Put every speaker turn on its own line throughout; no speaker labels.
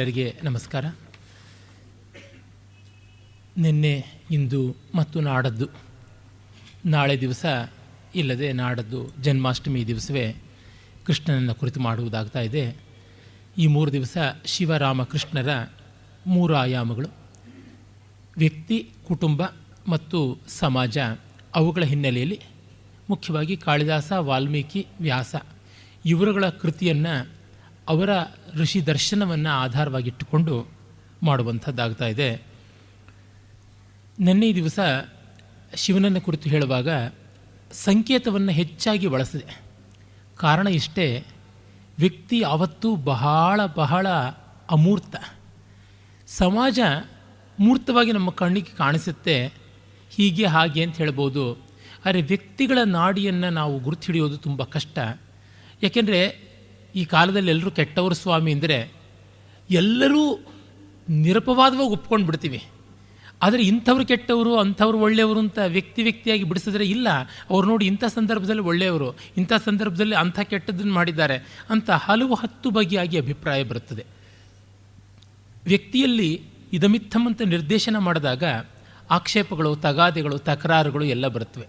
ಎಲ್ಲರಿಗೆ ನಮಸ್ಕಾರ. ನಿನ್ನೆ ಇಂದು ಮತ್ತು ನಾಡದ್ದು. ನಾಳೆ ದಿವಸ ಇಲ್ಲದೆ ನಾಡದ್ದು ಜನ್ಮಾಷ್ಟಮಿ ದಿವಸವೇ ಕೃಷ್ಣನನ್ನು ಕುರಿತು ಮಾಡುವುದಾಗ್ತಾ ಇದೆ. ಈ ಮೂರು ದಿವಸ ಶಿವರಾಮಕೃಷ್ಣರ ಮೂರು ಆಯಾಮಗಳು. ವ್ಯಕ್ತಿ, ಕುಟುಂಬ ಮತ್ತು ಸಮಾಜ ಅವುಗಳ ಹಿನ್ನೆಲೆಯಲ್ಲಿ ಮುಖ್ಯವಾಗಿ ಕಾಳಿದಾಸ, ವಾಲ್ಮೀಕಿ, ವ್ಯಾಸ ಇವರುಗಳ ಕೃತಿಯನ್ನು ಅವರ ಋಷಿ ದರ್ಶನವನ್ನು ಆಧಾರವಾಗಿಟ್ಟುಕೊಂಡು ಮಾಡುವಂಥದ್ದಾಗ್ತಾ ಇದೆ. ನಿನ್ನೆ ದಿವಸ ಶಿವನನ್ನು ಕುರಿತು ಹೇಳುವಾಗ ಸಂಕೇತವನ್ನು ಹೆಚ್ಚಾಗಿ ಬಳಸಿದೆ. ಕಾರಣ ಇಷ್ಟೇ, ವ್ಯಕ್ತಿ ಅವತ್ತು ಬಹಳ ಬಹಳ ಅಮೂರ್ತ. ಸಮಾಜ ಮೂರ್ತವಾಗಿ ನಮ್ಮ ಕಣ್ಣಿಗೆ ಕಾಣಿಸುತ್ತೆ, ಹೀಗೆ ಹಾಗೆ ಅಂತ ಹೇಳ್ಬೋದು. ಆದರೆ ವ್ಯಕ್ತಿಗಳ ನಾಡಿಯನ್ನು ನಾವು ಗುರುತು ಹಿಡಿಯೋದು ತುಂಬ ಕಷ್ಟ. ಯಾಕೆಂದರೆ ಈ ಕಾಲದಲ್ಲಿ ಎಲ್ಲರೂ ಕೆಟ್ಟವರು ಸ್ವಾಮಿ ಅಂದರೆ ಎಲ್ಲರೂ ನಿರಪವಾದವಾಗಿ ಒಪ್ಕೊಂಡು ಬಿಡ್ತೀವಿ. ಆದರೆ ಇಂಥವ್ರು ಕೆಟ್ಟವರು, ಅಂಥವ್ರು ಒಳ್ಳೆಯವರು ಅಂತ ವ್ಯಕ್ತಿ ವ್ಯಕ್ತಿಯಾಗಿ ಬಿಡಿಸಿದ್ರೆ ಇಲ್ಲ. ಅವ್ರು ನೋಡಿ ಇಂಥ ಸಂದರ್ಭದಲ್ಲಿ ಒಳ್ಳೆಯವರು, ಇಂಥ ಸಂದರ್ಭದಲ್ಲಿ ಅಂಥ ಕೆಟ್ಟದ್ದನ್ನು ಮಾಡಿದ್ದಾರೆ ಅಂತ ಹಲವು ಹತ್ತು ಬಗೆಯಾಗಿ ಅಭಿಪ್ರಾಯ ಬರುತ್ತದೆ. ವ್ಯಕ್ತಿಯಲ್ಲಿ ಇದಮಿತ್ತಮ್ ಅಂತ ನಿರ್ದೇಶನ ಮಾಡಿದಾಗ ಆಕ್ಷೇಪಗಳು, ತಗಾದೆಗಳು, ತಕರಾರುಗಳು ಎಲ್ಲ ಬರುತ್ತವೆ.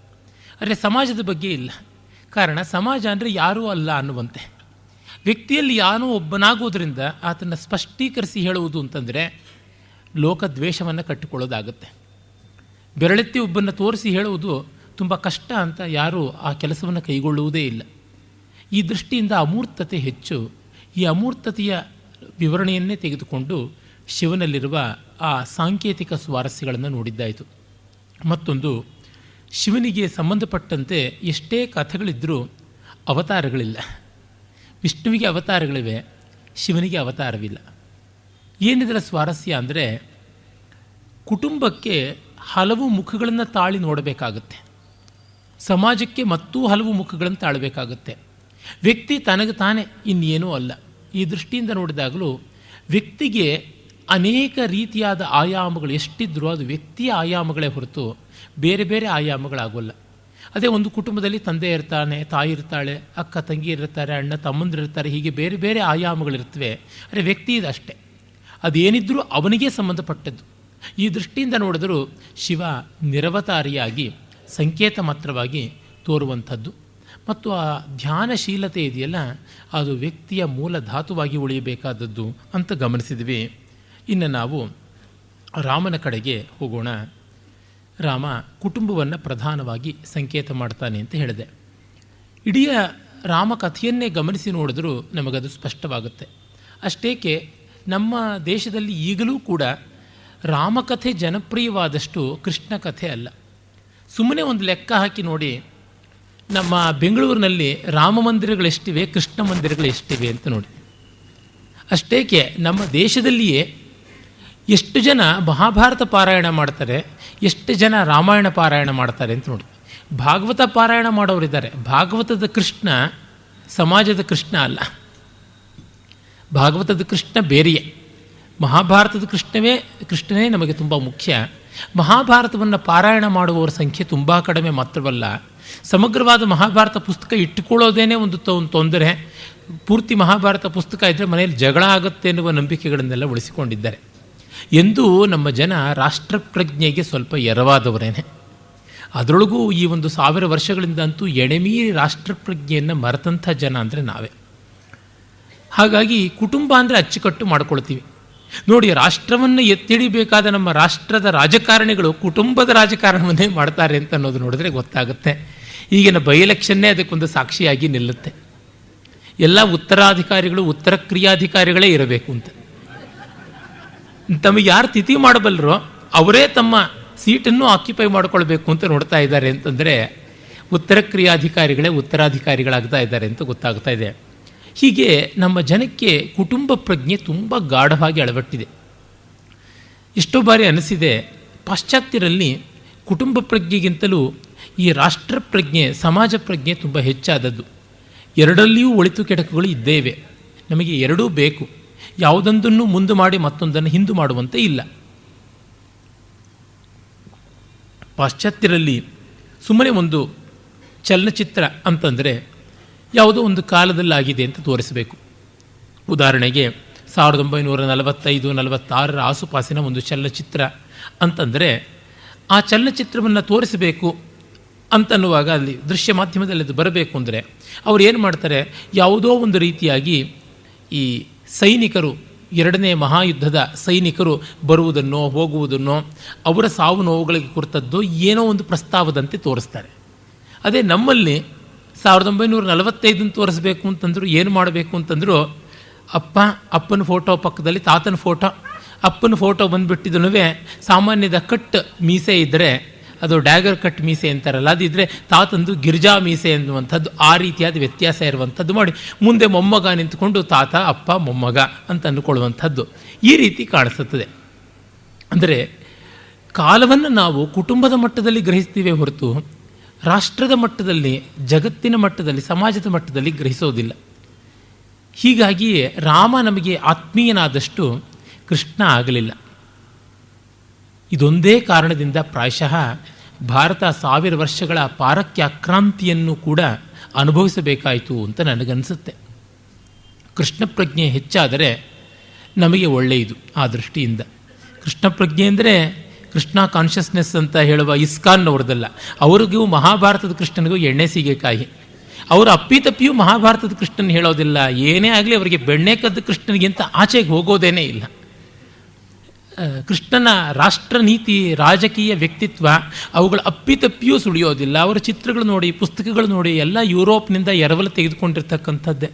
ಆದರೆ ಸಮಾಜದ ಬಗ್ಗೆ ಇಲ್ಲ. ಕಾರಣ ಸಮಾಜ ಅಂದರೆ ಯಾರೂ ಅಲ್ಲ ಅನ್ನುವಂತೆ. ವ್ಯಕ್ತಿಯಲ್ಲಿ ಯಾನೋ ಒಬ್ಬನಾಗೋದ್ರಿಂದ ಆತನ್ನು ಸ್ಪಷ್ಟೀಕರಿಸಿ ಹೇಳುವುದು ಅಂತಂದರೆ ಲೋಕದ್ವೇಷವನ್ನು ಕಟ್ಟಿಕೊಳ್ಳೋದಾಗುತ್ತೆ. ಬೆರಳೆತ್ತಿ ಒಬ್ಬನ್ನು ತೋರಿಸಿ ಹೇಳುವುದು ತುಂಬ ಕಷ್ಟ ಅಂತ ಯಾರೂ ಆ ಕೆಲಸವನ್ನು ಕೈಗೊಳ್ಳುವುದೇ ಇಲ್ಲ. ಈ ದೃಷ್ಟಿಯಿಂದ ಅಮೂರ್ತತೆ ಹೆಚ್ಚು. ಈ ಅಮೂರ್ತತೆಯ ವಿವರಣೆಯನ್ನೇ ತೆಗೆದುಕೊಂಡು ಶಿವನಲ್ಲಿರುವ ಆ ಸಾಂಕೇತಿಕ ಸ್ವಾರಸ್ಯಗಳನ್ನು ನೋಡಿದ್ದಾಯಿತು. ಮತ್ತೊಂದು, ಶಿವನಿಗೆ ಸಂಬಂಧಪಟ್ಟಂತೆ ಎಷ್ಟೇ ಕಥೆಗಳಿದ್ದರೂ ಅವತಾರಗಳಿಲ್ಲ. ವಿಷ್ಣುವಿಗೆ ಅವತಾರಗಳಿವೆ, ಶಿವನಿಗೆ ಅವತಾರವಿಲ್ಲ. ಏನಿದರ ಸ್ವಾರಸ್ಯ ಅಂದರೆ ಕುಟುಂಬಕ್ಕೆ ಹಲವು ಮುಖಗಳನ್ನು ತಾಳಿ ನೋಡಬೇಕಾಗುತ್ತೆ. ಸಮಾಜಕ್ಕೆ ಮತ್ತೂ ಹಲವು ಮುಖಗಳನ್ನು ತಾಳಬೇಕಾಗುತ್ತೆ. ವ್ಯಕ್ತಿ ತನಗೆ ತಾನೇ ಇನ್ನೇನೂ ಅಲ್ಲ. ಈ ದೃಷ್ಟಿಯಿಂದ ನೋಡಿದಾಗಲೂ ವ್ಯಕ್ತಿಗೆ ಅನೇಕ ರೀತಿಯಾದ ಆಯಾಮಗಳು, ಎಷ್ಟಿದ್ರೂ ಅದು ವ್ಯಕ್ತಿಯ ಆಯಾಮಗಳೇ ಹೊರತು ಬೇರೆ ಬೇರೆ ಆಯಾಮಗಳಾಗೋಲ್ಲ. ಅದೇ ಒಂದು ಕುಟುಂಬದಲ್ಲಿ ತಂದೆ ಇರ್ತಾನೆ, ತಾಯಿ ಇರ್ತಾಳೆ, ಅಕ್ಕ, ತಂಗಿ ಇರ್ತಾರೆ, ಅಣ್ಣ ತಮ್ಮಂದಿರಿರ್ತಾರೆ ಹೀಗೆ ಬೇರೆ ಬೇರೆ ಆಯಾಮಗಳಿರ್ತವೆ. ಆದರೆ ವ್ಯಕ್ತಿ ಇದಷ್ಟೇ. ಅದೇನಿದ್ರೂ ಅವನಿಗೆ ಸಂಬಂಧಪಟ್ಟದ್ದು. ಈ ದೃಷ್ಟಿಯಿಂದ ನೋಡಿದರೂ ಶಿವ ನಿರವತಾರಿಯಾಗಿ, ಸಂಕೇತ ಮಾತ್ರವಾಗಿ ತೋರುವಂಥದ್ದು. ಮತ್ತು ಆ ಧ್ಯಾನಶೀಲತೆ ಇದೆಯಲ್ಲ, ಅದು ವ್ಯಕ್ತಿಯ ಮೂಲ ಧಾತುವಾಗಿ ಉಳಿಯಬೇಕಾದದ್ದು ಅಂತ ಗಮನಿಸಿದ್ವಿ. ಇನ್ನು ನಾವು ರಾಮನ ಕಡೆಗೆ ಹೋಗೋಣ. ರಾಮ ಕುಟುಂಬವನ್ನು ಪ್ರಧಾನವಾಗಿ ಸಂಕೇತ ಮಾಡ್ತಾನೆ ಅಂತ ಹೇಳಿದೆ. ಇಡೀ ರಾಮ ಕಥೆಯನ್ನೇ ಗಮನಿಸಿ ನೋಡಿದ್ರೂ ನಮಗದು ಸ್ಪಷ್ಟವಾಗುತ್ತೆ. ಅಷ್ಟೇಕೆ ನಮ್ಮ ದೇಶದಲ್ಲಿ ಈಗಲೂ ಕೂಡ ರಾಮಕಥೆ ಜನಪ್ರಿಯವಾದಷ್ಟು ಕೃಷ್ಣ ಕಥೆ ಅಲ್ಲ. ಸುಮ್ಮನೆ ಒಂದು ಲೆಕ್ಕ ಹಾಕಿ ನೋಡಿ, ನಮ್ಮ ಬೆಂಗಳೂರಿನಲ್ಲಿ ರಾಮ ಮಂದಿರಗಳೆಷ್ಟಿವೆ, ಕೃಷ್ಣ ಮಂದಿರಗಳು ಎಷ್ಟಿವೆ ಅಂತ ನೋಡಿ. ಅಷ್ಟೇಕೆ ನಮ್ಮ ದೇಶದಲ್ಲಿಯೇ ಎಷ್ಟು ಜನ ಮಹಾಭಾರತ ಪಾರಾಯಣ ಮಾಡ್ತಾರೆ, ಎಷ್ಟು ಜನ ರಾಮಾಯಣ ಪಾರಾಯಣ ಮಾಡ್ತಾರೆ ಅಂತ ನೋಡಿ. ಭಾಗವತ ಪಾರಾಯಣ ಮಾಡೋರಿದ್ದಾರೆ. ಭಾಗವತದ ಕೃಷ್ಣ ಸಮಾಜದ ಕೃಷ್ಣ ಅಲ್ಲ. ಭಾಗವತದ ಕೃಷ್ಣ ಬೇರೆಯೇ. ಮಹಾಭಾರತದ ಕೃಷ್ಣವೇ, ಕೃಷ್ಣನೇ ನಮಗೆ ತುಂಬ ಮುಖ್ಯ. ಮಹಾಭಾರತವನ್ನು ಪಾರಾಯಣ ಮಾಡುವವರ ಸಂಖ್ಯೆ ತುಂಬ ಕಡಿಮೆ ಮಾತ್ರವಲ್ಲ. ಸಮಗ್ರವಾದ ಮಹಾಭಾರತ ಪುಸ್ತಕ ಇಟ್ಟುಕೊಳ್ಳೋದೇನೆ ಒಂದು ತೊಂದರೆ. ಪೂರ್ತಿ ಮಹಾಭಾರತ ಪುಸ್ತಕ ಇದ್ದರೆ ಮನೆಯಲ್ಲಿ ಜಗಳ ಆಗುತ್ತೆ ಎನ್ನುವ ನಂಬಿಕೆಗಳನ್ನೆಲ್ಲ ಉಳಿಸಿಕೊಂಡಿದ್ದಾರೆ. ಎಂದೂ ನಮ್ಮ ಜನ ರಾಷ್ಟ್ರಪ್ರಜ್ಞೆಗೆ ಸ್ವಲ್ಪ ಎರವಾದವರೇನೆ. ಅದರೊಳಗೂ ಈ ಒಂದು ಸಾವಿರ ವರ್ಷಗಳಿಂದ ಅಂತೂ ಎಣೆಮೀರಿ ರಾಷ್ಟ್ರಪ್ರಜ್ಞೆಯನ್ನು ಮರೆತಂಥ ಜನ ಅಂದರೆ ನಾವೇ. ಹಾಗಾಗಿ ಕುಟುಂಬ ಅಂದರೆ ಅಚ್ಚುಕಟ್ಟು ಮಾಡ್ಕೊಳ್ತೀವಿ. ನೋಡಿ, ರಾಷ್ಟ್ರವನ್ನು ಎತ್ತಿಡಿಬೇಕಾದ ನಮ್ಮ ರಾಷ್ಟ್ರದ ರಾಜಕಾರಣಿಗಳು ಕುಟುಂಬದ ರಾಜಕಾರಣವನ್ನೇ ಮಾಡ್ತಾರೆ ಅಂತ ಅನ್ನೋದು ನೋಡಿದ್ರೆ ಗೊತ್ತಾಗುತ್ತೆ. ಈಗಿನ ಬೈ ಎಲೆಕ್ಷನ್ನೇ ಅದಕ್ಕೊಂದು ಸಾಕ್ಷಿಯಾಗಿ ನಿಲ್ಲುತ್ತೆ. ಎಲ್ಲ ಉತ್ತರಾಧಿಕಾರಿಗಳು ಉತ್ತರ ಕ್ರಿಯಾಧಿಕಾರಿಗಳೇ ಇರಬೇಕು ಅಂತ. ತಮಗೆ ಯಾರು ತಿಥಿ ಮಾಡಬಲ್ಲರೋ ಅವರೇ ತಮ್ಮ ಸೀಟನ್ನು ಆಕ್ಯುಪೈ ಮಾಡಿಕೊಳ್ಬೇಕು ಅಂತ ನೋಡ್ತಾ ಇದ್ದಾರೆ ಅಂತಂದರೆ ಉತ್ತರ ಕ್ರಿಯಾಧಿಕಾರಿಗಳೇ ಉತ್ತರಾಧಿಕಾರಿಗಳಾಗ್ತಾ ಇದ್ದಾರೆ ಅಂತ ಗೊತ್ತಾಗ್ತಾ ಇದೆ. ಹೀಗೆ ನಮ್ಮ ಜನಕ್ಕೆ ಕುಟುಂಬ ಪ್ರಜ್ಞೆ ತುಂಬ ಗಾಢವಾಗಿ ಅಳವಟ್ಟಿದೆ. ಎಷ್ಟೋ ಬಾರಿ ಅನಿಸಿದೆ, ಪಾಶ್ಚಾತ್ಯರಲ್ಲಿ ಕುಟುಂಬ ಪ್ರಜ್ಞೆಗಿಂತಲೂ ಈ ರಾಷ್ಟ್ರ ಪ್ರಜ್ಞೆ, ಸಮಾಜ ಪ್ರಜ್ಞೆ ತುಂಬ ಹೆಚ್ಚಾದದ್ದು. ಎರಡಲ್ಲಿಯೂ ಒಳಿತು ಕೆಡಕುಗಳು ಇದ್ದೇವೆ. ನಮಗೆ ಎರಡೂ ಬೇಕು. ಯಾವುದೊಂದನ್ನು ಮುಂದೆ ಮಾಡಿ ಮತ್ತೊಂದನ್ನು ಹಿಂದು ಮಾಡುವಂತೆ ಇಲ್ಲ. ಪಾಶ್ಚಾತ್ಯರಲ್ಲಿ ಸುಮ್ಮನೆ ಒಂದು ಚಲನಚಿತ್ರ ಅಂತಂದರೆ ಯಾವುದೋ ಒಂದು ಕಾಲದಲ್ಲಾಗಿದೆ ಅಂತ ತೋರಿಸಬೇಕು. ಉದಾಹರಣೆಗೆ ಸಾವಿರದ ಒಂಬೈನೂರ ನಲವತ್ತೈದು, ನಲವತ್ತಾರರ ಆಸುಪಾಸಿನ ಒಂದು ಚಲನಚಿತ್ರ ಅಂತಂದರೆ ಆ ಚಲನಚಿತ್ರವನ್ನು ತೋರಿಸಬೇಕು ಅಂತನ್ನುವಾಗ ಅಲ್ಲಿ ದೃಶ್ಯ ಮಾಧ್ಯಮದಲ್ಲಿ ಅದು ಬರಬೇಕು ಅಂದರೆ ಅವ್ರು ಏನು ಮಾಡ್ತಾರೆ? ಯಾವುದೋ ಒಂದು ರೀತಿಯಾಗಿ ಈ ಸೈನಿಕರು, ಎರಡನೇ ಮಹಾಯುದ್ಧದ ಸೈನಿಕರು ಬರುವುದನ್ನೋ, ಹೋಗುವುದನ್ನೋ, ಅವರ ಸಾವು ನೋವುಗಳಿಗೆ ಕುರಿತದ್ದು ಏನೋ ಒಂದು ಪ್ರಸ್ತಾವದಂತೆ ತೋರಿಸ್ತಾರೆ. ಅದೇ ನಮ್ಮಲ್ಲಿ ಸಾವಿರದ ಒಂಬೈನೂರ ನಲವತ್ತೈದನ್ನು ತೋರಿಸ್ಬೇಕು ಅಂತಂದರು, ಏನು ಮಾಡಬೇಕು ಅಂತಂದರು, ಅಪ್ಪ, ಅಪ್ಪನ ಫೋಟೋ ಪಕ್ಕದಲ್ಲಿ, ತಾತನ ಫೋಟೋ, ಅಪ್ಪನ ಫೋಟೋ ಬಂದುಬಿಟ್ಟಿದ್ದನೂ ಸಾಮಾನ್ಯದ ಕಟ್ ಮೀಸೆ ಇದ್ದರೆ ಅದು ಡ್ಯಾಗರ್ ಕಟ್ ಮೀಸೆ ಅಂತಾರಲ್ಲ ಅದಿದ್ರೆ ತಾತಂದು ಗಿರ್ಜಾ ಮೀಸೆ ಅನ್ನುವಂಥದ್ದು ಆ ರೀತಿಯಾದ ವ್ಯತ್ಯಾಸ ಇರುವಂಥದ್ದು ಮಾಡಿ. ಮುಂದೆ ಮೊಮ್ಮಗ ನಿಂತ್ಕೊಂಡು ತಾತ, ಅಪ್ಪ, ಮೊಮ್ಮಗ ಅಂತ ಅಂದುಕೊಳ್ಳುವಂಥದ್ದು ಈ ರೀತಿ ಕಾಣಿಸುತ್ತದೆ. ಅಂದರೆ ಕಾಲವನ್ನು ನಾವು ಕುಟುಂಬದ ಮಟ್ಟದಲ್ಲಿ ಗ್ರಹಿಸ್ತೀವಿ ಹೊರತು ರಾಷ್ಟ್ರದ ಮಟ್ಟದಲ್ಲಿ, ಜಗತ್ತಿನ ಮಟ್ಟದಲ್ಲಿ, ಸಮಾಜದ ಮಟ್ಟದಲ್ಲಿ ಗ್ರಹಿಸೋದಿಲ್ಲ. ಹೀಗಾಗಿಯೇ ರಾಮ ನಮಗೆ ಆತ್ಮೀಯನಾದಷ್ಟು ಕೃಷ್ಣ ಆಗಲಿಲ್ಲ. ಇದೊಂದೇ ಕಾರಣದಿಂದ ಪ್ರಾಯಶಃ ಭಾರತ ಸಾವಿರ ವರ್ಷಗಳ ಪಾರಕ್ಯ ಆಕ್ರಾಂತಿಯನ್ನು ಕೂಡ ಅನುಭವಿಸಬೇಕಾಯಿತು ಅಂತ ನನಗನ್ಸುತ್ತೆ. ಕೃಷ್ಣ ಪ್ರಜ್ಞೆ ಹೆಚ್ಚಾದರೆ ನಮಗೆ ಒಳ್ಳೆಯದು ಆ ದೃಷ್ಟಿಯಿಂದ. ಕೃಷ್ಣ ಪ್ರಜ್ಞೆ ಅಂದರೆ ಕೃಷ್ಣ ಕಾನ್ಷಿಯಸ್ನೆಸ್ ಅಂತ ಹೇಳುವ ಇಸ್ಕಾನ್ ಅವ್ರದ್ದಲ್ಲ ಅವ್ರಿಗೂ ಮಹಾಭಾರತದ ಕೃಷ್ಣನಿಗೂ ಎಣ್ಣೆ ಸೀಗೆಕಾಯಿ. ಅವರು ಅಪ್ಪಿತಪ್ಪಿಯೂ ಮಹಾಭಾರತದ ಕೃಷ್ಣನ್ ಹೇಳೋದಿಲ್ಲ. ಏನೇ ಆಗಲಿ ಅವರಿಗೆ ಬೆಣ್ಣೆ ಕದ್ದ ಕೃಷ್ಣನಿಗಿಂತ ಆಚೆಗೆ ಹೋಗೋದೇನೇ ಇಲ್ಲ. ಕೃಷ್ಣನ ರಾಷ್ಟ್ರ ನೀತಿ ರಾಜಕೀಯ ವ್ಯಕ್ತಿತ್ವ, ಅವುಗಳ ಅಪ್ಪಿತಪ್ಪಿಯೂ ಸುಳಿಯೋದಿಲ್ಲ. ಅವರ ಚಿತ್ರಗಳು ನೋಡಿ, ಪುಸ್ತಕಗಳು ನೋಡಿ, ಎಲ್ಲ ಯುರೋಪ್ನಿಂದ ಎರವಲು ತೆಗೆದುಕೊಂಡಿರ್ತಕ್ಕಂಥದ್ದೇ.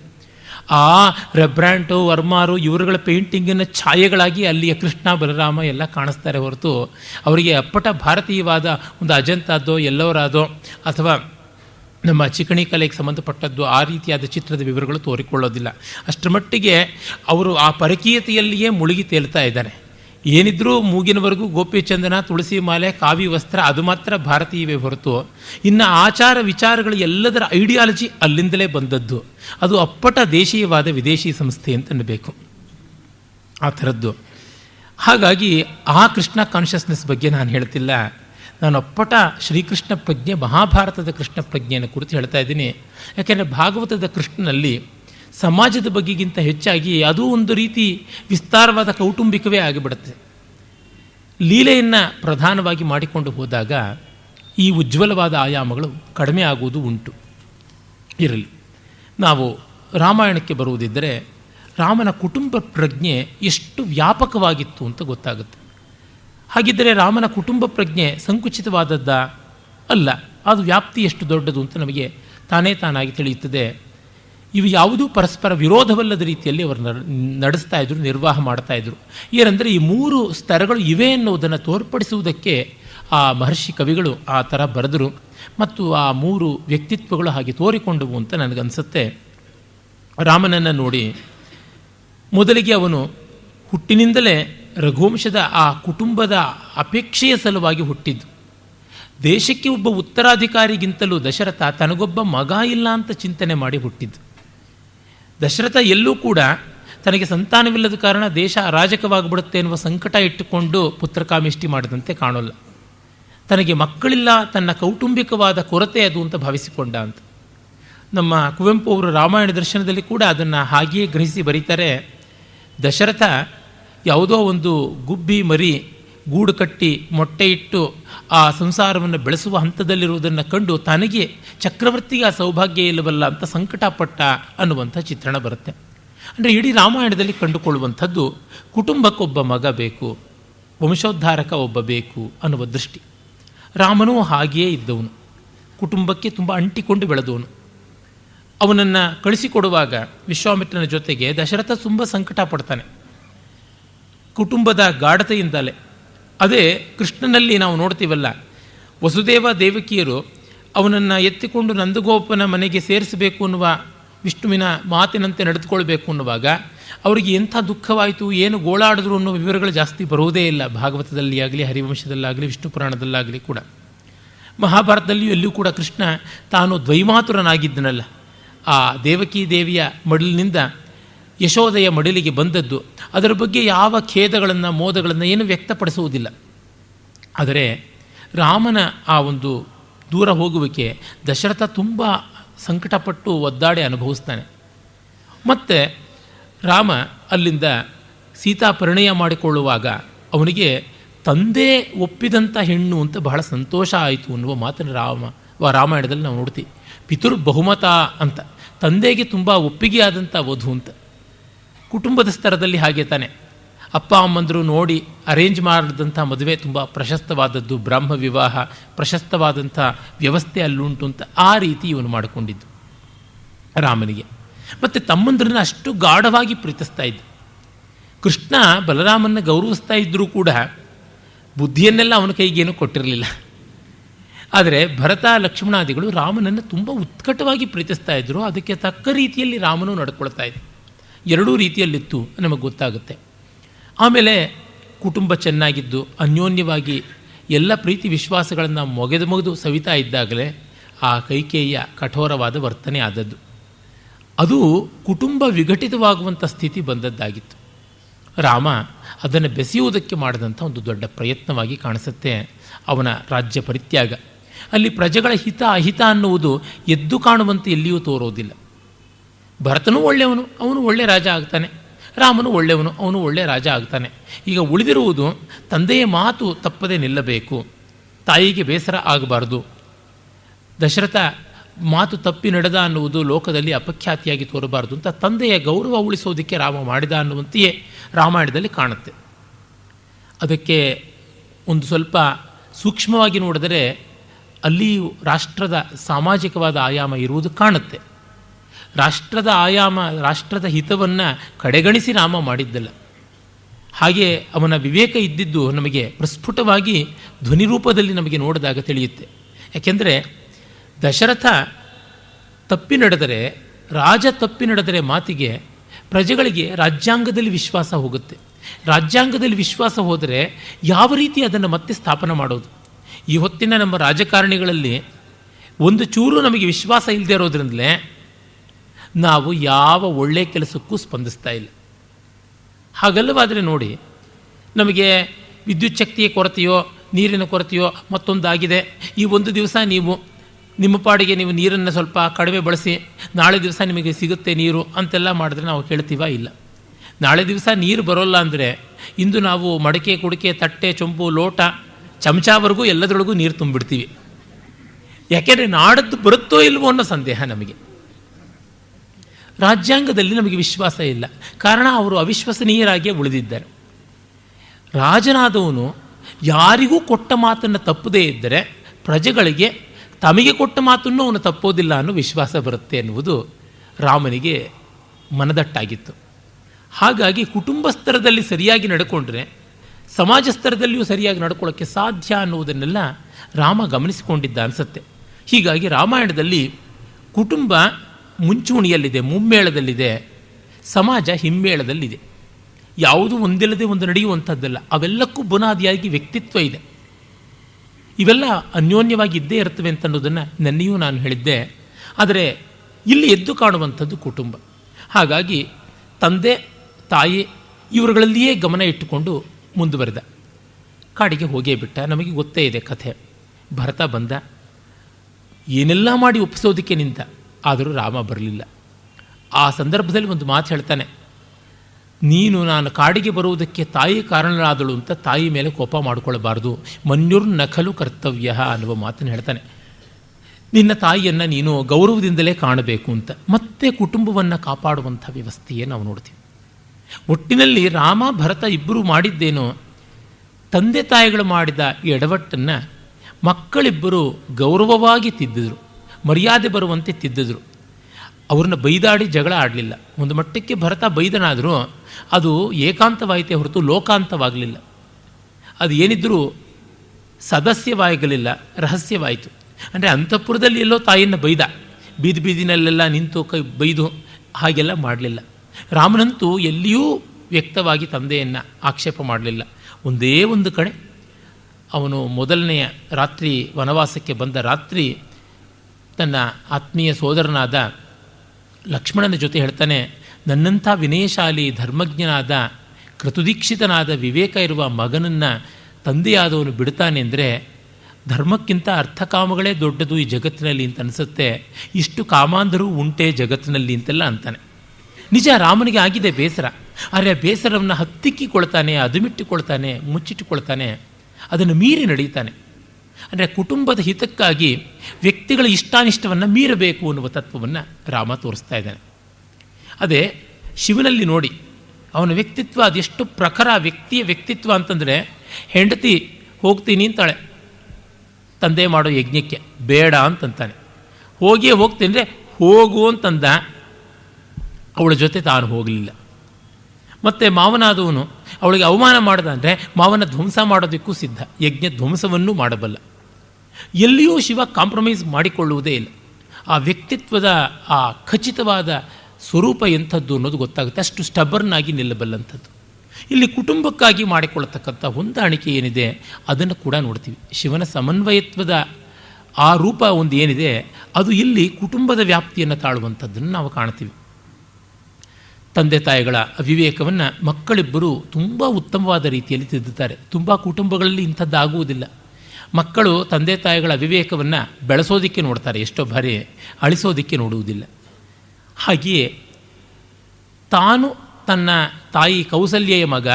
ಆ ರೆಬ್ರ್ಯಾಂಟು ವರ್ಮಾರು ಇವರುಗಳ ಪೇಂಟಿಂಗಿನ ಛಾಯೆಗಳಾಗಿ ಅಲ್ಲಿಯ ಕೃಷ್ಣ, ಬಲರಾಮ ಎಲ್ಲ ಕಾಣಿಸ್ತಾರೆ ಹೊರತು ಅವರಿಗೆ ಅಪ್ಪಟ ಭಾರತೀಯವಾದ ಒಂದು ಅಜಂತಾದೋ ಎಲ್ಲವರಾದೋ, ಅಥವಾ ನಮ್ಮ ಚಿಕಣಿ ಕಲೆಗೆ ಸಂಬಂಧಪಟ್ಟದ್ದು ಆ ರೀತಿಯಾದ ಚಿತ್ರದ ವಿವರಗಳು ತೋರಿಕೊಳ್ಳೋದಿಲ್ಲ. ಅಷ್ಟರ ಮಟ್ಟಿಗೆ ಅವರು ಆ ಪರಕೀಯತೆಯಲ್ಲಿಯೇ ಮುಳುಗಿ ತೇಲ್ತಾ ಇದ್ದಾರೆ. ಏನಿದ್ರೂ ಮೂಗಿನವರೆಗೂ ಗೋಪಿಚಂದನ ತುಳಸಿ ಮಾಲೆ, ಕಾವಿ ವಸ್ತ್ರ, ಅದು ಮಾತ್ರ ಭಾರತೀಯವೇ ಹೊರತು ಇನ್ನು ಆಚಾರ ವಿಚಾರಗಳು ಎಲ್ಲದರ ಐಡಿಯಾಲಜಿ ಅಲ್ಲಿಂದಲೇ ಬಂದದ್ದು. ಅದು ಅಪ್ಪಟ ದೇಶೀಯವಾದ ವಿದೇಶಿ ಸಂಸ್ಥೆ ಅಂತ ಅನ್ನಬೇಕು. ಆ ಥರದ್ದು. ಹಾಗಾಗಿ ಆ ಕೃಷ್ಣ ಕಾನ್ಷಿಯಸ್ನೆಸ್ ಬಗ್ಗೆ ನಾನು ಹೇಳ್ತಿಲ್ಲ. ನಾನು ಅಪ್ಪಟ ಶ್ರೀಕೃಷ್ಣ ಪ್ರಜ್ಞೆ, ಮಹಾಭಾರತದ ಕೃಷ್ಣ ಪ್ರಜ್ಞೆಯನ್ನು ಕುರಿತು ಹೇಳ್ತಾ ಇದ್ದೀನಿ. ಯಾಕೆಂದರೆ ಭಾಗವತದ ಕೃಷ್ಣನಲ್ಲಿ ಸಮಾಜದ ಬಗ್ಗೆಗಿಂತ ಹೆಚ್ಚಾಗಿ ಅದು ಒಂದು ರೀತಿ ವಿಸ್ತಾರವಾದ ಕೌಟುಂಬಿಕವೇ ಆಗಿಬಿಡುತ್ತೆ. ಲೀಲೆಯನ್ನು ಪ್ರಧಾನವಾಗಿ ಮಾಡಿಕೊಂಡು ಹೋದಾಗ ಈ ಉಜ್ವಲವಾದ ಆಯಾಮಗಳು ಕಡಿಮೆ ಆಗುವುದು ಉಂಟು. ಇರಲಿ, ನಾವು ರಾಮಾಯಣಕ್ಕೆ ಬರುವುದಿದ್ದರೆ ರಾಮನ ಕುಟುಂಬ ಪ್ರಜ್ಞೆ ಎಷ್ಟು ವ್ಯಾಪಕವಾಗಿತ್ತು ಅಂತ ಗೊತ್ತಾಗುತ್ತೆ. ಹಾಗಿದ್ದರೆ ರಾಮನ ಕುಟುಂಬ ಪ್ರಜ್ಞೆ ಸಂಕುಚಿತವಾದದ್ದ? ಅಲ್ಲ, ಅದು ವ್ಯಾಪ್ತಿ ಎಷ್ಟು ದೊಡ್ಡದು ಅಂತ ನಮಗೆ ತಾನೇ ತಾನಾಗಿ ತಿಳಿಯುತ್ತದೆ. ಇವು ಯಾವುದೂ ಪರಸ್ಪರ ವಿರೋಧವಲ್ಲದ ರೀತಿಯಲ್ಲಿ ಅವರು ನಡೆಸ್ತಾ ಇದ್ರು, ನಿರ್ವಾಹ ಮಾಡ್ತಾ ಇದ್ರು. ಏನಂದರೆ ಈ ಮೂರು ಸ್ತರಗಳು ಇವೆ ಎನ್ನುವುದನ್ನು ತೋರ್ಪಡಿಸುವುದಕ್ಕೆ ಆ ಮಹರ್ಷಿ ಕವಿಗಳು ಆ ಥರ ಬರೆದರು. ಮತ್ತು ಆ ಮೂರು ವ್ಯಕ್ತಿತ್ವಗಳು ಹಾಗೆ ತೋರಿಕೊಂಡವು ಅಂತ ನನಗನ್ಸುತ್ತೆ. ರಾಮನನ್ನು ನೋಡಿ ಮೊದಲಿಗೆ ಅವನು ಹುಟ್ಟಿನಿಂದಲೇ ರಘುವಂಶದ ಆ ಕುಟುಂಬದ ಅಪೇಕ್ಷೆಯ ಸಲುವಾಗಿ ಹುಟ್ಟಿದ್ದು. ದೇಶಕ್ಕೆ ಒಬ್ಬ ಉತ್ತರಾಧಿಕಾರಿಗಿಂತಲೂ ದಶರಥ ತನಗೊಬ್ಬ ಮಗ ಇಲ್ಲ ಅಂತ ಚಿಂತನೆ ಮಾಡಿ ಹುಟ್ಟಿದ್ದು. ದಶರಥ ಎಲ್ಲೂ ಕೂಡ ತನಗೆ ಸಂತಾನವಿಲ್ಲದ ಕಾರಣ ದೇಶ ಅರಾಜಕವಾಗಿಬಿಡುತ್ತೆ ಎನ್ನುವ ಸಂಕಟ ಇಟ್ಟುಕೊಂಡು ಪುತ್ರಕಾಮಿಷ್ಟಿ ಮಾಡಿದಂತೆ ಕಾಣೋಲ್ಲ. ತನಗೆ ಮಕ್ಕಳಿಲ್ಲ, ತನ್ನ ಕೌಟುಂಬಿಕವಾದ ಕೊರತೆ ಅದು ಅಂತ ಭಾವಿಸಿಕೊಂಡ ಅಂತ. ನಮ್ಮ ಕುವೆಂಪು ಅವರು ರಾಮಾಯಣ ದರ್ಶನದಲ್ಲಿ ಕೂಡ ಅದನ್ನು ಹಾಗೆಯೇ ಗ್ರಹಿಸಿ ಬರೀತಾರೆ, ದಶರಥ ಯಾವುದೋ ಒಂದು ಗುಬ್ಬಿ ಮರಿ ಗೂಡು ಕಟ್ಟಿ ಮೊಟ್ಟೆ ಇಟ್ಟು ಆ ಸಂಸಾರವನ್ನು ಬೆಳೆಸುವ ಹಂತದಲ್ಲಿರುವುದನ್ನು ಕಂಡು ತನಗೆ ಚಕ್ರವರ್ತಿಗೆ ಆ ಸೌಭಾಗ್ಯ ಇಲ್ಲವಲ್ಲ ಅಂತ ಸಂಕಟಪಟ್ಟ ಅನ್ನುವಂಥ ಚಿತ್ರಣ ಬರುತ್ತೆ. ಅಂದರೆ ಇಡೀ ರಾಮಾಯಣದಲ್ಲಿ ಕಂಡುಕೊಳ್ಳುವಂಥದ್ದು ಕುಟುಂಬಕ್ಕೊಬ್ಬ ಮಗ ಬೇಕು, ವಂಶೋದ್ಧಾರಕ ಒಬ್ಬ ಬೇಕು ಅನ್ನುವ ದೃಷ್ಟಿ. ರಾಮನೂ ಹಾಗೆಯೇ ಇದ್ದವನು. ಕುಟುಂಬಕ್ಕೆ ತುಂಬ ಅಂಟಿಕೊಂಡು ಬೆಳೆದವನು. ಅವನನ್ನು ಕಳಿಸಿಕೊಡುವಾಗ ವಿಶ್ವಾಮಿತ್ರನ ಜೊತೆಗೆ ದಶರಥ ತುಂಬ ಸಂಕಟ ಪಡ್ತಾನೆ ಕುಟುಂಬದ ಗಾಢತೆಯಿಂದಲೇ ಅದೇ ಕೃಷ್ಣನಲ್ಲಿ ನಾವು ನೋಡ್ತೀವಲ್ಲ, ವಸುದೇವ ದೇವಕಿಯರು ಅವನನ್ನು ಎತ್ತಿಕೊಂಡು ನಂದಗೋಪನ ಮನೆಗೆ ಸೇರಿಸಬೇಕು ಅನ್ನುವ ವಿಷ್ಣುವಿನ ಮಾತಿನಂತೆ ನಡೆದುಕೊಳ್ಬೇಕು ಅನ್ನುವಾಗ ಅವರಿಗೆ ಎಂಥ ದುಃಖವಾಯಿತು, ಏನು ಗೋಳಾಡಿದ್ರು ಅನ್ನೋ ವಿವರಗಳು ಜಾಸ್ತಿ ಬರುವುದೇ ಇಲ್ಲ. ಭಾಗವತದಲ್ಲಿ ಆಗಲಿ ಹರಿವಂಶದಲ್ಲಾಗಲಿ ವಿಷ್ಣು ಪುರಾಣದಲ್ಲಾಗಲಿ ಕೂಡ. ಮಹಾಭಾರತದಲ್ಲಿಯೂ ಎಲ್ಲೂ ಕೂಡ ಕೃಷ್ಣ ತಾನು ದ್ವೈಮಾತುರನಾಗಿದ್ದನಲ್ಲ. ಆ ದೇವಕಿ ದೇವಿಯ ಮಡಿಲಿನಿಂದ ಯಶೋದಯ ಮಡಿಲಿಗೆ ಬಂದದ್ದು. ಅದರ ಬಗ್ಗೆ ಯಾವ ಖೇದಗಳನ್ನು, ಮೋದಗಳನ್ನು ಏನು ವ್ಯಕ್ತಪಡಿಸುವುದಿಲ್ಲ. ಆದರೆ ರಾಮನ ಆ ಒಂದು ದೂರ ಹೋಗುವಿಕೆ ದಶರಥ ತುಂಬ ಸಂಕಟಪಟ್ಟು ಒದ್ದಾಡಿ ಅನುಭವಿಸ್ತಾನೆ. ಮತ್ತು ರಾಮ ಅಲ್ಲಿಂದ ಸೀತಾ ಪರಿಣಯ ಮಾಡಿಕೊಳ್ಳುವಾಗ ಅವನಿಗೆ ತಂದೆ ಒಪ್ಪಿದಂಥ ಹೆಣ್ಣು ಅಂತ ಬಹಳ ಸಂತೋಷ ಆಯಿತು ಅನ್ನುವ ಮಾತನ್ನು ರಾಮ, ರಾಮಾಯಣದಲ್ಲಿ ನಾವು ನೋಡ್ತೀವಿ. ಪಿತುರ್ ಬಹುಮತ ಅಂತ, ತಂದೆಗೆ ತುಂಬ ಒಪ್ಪಿಗೆ ವಧು ಅಂತ. ಕುಟುಂಬದ ಸ್ತರದಲ್ಲಿ ಹಾಗೆ ತಾನೆ. ಅಪ್ಪ, ಅಮ್ಮಂದರು ನೋಡಿ ಅರೇಂಜ್ ಮಾಡಿದಂಥ ಮದುವೆ ತುಂಬ ಪ್ರಶಸ್ತವಾದದ್ದು, ಬ್ರಾಹ್ಮ ವಿವಾಹ ಪ್ರಶಸ್ತವಾದಂಥ ವ್ಯವಸ್ಥೆ ಅಲ್ಲುಂಟು ಅಂತ ಆ ರೀತಿ ಇವನು ಮಾಡಿಕೊಂಡಿದ್ದು ರಾಮನಿಗೆ. ಮತ್ತು ತಮ್ಮಂದ್ರನ್ನ ಅಷ್ಟು ಗಾಢವಾಗಿ ಪ್ರೀತಿಸ್ತಾ ಇದ್ದ. ಕೃಷ್ಣ ಬಲರಾಮನ್ನ ಗೌರವಿಸ್ತಾ ಇದ್ದರೂ ಕೂಡ ಬುದ್ಧಿಯನ್ನೆಲ್ಲ ಅವನ ಕೈಗೇನು ಕೊಟ್ಟಿರಲಿಲ್ಲ. ಆದರೆ ಭರತ, ಲಕ್ಷ್ಮಣಾದಿಗಳು ರಾಮನನ್ನು ತುಂಬ ಉತ್ಕಟವಾಗಿ ಪ್ರೀತಿಸ್ತಾ ಇದ್ದರು ಅದಕ್ಕೆ ತಕ್ಕ ರೀತಿಯಲ್ಲಿ ರಾಮನು ನಡ್ಕೊಳ್ತಾ ಇದ್ದ. ಎರಡೂ ರೀತಿಯಲ್ಲಿತ್ತು ನಮಗೆ ಗೊತ್ತಾಗುತ್ತೆ. ಆಮೇಲೆ ಕುಟುಂಬ ಚೆನ್ನಾಗಿದ್ದು, ಅನ್ಯೋನ್ಯವಾಗಿ ಎಲ್ಲ ಪ್ರೀತಿ ವಿಶ್ವಾಸಗಳನ್ನು ಮೊಗೆದು ಮೊಗೆದು ಸವಿತಾ ಇದ್ದಾಗಲೇ ಆ ಕೈಕೇಯಿಯ ಕಠೋರವಾದ ವರ್ತನೆ ಆದದ್ದು. ಅದು ಕುಟುಂಬ ವಿಘಟಿತವಾಗುವಂಥ ಸ್ಥಿತಿ ಬಂದದ್ದಾಗಿತ್ತು. ರಾಮ ಅದನ್ನು ಬೆಸೆಯುವುದಕ್ಕೆ ಮಾಡಿದಂಥ ಒಂದು ದೊಡ್ಡ ಪ್ರಯತ್ನವಾಗಿ ಕಾಣಿಸುತ್ತೆ ಅವನ ರಾಜ್ಯ ಪರಿತ್ಯಾಗ. ಅಲ್ಲಿ ಪ್ರಜೆಗಳ ಹಿತ, ಅಹಿತ ಅನ್ನುವುದು ಎದ್ದು ಕಾಣುವಂತೆ ಎಲ್ಲಿಯೂ ತೋರೋದಿಲ್ಲ. ಭರತನೂ ಒಳ್ಳೆಯವನು, ಅವನು ಒಳ್ಳೆಯ ರಾಜ ಆಗ್ತಾನೆ. ರಾಮನು ಒಳ್ಳೆಯವನು, ಅವನು ಒಳ್ಳೆಯ ರಾಜ ಆಗ್ತಾನೆ. ಈಗ ಉಳಿದಿರುವುದು ತಂದೆಯ ಮಾತು ತಪ್ಪದೆ ನಿಲ್ಲಬೇಕು. ತಾಯಿಗೆ ಬೇಸರ ಆಗಬಾರ್ದು. ದಶರಥ ಮಾತು ತಪ್ಪಿ ನಡೆದ ಅನ್ನುವುದು ಲೋಕದಲ್ಲಿ ಅಪಖ್ಯಾತಿಯಾಗಿ ತೋರಬಾರದು ಅಂತ ತಂದೆಯ ಗೌರವ ಉಳಿಸೋದಕ್ಕೆ ರಾಮ ಮಾಡಿದ ಅನ್ನುವಂತೆಯೇ ರಾಮಾಯಣದಲ್ಲಿ ಕಾಣುತ್ತೆ. ಅದಕ್ಕೆ ಒಂದು ಸ್ವಲ್ಪ ಸೂಕ್ಷ್ಮವಾಗಿ ನೋಡಿದರೆ ಅಲ್ಲಿಯೂ ರಾಷ್ಟ್ರದ ಸಾಮಾಜಿಕವಾದ ಆಯಾಮ ಇರುವುದು ಕಾಣುತ್ತೆ. ರಾಷ್ಟ್ರದ ಆಯಾಮ, ರಾಷ್ಟ್ರದ ಹಿತವನ್ನು ಕಡೆಗಣಿಸಿ ರಾಮ ಮಾಡಿದ್ದಲ್ಲ. ಹಾಗೆ ಅವನ ವಿವೇಕ ಇದ್ದಿದ್ದು ನಮಗೆ ಪ್ರಸ್ಫುಟವಾಗಿ ಧ್ವನಿರೂಪದಲ್ಲಿ ನಮಗೆ ನೋಡಿದಾಗ ತಿಳಿಯುತ್ತೆ. ಯಾಕೆಂದರೆ ದಶರಥ ತಪ್ಪಿ ನಡೆದರೆ, ರಾಜ ತಪ್ಪಿ ನಡೆದರೆ ಮಾತಿಗೆ ಪ್ರಜೆಗಳಿಗೆ ರಾಜ್ಯಾಂಗದಲ್ಲಿ ವಿಶ್ವಾಸ ಹೋಗುತ್ತೆ. ರಾಜ್ಯಾಂಗದಲ್ಲಿ ವಿಶ್ವಾಸ ಹೋದರೆ ಯಾವ ರೀತಿ ಅದನ್ನು ಮತ್ತೆ ಸ್ಥಾಪನೆ ಮಾಡೋದು? ಈ ಹೊತ್ತಿನ ನಮ್ಮ ರಾಜಕಾರಣಿಗಳಲ್ಲಿ ಒಂದು ಚೂರು ನಮಗೆ ವಿಶ್ವಾಸ ಇಲ್ಲದೆ ಇರೋದ್ರಿಂದಲೇ ನಾವು ಯಾವ ಒಳ್ಳೆಯ ಕೆಲಸಕ್ಕೂ ಸ್ಪಂದಿಸ್ತಾ ಇಲ್ಲ. ಹಾಗಲ್ಲವಾದರೆ ನೋಡಿ, ನಮಗೆ ವಿದ್ಯುತ್ ಶಕ್ತಿಯ ಕೊರತೆಯೋ, ನೀರಿನ ಕೊರತೆಯೋ ಮತ್ತೊಂದಾಗಿದೆ. ಈ ಒಂದು ದಿವಸ ನೀವು, ನಿಮ್ಮ ಪಾಡಿಗೆ ನೀವು ನೀರನ್ನು ಸ್ವಲ್ಪ ಕಡಿಮೆ ಬಳಸಿ, ನಾಳೆ ದಿವಸ ನಿಮಗೆ ಸಿಗುತ್ತೆ ನೀರು ಅಂತೆಲ್ಲ ಮಾಡಿದ್ರೆ ನಾವು ಕೇಳ್ತೀವ ಇಲ್ಲ. ನಾಳೆ ದಿವಸ ನೀರು ಬರೋಲ್ಲ ಅಂದರೆ, ಇಂದು ನಾವು ಮಡಕೆ, ಕುಡಿಕೆ, ತಟ್ಟೆ, ಚೊಂಬು, ಲೋಟ, ಚಮಚವರೆಗೂ ಎಲ್ಲದರೊಳಗೂ ನೀರು ತುಂಬಿಡ್ತೀವಿ. ಯಾಕೆಂದರೆ ನಾಡದ್ದು ಬರುತ್ತೋ ಇಲ್ವೋ ಅನ್ನೋ ಸಂದೇಹ ನಮಗೆ. ರಾಜ್ಯಾಂಗದಲ್ಲಿ ನಮಗೆ ವಿಶ್ವಾಸ ಇಲ್ಲ. ಕಾರಣ ಅವರು ಅವಿಶ್ವಸನೀಯರಾಗಿಯೇ ಉಳಿದಿದ್ದಾರೆ. ರಾಜನಾದವನು ಯಾರಿಗೂ ಕೊಟ್ಟ ಮಾತನ್ನು ತಪ್ಪದೇ ಇದ್ದರೆ ಪ್ರಜೆಗಳಿಗೆ ತಮಗೆ ಕೊಟ್ಟ ಮಾತನ್ನು ಅವನು ತಪ್ಪೋದಿಲ್ಲ ಅನ್ನೋ ವಿಶ್ವಾಸ ಬರುತ್ತೆ ಎನ್ನುವುದು ರಾಮನಿಗೆ ಮನದಟ್ಟಾಗಿತ್ತು. ಹಾಗಾಗಿ ಕುಟುಂಬ ಸ್ತರದಲ್ಲಿ ಸರಿಯಾಗಿ ನಡ್ಕೊಂಡ್ರೆ ಸಮಾಜ ಸ್ತರದಲ್ಲಿಯೂ ಸರಿಯಾಗಿ ನಡ್ಕೊಳ್ಳೋಕ್ಕೆ ಸಾಧ್ಯ ಅನ್ನುವುದನ್ನೆಲ್ಲ ರಾಮ ಗಮನಿಸಿಕೊಂಡಿದ್ದ ಅನಿಸುತ್ತೆ. ಹೀಗಾಗಿ ರಾಮಾಯಣದಲ್ಲಿ ಕುಟುಂಬ ಮುಂಚೂಣಿಯಲ್ಲಿದೆ, ಮುಮ್ಮೇಳದಲ್ಲಿದೆ, ಸಮಾಜ ಹಿಮ್ಮೇಳದಲ್ಲಿದೆ. ಯಾವುದು ಒಂದಿಲ್ಲದೆ ಒಂದು ನಡೆಯುವಂಥದ್ದಲ್ಲ. ಅವೆಲ್ಲಕ್ಕೂ ಬುನಾದಿಯಾಗಿ ವ್ಯಕ್ತಿತ್ವ ಇದೆ. ಇವೆಲ್ಲ ಅನ್ಯೋನ್ಯವಾಗಿ ಇದ್ದೇ ಇರ್ತವೆ ಅಂತ ಅನ್ನೋದನ್ನು ನೆನ್ನೆಯೂ ನಾನು ಹೇಳಿದ್ದೆ. ಆದರೆ ಇಲ್ಲಿ ಎದ್ದು ಕಾಣುವಂಥದ್ದು ಕುಟುಂಬ. ಹಾಗಾಗಿ ತಂದೆ, ತಾಯಿ ಇವರುಗಳಲ್ಲಿಯೇ ಗಮನ ಇಟ್ಟುಕೊಂಡು ಮುಂದುವರೆದ. ಕಾಡಿಗೆ ಹೋಗೇ ಬಿಟ್ಟ. ನಮಗೆ ಗೊತ್ತೇ ಇದೆ ಕಥೆ. ಭರತ ಬಂದ. ಏನೆಲ್ಲ ಮಾಡಿ ಒಪ್ಪಿಸೋದಕ್ಕೆ ನಿಂತ. ಆದರೂ ರಾಮ ಬರಲಿಲ್ಲ. ಆ ಸಂದರ್ಭದಲ್ಲಿ ಒಂದು ಮಾತು ಹೇಳ್ತಾನೆ, ನೀನು ನಾನು ಕಾಡಿಗೆ ಬರುವುದಕ್ಕೆ ತಾಯಿ ಕಾರಣರಾದಳು ಅಂತ ತಾಯಿ ಮೇಲೆ ಕೋಪ ಮಾಡಿಕೊಳ್ಳಬಾರ್ದು. ಮನ್ಯುರ್ ನಕಲು ಕರ್ತವ್ಯ ಅನ್ನುವ ಮಾತನ್ನು ಹೇಳ್ತಾನೆ. ನಿನ್ನ ತಾಯಿಯನ್ನು ನೀನು ಗೌರವದಿಂದಲೇ ಕಾಣಬೇಕು ಅಂತ, ಮತ್ತೆ ಕುಟುಂಬವನ್ನು ಕಾಪಾಡುವಂಥ ವ್ಯವಸ್ಥೆಯೇ ನಾವು ನೋಡ್ತೀವಿ. ಒಟ್ಟಿನಲ್ಲಿ ರಾಮ ಭರತ ಇಬ್ಬರು ಮಾಡಿದ್ದೇನೋ? ತಂದೆ ತಾಯಿಗಳು ಮಾಡಿದ ಎಡವಟ್ಟನ್ನು ಮಕ್ಕಳಿಬ್ಬರು ಗೌರವವಾಗಿ ತಿದ್ದಿದ್ರು. ಮರ್ಯಾದೆ ಬರುವಂತೆ ತಿದ್ದಿದ್ರು. ಅವ್ರನ್ನ ಬೈದಾಡಿ ಜಗಳ ಆಡಲಿಲ್ಲ. ಒಂದು ಮಟ್ಟಕ್ಕೆ ಭರತ ಬೈದನಾದರೂ ಅದು ಏಕಾಂತವಾಯಿತೇ ಹೊರತು ಲೋಕಾಂತವಾಗಲಿಲ್ಲ. ಅದು ಏನಿದ್ರೂ ಸದಸ್ಯವಾಗಲಿಲ್ಲ, ರಹಸ್ಯವಾಯಿತು. ಅಂದರೆ ಅಂತಃಪುರದಲ್ಲಿ ಎಲ್ಲೋ ತಾಯಿಯನ್ನು ಬೈದ. ಬೀದಿ ಬೀದಿನಲ್ಲೆಲ್ಲ ನಿಂತು ಕೈ ಬೈದು ಹಾಗೆಲ್ಲ ಮಾಡಲಿಲ್ಲ. ರಾಮನಂತೂ ಎಲ್ಲಿಯೂ ವ್ಯಕ್ತವಾಗಿ ತಂದೆಯನ್ನು ಆಕ್ಷೇಪ ಮಾಡಲಿಲ್ಲ. ಒಂದೇ ಒಂದು ಕಡೆ ಅವನು ಮೊದಲನೆಯ ರಾತ್ರಿ ವನವಾಸಕ್ಕೆ ಬಂದ ರಾತ್ರಿ ತನ್ನ ಆತ್ಮೀಯ ಸೋದರನಾದ ಲಕ್ಷ್ಮಣನ ಜೊತೆ ಹೇಳ್ತಾನೆ, ನನ್ನಂಥ ವಿನಯಶಾಲಿ ಧರ್ಮಜ್ಞನಾದ ಕೃತುದೀಕ್ಷಿತನಾದ ವಿವೇಕ ಇರುವ ಮಗನನ್ನು ತಂದೆಯಾದವನು ಬಿಡ್ತಾನೆ ಅಂದರೆ ಧರ್ಮಕ್ಕಿಂತ ಅರ್ಥಕಾಮಗಳೇ ದೊಡ್ಡದು ಈ ಜಗತ್ತಿನಲ್ಲಿ ಅಂತ ಅನಿಸುತ್ತೆ. ಇಷ್ಟು ಕಾಮಾಂಧರೂ ಉಂಟೆ ಜಗತ್ತಿನಲ್ಲಿ ಅಂತೆಲ್ಲ ಅಂತಾನೆ. ನಿಜ ರಾಮನಿಗೆ ಆಗಿದೆ ಬೇಸರ. ಆದರೆ ಬೇಸರವನ್ನು ಹತ್ತಿಕ್ಕಿಕೊಳ್ತಾನೆ, ಅದುಮಿಟ್ಟುಕೊಳ್ತಾನೆ, ಮುಚ್ಚಿಟ್ಟುಕೊಳ್ತಾನೆ, ಅದನ್ನು ಮೀರಿ ನಡೀತಾನೆ ಅಂದರೆ ಕುಟುಂಬದ ಹಿತಕ್ಕಾಗಿ ವ್ಯಕ್ತಿಗಳ ಇಷ್ಟಾನಿಷ್ಟವನ್ನು ಮೀರಬೇಕು ಅನ್ನುವ ತತ್ವವನ್ನು ರಾಮ ತೋರಿಸ್ತಾ ಇದ್ದಾನೆ. ಅದೇ ಶಿವನಲ್ಲಿ ನೋಡಿ ಅವನ ವ್ಯಕ್ತಿತ್ವ ಅದೆಷ್ಟು ಪ್ರಖರ ವ್ಯಕ್ತಿಯ ವ್ಯಕ್ತಿತ್ವ ಅಂತಂದರೆ ಹೆಂಡತಿ ಹೋಗ್ತೀನಿ ಅಂತಾಳೆ. ತಂದೆ ಮಾಡೋ ಯಜ್ಞಕ್ಕೆ ಬೇಡ ಅಂತಂತಾನೆ. ಹೋಗಿಯೇ ಹೋಗ್ತೀನಿ ಅಂದರೆ ಹೋಗು ಅಂತಂದ. ಅವಳ ಜೊತೆ ತಾನು ಹೋಗಲಿಲ್ಲ. ಮತ್ತು ಮಾವನಾದವನು ಅವಳಿಗೆ ಅವಮಾನ ಮಾಡ್ದ ಅಂದರೆ ಮಾವನ ಧ್ವಂಸ ಮಾಡೋದಕ್ಕೂ ಸಿದ್ಧ. ಯಜ್ಞ ಧ್ವಂಸವನ್ನೂ ಮಾಡಬಲ್ಲ. ಎಲ್ಲಿಯೂ ಶಿವ ಕಾಂಪ್ರಮೈಸ್ ಮಾಡಿಕೊಳ್ಳುವುದೇ ಇಲ್ಲ. ಆ ವ್ಯಕ್ತಿತ್ವದ ಆ ಖಚಿತವಾದ ಸ್ವರೂಪ ಎಂಥದ್ದು ಅನ್ನೋದು ಗೊತ್ತಾಗುತ್ತೆ. ಅಷ್ಟು ಸ್ಟಬರ್ನ್ ಆಗಿ ನಿಲ್ಲಬಲ್ಲಂಥದ್ದು. ಇಲ್ಲಿ ಕುಟುಂಬಕ್ಕಾಗಿ ಮಾಡಿಕೊಳ್ಳತಕ್ಕಂಥ ಹೊಂದಾಣಿಕೆ ಏನಿದೆ, ಅದನ್ನು ಕೂಡ ನೋಡ್ತೀವಿ. ಶಿವನ ಸಮನ್ವಯತ್ವದ ಆ ರೂಪ ಒಂದು ಏನಿದೆ, ಅದು ಇಲ್ಲಿ ಕುಟುಂಬದ ವ್ಯಾಪ್ತಿಯನ್ನು ತಾಳುವಂಥದ್ದನ್ನು ನಾವು ಕಾಣ್ತೀವಿ. ತಂದೆ ತಾಯಿಗಳ ಅವಿವೇಕವನ್ನು ಮಕ್ಕಳಿಬ್ಬರು ತುಂಬ ಉತ್ತಮವಾದ ರೀತಿಯಲ್ಲಿ ತಿದ್ದುತ್ತಾರೆ. ತುಂಬ ಕುಟುಂಬಗಳಲ್ಲಿ ಇಂಥದ್ದಾಗುವುದಿಲ್ಲ. ಮಕ್ಕಳು ತಂದೆ ತಾಯಿಗಳ ಅವಿವೇಕವನ್ನು ಬೆಳೆಸೋದಕ್ಕೆ ನೋಡ್ತಾರೆ. ಎಷ್ಟೋ ಬಾರಿ ಅಳಿಸೋದಕ್ಕೆ ನೋಡುವುದಿಲ್ಲ. ಹಾಗೆಯೇ ತಾನು ತನ್ನ ತಾಯಿ ಕೌಸಲ್ಯೆಯ ಮಗ,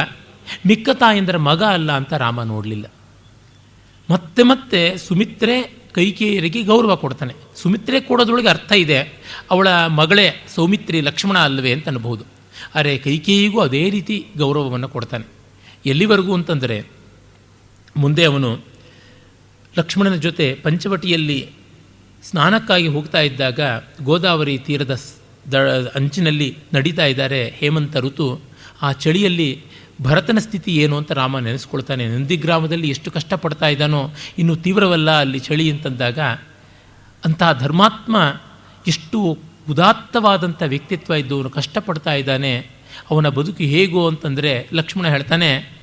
ಮಿಕ್ಕ ತಾಯಂದರ ಮಗ ಅಲ್ಲ ಅಂತ ರಾಮ ನೋಡಲಿಲ್ಲ. ಮತ್ತೆ ಮತ್ತೆ ಸುಮಿತ್ರೆ ಕೈಕೇಯರಿಗೆ ಗೌರವ ಕೊಡ್ತಾನೆ. ಸುಮಿತ್ರೆ ಕೊಡೋದ್ರೊಳಗೆ ಅರ್ಥ ಇದೆ, ಅವಳ ಮಗಳೇ ಸೌಮಿತ್ರಿ ಲಕ್ಷ್ಮಣ ಅಲ್ಲವೇ ಅಂತ ಅನ್ಬೋದು ಆದರೆ ಕೈಕೇಯಿಗೂ ಅದೇ ರೀತಿ ಗೌರವವನ್ನು ಕೊಡ್ತಾನೆ. ಎಲ್ಲಿವರೆಗೂ ಅಂತಂದರೆ, ಮುಂದೆ ಅವನು ಲಕ್ಷ್ಮಣನ ಜೊತೆ ಪಂಚವಟಿಯಲ್ಲಿ ಸ್ನಾನಕ್ಕಾಗಿ ಹೋಗ್ತಾ ಇದ್ದಾಗ ಗೋದಾವರಿ ತೀರದ ದ, ಅಂಚಿನಲ್ಲಿ ನಡೀತಾ ಇದ್ದಾರೆ ಹೇಮಂತ ಋತು. ಆ ಚಳಿಯಲ್ಲಿ ಭರತನ ಸ್ಥಿತಿ ಏನು ಅಂತ ರಾಮ ನೆನೆಸ್ಕೊಳ್ತಾನೆ. ನಂದಿಗ್ರಾಮದಲ್ಲಿ ಎಷ್ಟು ಕಷ್ಟಪಡ್ತಾ ಇದ್ದಾನೋ, ಇನ್ನು ತೀವ್ರವಲ್ಲ ಅಲ್ಲಿ ಚಳಿ ಅಂತಂದಾಗ. ಅಂತಹ ಧರ್ಮಾತ್ಮ ಎಷ್ಟು ಉದಾತ್ತವಾದಂಥ ವ್ಯಕ್ತಿತ್ವ ಇದ್ದವನು ಕಷ್ಟಪಡ್ತಾ ಇದ್ದಾನೆ. ಅವನ ಬದುಕು ಹೇಗೋ ಅಂತಂದರೆ ಲಕ್ಷ್ಮಣ ಹೇಳ್ತಾನೆ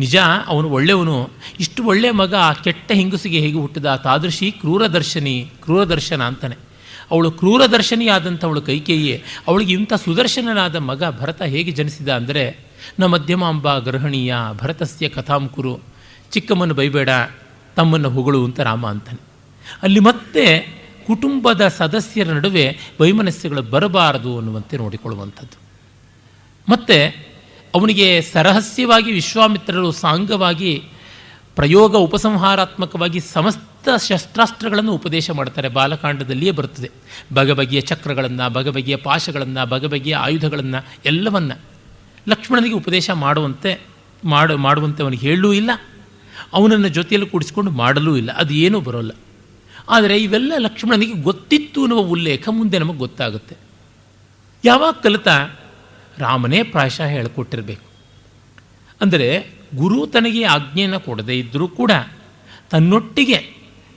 ನಿಜ, ಅವನು ಒಳ್ಳೆಯವನು. ಇಷ್ಟು ಒಳ್ಳೆಯ ಮಗ ಆ ಕೆಟ್ಟ ಹೆಂಗಸಿಗೆ ಹೇಗೆ ಹುಟ್ಟಿದ? ತಾದೃಶಿ ಕ್ರೂರದರ್ಶನಿ, ಕ್ರೂರದರ್ಶನ ಅಂತಾನೆ. ಅವಳು ಕ್ರೂರದರ್ಶನಿಯಾದಂಥವಳು ಕೈಕೇಯಿಯೇ. ಅವಳಿಗೆ ಇಂಥ ಸುದರ್ಶನನಾದ ಮಗ ಭರತ ಹೇಗೆ ಜನಿಸಿದ ಅಂದರೆ ನ ಮಧ್ಯಮಾಂಬ ಗರ್ಹಣೀಯ ಭರತಸ್ಯ ಕಥಾಂಕುರು ಚಿಕ್ಕಮ್ಮನ ಬೈಬೇಡ, ತಮ್ಮನ್ನು ಹೊಗಳು ಅಂತ ರಾಮ ಅಂತಾನೆ. ಅಲ್ಲಿ ಮತ್ತೆ ಕುಟುಂಬದ ಸದಸ್ಯರ ನಡುವೆ ವೈಮನಸ್ಯಗಳು ಬರಬಾರದು ಅನ್ನುವಂತೆ ನೋಡಿಕೊಳ್ಳುವಂಥದ್ದು. ಮತ್ತು ಅವನಿಗೆ ಸರಹಸ್ಯವಾಗಿ ವಿಶ್ವಾಮಿತ್ರರು ಸಾಂಗವಾಗಿ ಪ್ರಯೋಗ ಉಪಸಂಹಾರಾತ್ಮಕವಾಗಿ ಸಮಸ್ತ ಶಸ್ತ್ರಾಸ್ತ್ರಗಳನ್ನು ಉಪದೇಶ ಮಾಡ್ತಾರೆ. ಬಾಲಕಾಂಡದಲ್ಲಿಯೇ ಬರುತ್ತದೆ. ಬಗಬಗೆಯ ಚಕ್ರಗಳನ್ನು ಬಗಬಗೆಯ ಪಾಶಗಳನ್ನು ಬಗಬಗೆಯ ಆಯುಧಗಳನ್ನು ಎಲ್ಲವನ್ನು ಲಕ್ಷ್ಮಣನಿಗೆ ಉಪದೇಶ ಮಾಡುವಂತೆ ಮಾಡು, ಮಾಡುವಂತೆ ಅವನಿಗೆ ಹೇಳಲೂ ಇಲ್ಲ. ಅವನನ್ನು ಜೊತೆಯಲ್ಲಿ ಕೂಡಿಸ್ಕೊಂಡು ಮಾಡಲೂ ಇಲ್ಲ. ಅದು ಏನೂ ಬರೋಲ್ಲ. ಆದರೆ ಇವೆಲ್ಲ ಲಕ್ಷ್ಮಣನಿಗೆ ಗೊತ್ತಿತ್ತು ಅನ್ನುವ ಉಲ್ಲೇಖ ಮುಂದೆ ನಮಗೆ ಗೊತ್ತಾಗುತ್ತೆ. ಯಾವಾಗ ಕಲಿತ ರಾಮನೇ ಪ್ರಾಯಶಃ ಹೇಳಿಕೊಟ್ಟಿರಬೇಕು. ಅಂದರೆ ಗುರು ತನಗೆ ಆಜ್ಞೆಯನ್ನು ಕೊಡದೇ ಇದ್ದರೂ ಕೂಡ ತನ್ನೊಟ್ಟಿಗೆ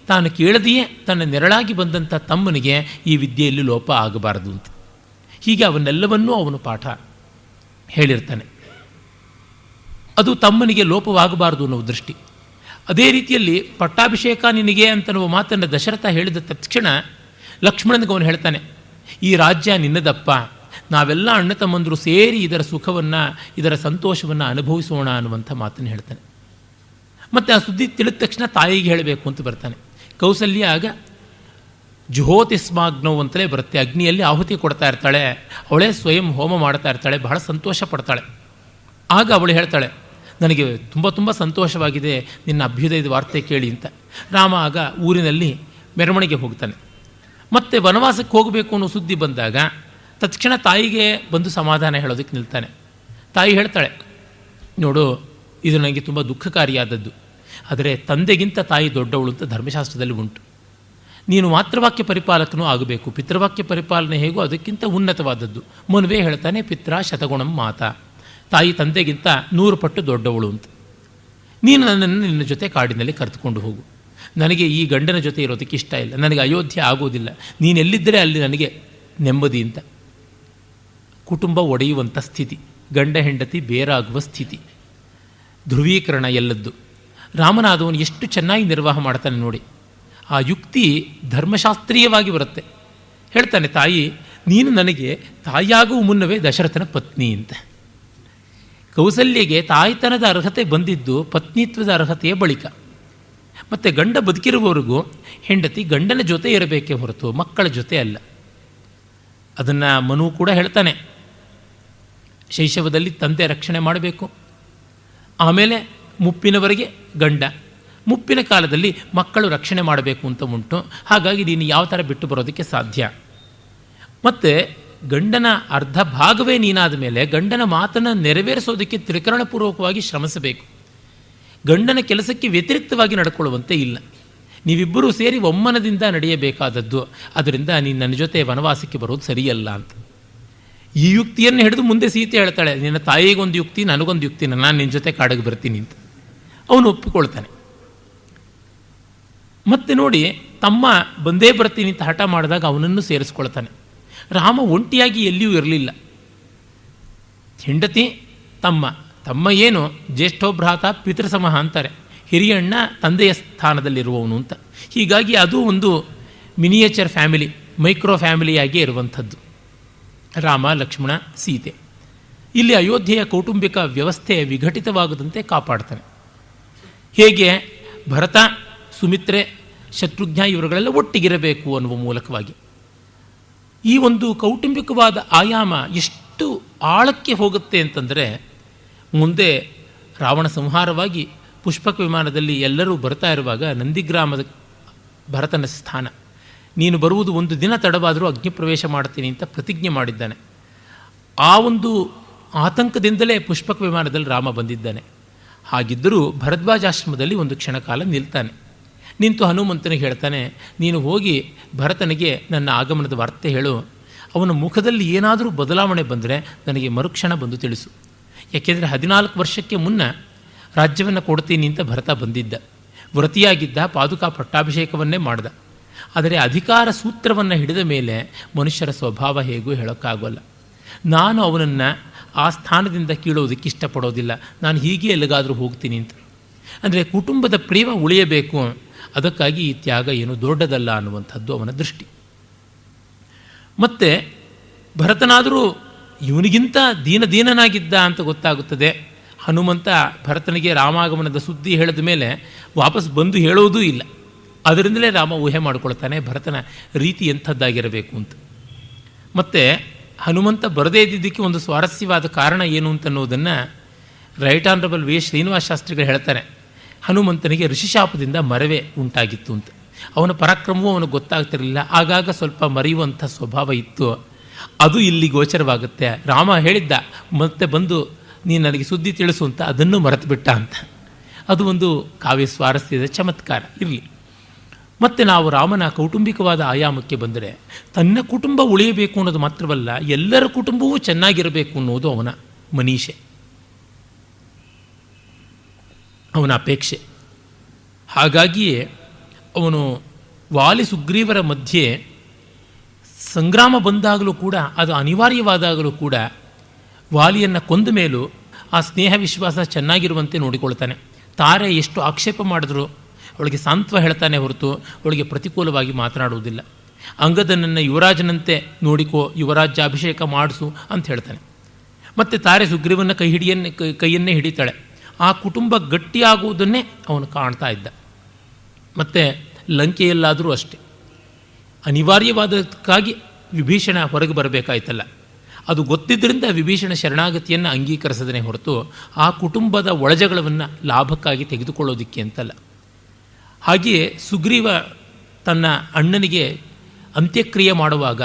ತಾನು ಕೇಳದೆಯೇ ತನ್ನ ನೆರಳಾಗಿ ಬಂದಂಥ ತಮ್ಮನಿಗೆ ಈ ವಿದ್ಯೆಯಲ್ಲಿ ಲೋಪ ಆಗಬಾರದು ಅಂತ. ಹೀಗೆ ಅವನ್ನೆಲ್ಲವನ್ನೂ ಅವನು ಪಾಠ ಹೇಳಿರ್ತಾನೆ. ಅದು ತಮ್ಮನಿಗೆ ಲೋಪವಾಗಬಾರದು ಅನ್ನೋ ದೃಷ್ಟಿ. ಅದೇ ರೀತಿಯಲ್ಲಿ ಪಟ್ಟಾಭಿಷೇಕ ನಿನಗೆ ಅಂತನ್ನುವ ಮಾತನ್ನು ದಶರಥ ಹೇಳಿದ ತಕ್ಷಣ ಲಕ್ಷ್ಮಣನಿಗೆ ಅವನು ಹೇಳ್ತಾನೆ, ಈ ರಾಜ್ಯ ನಿನ್ನದಪ್ಪ. ನಾವೆಲ್ಲ ಅಣ್ಣ ತಮ್ಮಂದರು ಸೇರಿ ಇದರ ಸುಖವನ್ನು, ಇದರ ಸಂತೋಷವನ್ನು ಅನುಭವಿಸೋಣ ಅನ್ನುವಂಥ ಮಾತನ್ನು ಹೇಳ್ತಾನೆ. ಮತ್ತು ಆ ಸುದ್ದಿ ತಿಳಿದ ತಕ್ಷಣ ತಾಯಿಗೆ ಹೇಳಬೇಕು ಅಂತ ಬರ್ತಾನೆ. ಕೌಸಲ್ಯ ಆಗ ಜುಹೋತಿಸ್ಮಾಗ್ನವ್ ಅಂತಲೇ ಬರುತ್ತೆ. ಅಗ್ನಿಯಲ್ಲಿ ಆಹುತಿ ಕೊಡ್ತಾ ಇರ್ತಾಳೆ. ಅವಳೇ ಸ್ವಯಂ ಹೋಮ ಮಾಡ್ತಾ ಇರ್ತಾಳೆ. ಬಹಳ ಸಂತೋಷ ಪಡ್ತಾಳೆ. ಆಗ ಅವಳು ಹೇಳ್ತಾಳೆ, ನನಗೆ ತುಂಬ ತುಂಬ ಸಂತೋಷವಾಗಿದೆ. ನಿನ್ನ ಅಭ್ಯುದಯದ ವಾರ್ತೆ ಕೇಳಿ ಅಂತ. ರಾಮ ಆಗ ಊರಿನಲ್ಲಿ ಮೆರವಣಿಗೆ ಹೋಗ್ತಾನೆ. ಮತ್ತೆ ವನವಾಸಕ್ಕೆ ಹೋಗಬೇಕು ಅನ್ನೋ ಸುದ್ದಿ ಬಂದಾಗ ತಕ್ಷಣ ತಾಯಿಗೆ ಬಂದು ಸಮಾಧಾನ ಹೇಳೋದಕ್ಕೆ ನಿಲ್ತಾನೆ. ತಾಯಿ ಹೇಳ್ತಾಳೆ, ನೋಡು, ಇದು ನನಗೆ ತುಂಬ ದುಃಖಕಾರಿಯಾದದ್ದು. ಆದರೆ ತಂದೆಗಿಂತ ತಾಯಿ ದೊಡ್ಡವಳು ಅಂತ ಧರ್ಮಶಾಸ್ತ್ರದಲ್ಲಿ ಉಂಟು. ನೀನು ಮಾತೃವಾಕ್ಯ ಪರಿಪಾಲಕನೂ ಆಗಬೇಕು. ಪಿತೃವಾಕ್ಯ ಪರಿಪಾಲನೆ ಹೇಗೋ ಅದಕ್ಕಿಂತ ಉನ್ನತವಾದದ್ದು. ಮುನ್ವೇ ಹೇಳ್ತಾನೆ, ಪಿತ್ರ ಶತಗುಣಂ ಮಾತಾ. ತಾಯಿ ತಂದೆಗಿಂತ ನೂರು ಪಟ್ಟು ದೊಡ್ಡವಳು ಅಂತ. ನೀನು ನನ್ನನ್ನು ನಿನ್ನ ಜೊತೆ ಕಾಡಿನಲ್ಲಿ ಕರೆದುಕೊಂಡು ಹೋಗು. ನನಗೆ ಈ ಗಂಡನ ಜೊತೆ ಇರೋದಕ್ಕೆ ಇಷ್ಟ ಇಲ್ಲ. ನನಗೆ ಅಯೋಧ್ಯೆ ಆಗೋದಿಲ್ಲ. ನೀನೆಲ್ಲಿದ್ದರೆ ಅಲ್ಲಿ ನನಗೆ ನೆಮ್ಮದಿ ಅಂತ. ಕುಟುಂಬ ಒಡೆಯುವಂಥ ಸ್ಥಿತಿ, ಗಂಡ ಹೆಂಡತಿ ಬೇರಾಗುವ ಸ್ಥಿತಿ. ಧ್ರುವೀಕರಣ ಎಲ್ಲದ್ದು. ರಾಮನಾದವನು ಎಷ್ಟು ಚೆನ್ನಾಗಿ ನಿರ್ವಾಹ ಮಾಡ್ತಾನೆ ನೋಡಿ. ಆ ಯುಕ್ತಿ ಧರ್ಮಶಾಸ್ತ್ರೀಯವಾಗಿ ಬರುತ್ತೆ. ಹೇಳ್ತಾನೆ, ತಾಯಿ, ನೀನು ನನಗೆ ತಾಯಿಯಾಗುವ ಮುನ್ನವೇ ದಶರಥನ ಪತ್ನಿ ಅಂತ. ಕೌಸಲ್ಯಗೆ ತಾಯ್ತನದ ಅರ್ಹತೆ ಬಂದಿದ್ದು ಪತ್ನಿತ್ವದ ಅರ್ಹತೆಯ ಬಳಿಕ. ಮತ್ತು ಗಂಡ ಬದುಕಿರುವವರೆಗೂ ಹೆಂಡತಿ ಗಂಡನ ಜೊತೆ ಇರಬೇಕೇ ಹೊರತು ಮಕ್ಕಳ ಜೊತೆ ಅಲ್ಲ. ಅದನ್ನು ಮನು ಕೂಡ ಹೇಳ್ತಾನೆ. ಶೈಶವದಲ್ಲಿ ತಂದೆ ರಕ್ಷಣೆ ಮಾಡಬೇಕು. ಆಮೇಲೆ ಮುಪ್ಪಿನವರೆಗೆ ಗಂಡ. ಮುಪ್ಪಿನ ಕಾಲದಲ್ಲಿ ಮಕ್ಕಳು ರಕ್ಷಣೆ ಮಾಡಬೇಕು ಅಂತ ಉಂಟು. ಹಾಗಾಗಿ ನೀನು ಯಾವ ಥರ ಬಿಟ್ಟು ಬರೋದಕ್ಕೆ ಸಾಧ್ಯ? ಮತ್ತು ಗಂಡನ ಅರ್ಧ ಭಾಗವೇ ನೀನಾದ ಮೇಲೆ ಗಂಡನ ಮಾತನ್ನು ನೆರವೇರಿಸೋದಕ್ಕೆ ತ್ರಿಕರಣಪೂರ್ವಕವಾಗಿ ಶ್ರಮಿಸಬೇಕು. ಗಂಡನ ಕೆಲಸಕ್ಕೆ ವ್ಯತಿರಿಕ್ತವಾಗಿ ನಡ್ಕೊಳ್ಳುವಂತೆ ಇಲ್ಲ. ನೀವಿಬ್ಬರೂ ಸೇರಿ ಒಮ್ಮನದಿಂದ ನಡೆಯಬೇಕಾದದ್ದು. ಅದರಿಂದ ನೀನು ನನ್ನ ಜೊತೆ ವನವಾಸಕ್ಕೆ ಬರೋದು ಸರಿಯಲ್ಲ ಅಂತ. ಈ ಯುಕ್ತಿಯನ್ನು ಹಿಡಿದು ಮುಂದೆ ಸೀತೆ ಹೇಳ್ತಾಳೆ, ನಿನ್ನ ತಾಯಿಗೊಂದು ಯುಕ್ತಿ, ನನಗೊಂದು ಯುಕ್ತಿ, ನಾನು ನಿನ್ನ ಜೊತೆ ಕಾಡಿಗೆ ಬರ್ತೀನಿ ಅಂತ. ಅವನು ಒಪ್ಪಿಕೊಳ್ತಾನೆ. ಮತ್ತೆ ನೋಡಿ, ತಮ್ಮ ಬಂದೇ ಬರ್ತೀನಿ ಅಂತ ಹಠ ಮಾಡಿದಾಗ ಅವನನ್ನು ಸೇರಿಸ್ಕೊಳ್ತಾನೆ. ರಾಮ ಒಂಟಿಯಾಗಿ ಎಲ್ಲಿಯೂ ಇರಲಿಲ್ಲ. ಹೆಂಡತಿ, ತಮ್ಮ ತಮ್ಮ ಏನು, ಜ್ಯೇಷ್ಠೋಭ್ರಾತ, ಪಿತೃಸಮಹ ಅಂತಾರೆ. ಹಿರಿಯಣ್ಣ ತಂದೆಯ ಸ್ಥಾನದಲ್ಲಿರುವವನು ಅಂತ. ಹೀಗಾಗಿ ಅದು ಒಂದು ಮಿನಿಯೇಚರ್ ಫ್ಯಾಮಿಲಿ, ಮೈಕ್ರೋ ಫ್ಯಾಮಿಲಿಯಾಗಿ ಇರುವಂಥದ್ದು. ರಾಮ, ಲಕ್ಷ್ಮಣ, ಸೀತೆ. ಇಲ್ಲಿ ಅಯೋಧ್ಯೆಯ ಕೌಟುಂಬಿಕ ವ್ಯವಸ್ಥೆ ವಿಘಟಿತವಾಗದಂತೆ ಕಾಪಾಡ್ತಾನೆ ಹೇಗೆ? ಭರತ, ಸುಮಿತ್ರೆ, ಶತ್ರುಘ್ನ ಇವರುಗಳೆಲ್ಲ ಒಟ್ಟಿಗಿರಬೇಕು ಅನ್ನುವ ಮೂಲಕವಾಗಿ. ಈ ಒಂದು ಕೌಟುಂಬಿಕವಾದ ಆಯಾಮ ಎಷ್ಟು ಆಳಕ್ಕೆ ಹೋಗುತ್ತೆ ಅಂತಂದರೆ, ಮುಂದೆ ರಾವಣ ಸಂಹಾರವಾಗಿ ಪುಷ್ಪಕ ವಿಮಾನದಲ್ಲಿ ಎಲ್ಲರೂ ಬರ್ತಾ ಇರುವಾಗ ನಂದಿಗ್ರಾಮದ ಭರತನ ಸ್ಥಾನ. ನೀನು ಬರುವುದು ಒಂದು ದಿನ ತಡವಾದರೂ ಅಗ್ನಿಪ್ರವೇಶ ಮಾಡ್ತೀನಿ ಅಂತ ಪ್ರತಿಜ್ಞೆ ಮಾಡಿದ್ದಾನೆ. ಆ ಒಂದು ಆತಂಕದಿಂದಲೇ ಪುಷ್ಪಕ ವಿಮಾನದಲ್ಲಿ ರಾಮ ಬಂದಿದ್ದಾನೆ. ಹಾಗಿದ್ದರೂ ಭರದ್ವಾಜಾಶ್ರಮದಲ್ಲಿ ಒಂದು ಕ್ಷಣಕಾಲ ನಿಲ್ತಾನೆ. ನಿಂತು ಹನುಮಂತನಿಗೆ ಹೇಳ್ತಾನೆ, ನೀನು ಹೋಗಿ ಭರತನಿಗೆ ನನ್ನ ಆಗಮನದ ವಾರ್ತೆ ಹೇಳು. ಅವನ ಮುಖದಲ್ಲಿ ಏನಾದರೂ ಬದಲಾವಣೆ ಬಂದರೆ ನನಗೆ ಮರುಕ್ಷಣ ಬಂದು ತಿಳಿಸು. ಯಾಕೆಂದರೆ ಹದಿನಾಲ್ಕು ವರ್ಷಕ್ಕೆ ಮುನ್ನ ರಾಜ್ಯವನ್ನು ಕೊಡ್ತೀನಿ ಅಂತ ಭರತ ಬಂದಿದ್ದ. ವ್ರತಿಯಾಗಿದ್ದ ಪಾದುಕಾ ಪಟ್ಟಾಭಿಷೇಕವನ್ನೇ ಮಾಡ್ದ. ಆದರೆ ಅಧಿಕಾರ ಸೂತ್ರವನ್ನು ಹಿಡಿದ ಮೇಲೆ ಮನುಷ್ಯರ ಸ್ವಭಾವ ಹೇಗೂ ಹೇಳೋಕ್ಕಾಗೋಲ್ಲ. ನಾನು ಅವನನ್ನು ಆ ಸ್ಥಾನದಿಂದ ಕೀಳೋದಕ್ಕೆ ಇಷ್ಟಪಡೋದಿಲ್ಲ. ನಾನು ಹೀಗೆ ಎಲ್ಲಿಗಾದರೂ ಹೋಗ್ತೀನಿ ಅಂತ. ಅಂದರೆ ಕುಟುಂಬದ ಪ್ರೇಮ ಉಳಿಯಬೇಕು. ಅದಕ್ಕಾಗಿ ಈ ತ್ಯಾಗ ಏನು ದೊಡ್ಡದಲ್ಲ ಅನ್ನುವಂಥದ್ದು ಅವನ ದೃಷ್ಟಿ. ಮತ್ತು ಭರತನಾದರೂ ಇವನಿಗಿಂತ ದೀನ ದೀನನಾಗಿದ್ದ ಅಂತ ಗೊತ್ತಾಗುತ್ತದೆ. ಹನುಮಂತ ಭರತನಿಗೆ ರಾಮಾಗಮನದ ಸುದ್ದಿ ಹೇಳಿದ ಮೇಲೆ ವಾಪಸ್ ಬಂದು ಹೇಳೋದೂ ಇಲ್ಲ. ಅದರಿಂದಲೇ ರಾಮ ಊಹೆ ಮಾಡಿಕೊಳ್ತಾನೆ, ಭರತನ ರೀತಿ ಎಂಥದ್ದಾಗಿರಬೇಕು ಅಂತ. ಮತ್ತು ಹನುಮಂತ ಬರದೇ ಇದ್ದಿದ್ದಕ್ಕೆ ಒಂದು ಸ್ವಾರಸ್ಯವಾದ ಕಾರಣ ಏನು ಅಂತ ಅನ್ನೋದನ್ನು ರೈಟ್ ಆನರಬಲ್ ವಿ ಶ್ರೀನಿವಾಸ ಶಾಸ್ತ್ರಿಗಳು ಹೇಳ್ತಾರೆ. ಹನುಮಂತನಿಗೆ ಋಷಿಶಾಪದಿಂದ ಮರವೇ ಉಂಟಾಗಿತ್ತು ಅಂತ. ಅವನ ಪರಾಕ್ರಮವೂ ಅವನಿಗೆ ಗೊತ್ತಾಗ್ತಿರಲಿಲ್ಲ. ಆಗಾಗ ಸ್ವಲ್ಪ ಮರೆಯುವಂಥ ಸ್ವಭಾವ ಇತ್ತು. ಅದು ಇಲ್ಲಿ ಗೋಚರವಾಗುತ್ತೆ. ರಾಮ ಹೇಳಿದ್ದ, ಮತ್ತೆ ಬಂದು ನೀನು ನನಗೆ ಸುದ್ದಿ ತಿಳಿಸು ಅಂತ ಅದನ್ನು ಮರೆತು ಬಿಟ್ಟ ಅಂತ. ಅದು ಒಂದು ಕಾವ್ಯ ಸ್ವಾರಸ್ಯದ ಚಮತ್ಕಾರ. ಇರಲಿ. ಮತ್ತು ನಾವು ರಾಮನ ಕೌಟುಂಬಿಕವಾದ ಆಯಾಮಕ್ಕೆ ಬಂದರೆ ತನ್ನ ಕುಟುಂಬ ಉಳಿಯಬೇಕು ಅನ್ನೋದು ಮಾತ್ರವಲ್ಲ ಎಲ್ಲರ ಕುಟುಂಬವೂ ಚೆನ್ನಾಗಿರಬೇಕು ಅನ್ನೋದು ಅವನ ಮನೀಷೆ. ಅವನ ಅಪೇಕ್ಷೆ. ಹಾಗಾಗಿಯೇ ಅವನು ವಾಲಿ ಸುಗ್ರೀವರ ಮಧ್ಯೆ ಸಂಗ್ರಾಮ ಬಂದಾಗಲೂ ಕೂಡ, ಅದು ಅನಿವಾರ್ಯವಾದಾಗಲೂ ಕೂಡ ವಾಲಿಯನ್ನು ಕೊಂದ ಮೇಲೂ ಆ ಸ್ನೇಹ ವಿಶ್ವಾಸ ಚೆನ್ನಾಗಿರುವಂತೆ ನೋಡಿಕೊಳ್ತಾನೆ. ತಾರೆ ಎಷ್ಟು ಆಕ್ಷೇಪ ಮಾಡಿದ್ರು ಅವಳಿಗೆ ಸಾಂತ್ವ ಹೇಳ್ತಾನೆ ಹೊರತು ಅವಳಿಗೆ ಪ್ರತಿಕೂಲವಾಗಿ ಮಾತನಾಡುವುದಿಲ್ಲ. ಅಂಗದನನ್ನು ಯುವರಾಜನಂತೆ ನೋಡಿಕೋ ಯುವರಾಜ್ಯಾಭಿಷೇಕ ಮಾಡಿಸು ಅಂತ ಹೇಳ್ತಾನೆ. ಮತ್ತು ತಾರೆ ಸುಗ್ರೀವನ ಕೈ ಹಿಡಿಯನ್ನೇ ಕೈಯನ್ನೇ ಹಿಡಿತಾಳೆ. ಆ ಕುಟುಂಬ ಗಟ್ಟಿಯಾಗುವುದನ್ನೇ ಅವನು ಕಾಣ್ತಾ ಇದ್ದ. ಮತ್ತು ಲಂಕೆಯಲ್ಲಾದರೂ ಅಷ್ಟೆ. ಅನಿವಾರ್ಯವಾದಕ್ಕಾಗಿ ವಿಭೀಷಣ ಹೊರಗೆ ಬರಬೇಕಾಯ್ತಲ್ಲ. ಅದು ಗೊತ್ತಿದ್ದರಿಂದ ವಿಭೀಷಣ ಶರಣಾಗತಿಯನ್ನು ಅಂಗೀಕರಿಸದನೆ ಹೊರತು ಆ ಕುಟುಂಬದ ಒಳಜಗಳವನ್ನು ಲಾಭಕ್ಕಾಗಿ ತೆಗೆದುಕೊಳ್ಳೋದಿಕ್ಕೆ ಅಂತಲ್ಲ. ಹಾಗೆಯೇ ಸುಗ್ರೀವ ತನ್ನ ಅಣ್ಣನಿಗೆ ಅಂತ್ಯಕ್ರಿಯೆ ಮಾಡುವಾಗ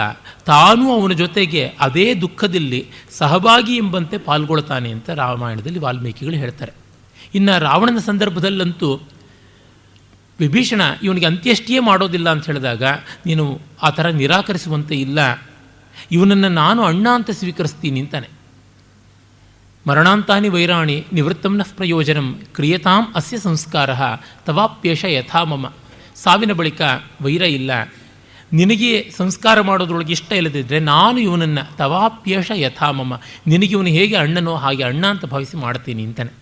ತಾನು ಅವನ ಜೊತೆಗೆ ಅದೇ ದುಃಖದಲ್ಲಿ ಸಹಭಾಗಿ ಎಂಬಂತೆ ಪಾಲ್ಗೊಳ್ತಾನೆ ಅಂತ ರಾಮಾಯಣದಲ್ಲಿ ವಾಲ್ಮೀಕಿಗಳು ಹೇಳ್ತಾರೆ. ಇನ್ನು ರಾವಣನ ಸಂದರ್ಭದಲ್ಲಂತೂ ವಿಭೀಷಣ ಇವನಿಗೆ ಅಂತ್ಯಷ್ಟಿಯೇ ಮಾಡೋದಿಲ್ಲ ಅಂತ ಹೇಳಿದಾಗ, ನೀನು ಆ ಥರ ನಿರಾಕರಿಸುವಂತೆ ಇಲ್ಲ. ಇವನನ್ನು ನಾನು ಅಣ್ಣ ಅಂತ ಸ್ವೀಕರಿಸ್ತೀನಿ ಅಂತಾನೆ. ಮರಣಾಂತಾನಿ ವೈರಾಣಿ ನಿವೃತ್ತಂನ ಪ್ರಯೋಜನಂ ಕ್ರಿಯತಾಂ ಅಸ್ಯ ಸಂಸ್ಕಾರ ತವಾಪ್ಯೇಷ ಯಥಾ ಮಮ ಸಾವಿನ ಬಳಿಕ ವೈರ ಇಲ್ಲ. ನಿನಗೆ ಸಂಸ್ಕಾರ ಮಾಡೋದ್ರೊಳಗೆ ಇಷ್ಟ ಇಲ್ಲದಿದ್ದರೆ ನಾನು ಇವನನ್ನು ತವಾಪ್ಯೇಷ ಯಥಾ ಮಮ. ನಿನಗೆ ಇವನು ಹೇಗೆ ಅಣ್ಣನೋ ಹಾಗೆ ಅಣ್ಣ ಅಂತ ಭಾವಿಸಿ ಮಾಡ್ತೀನಿ ಅಂತಾನೆ.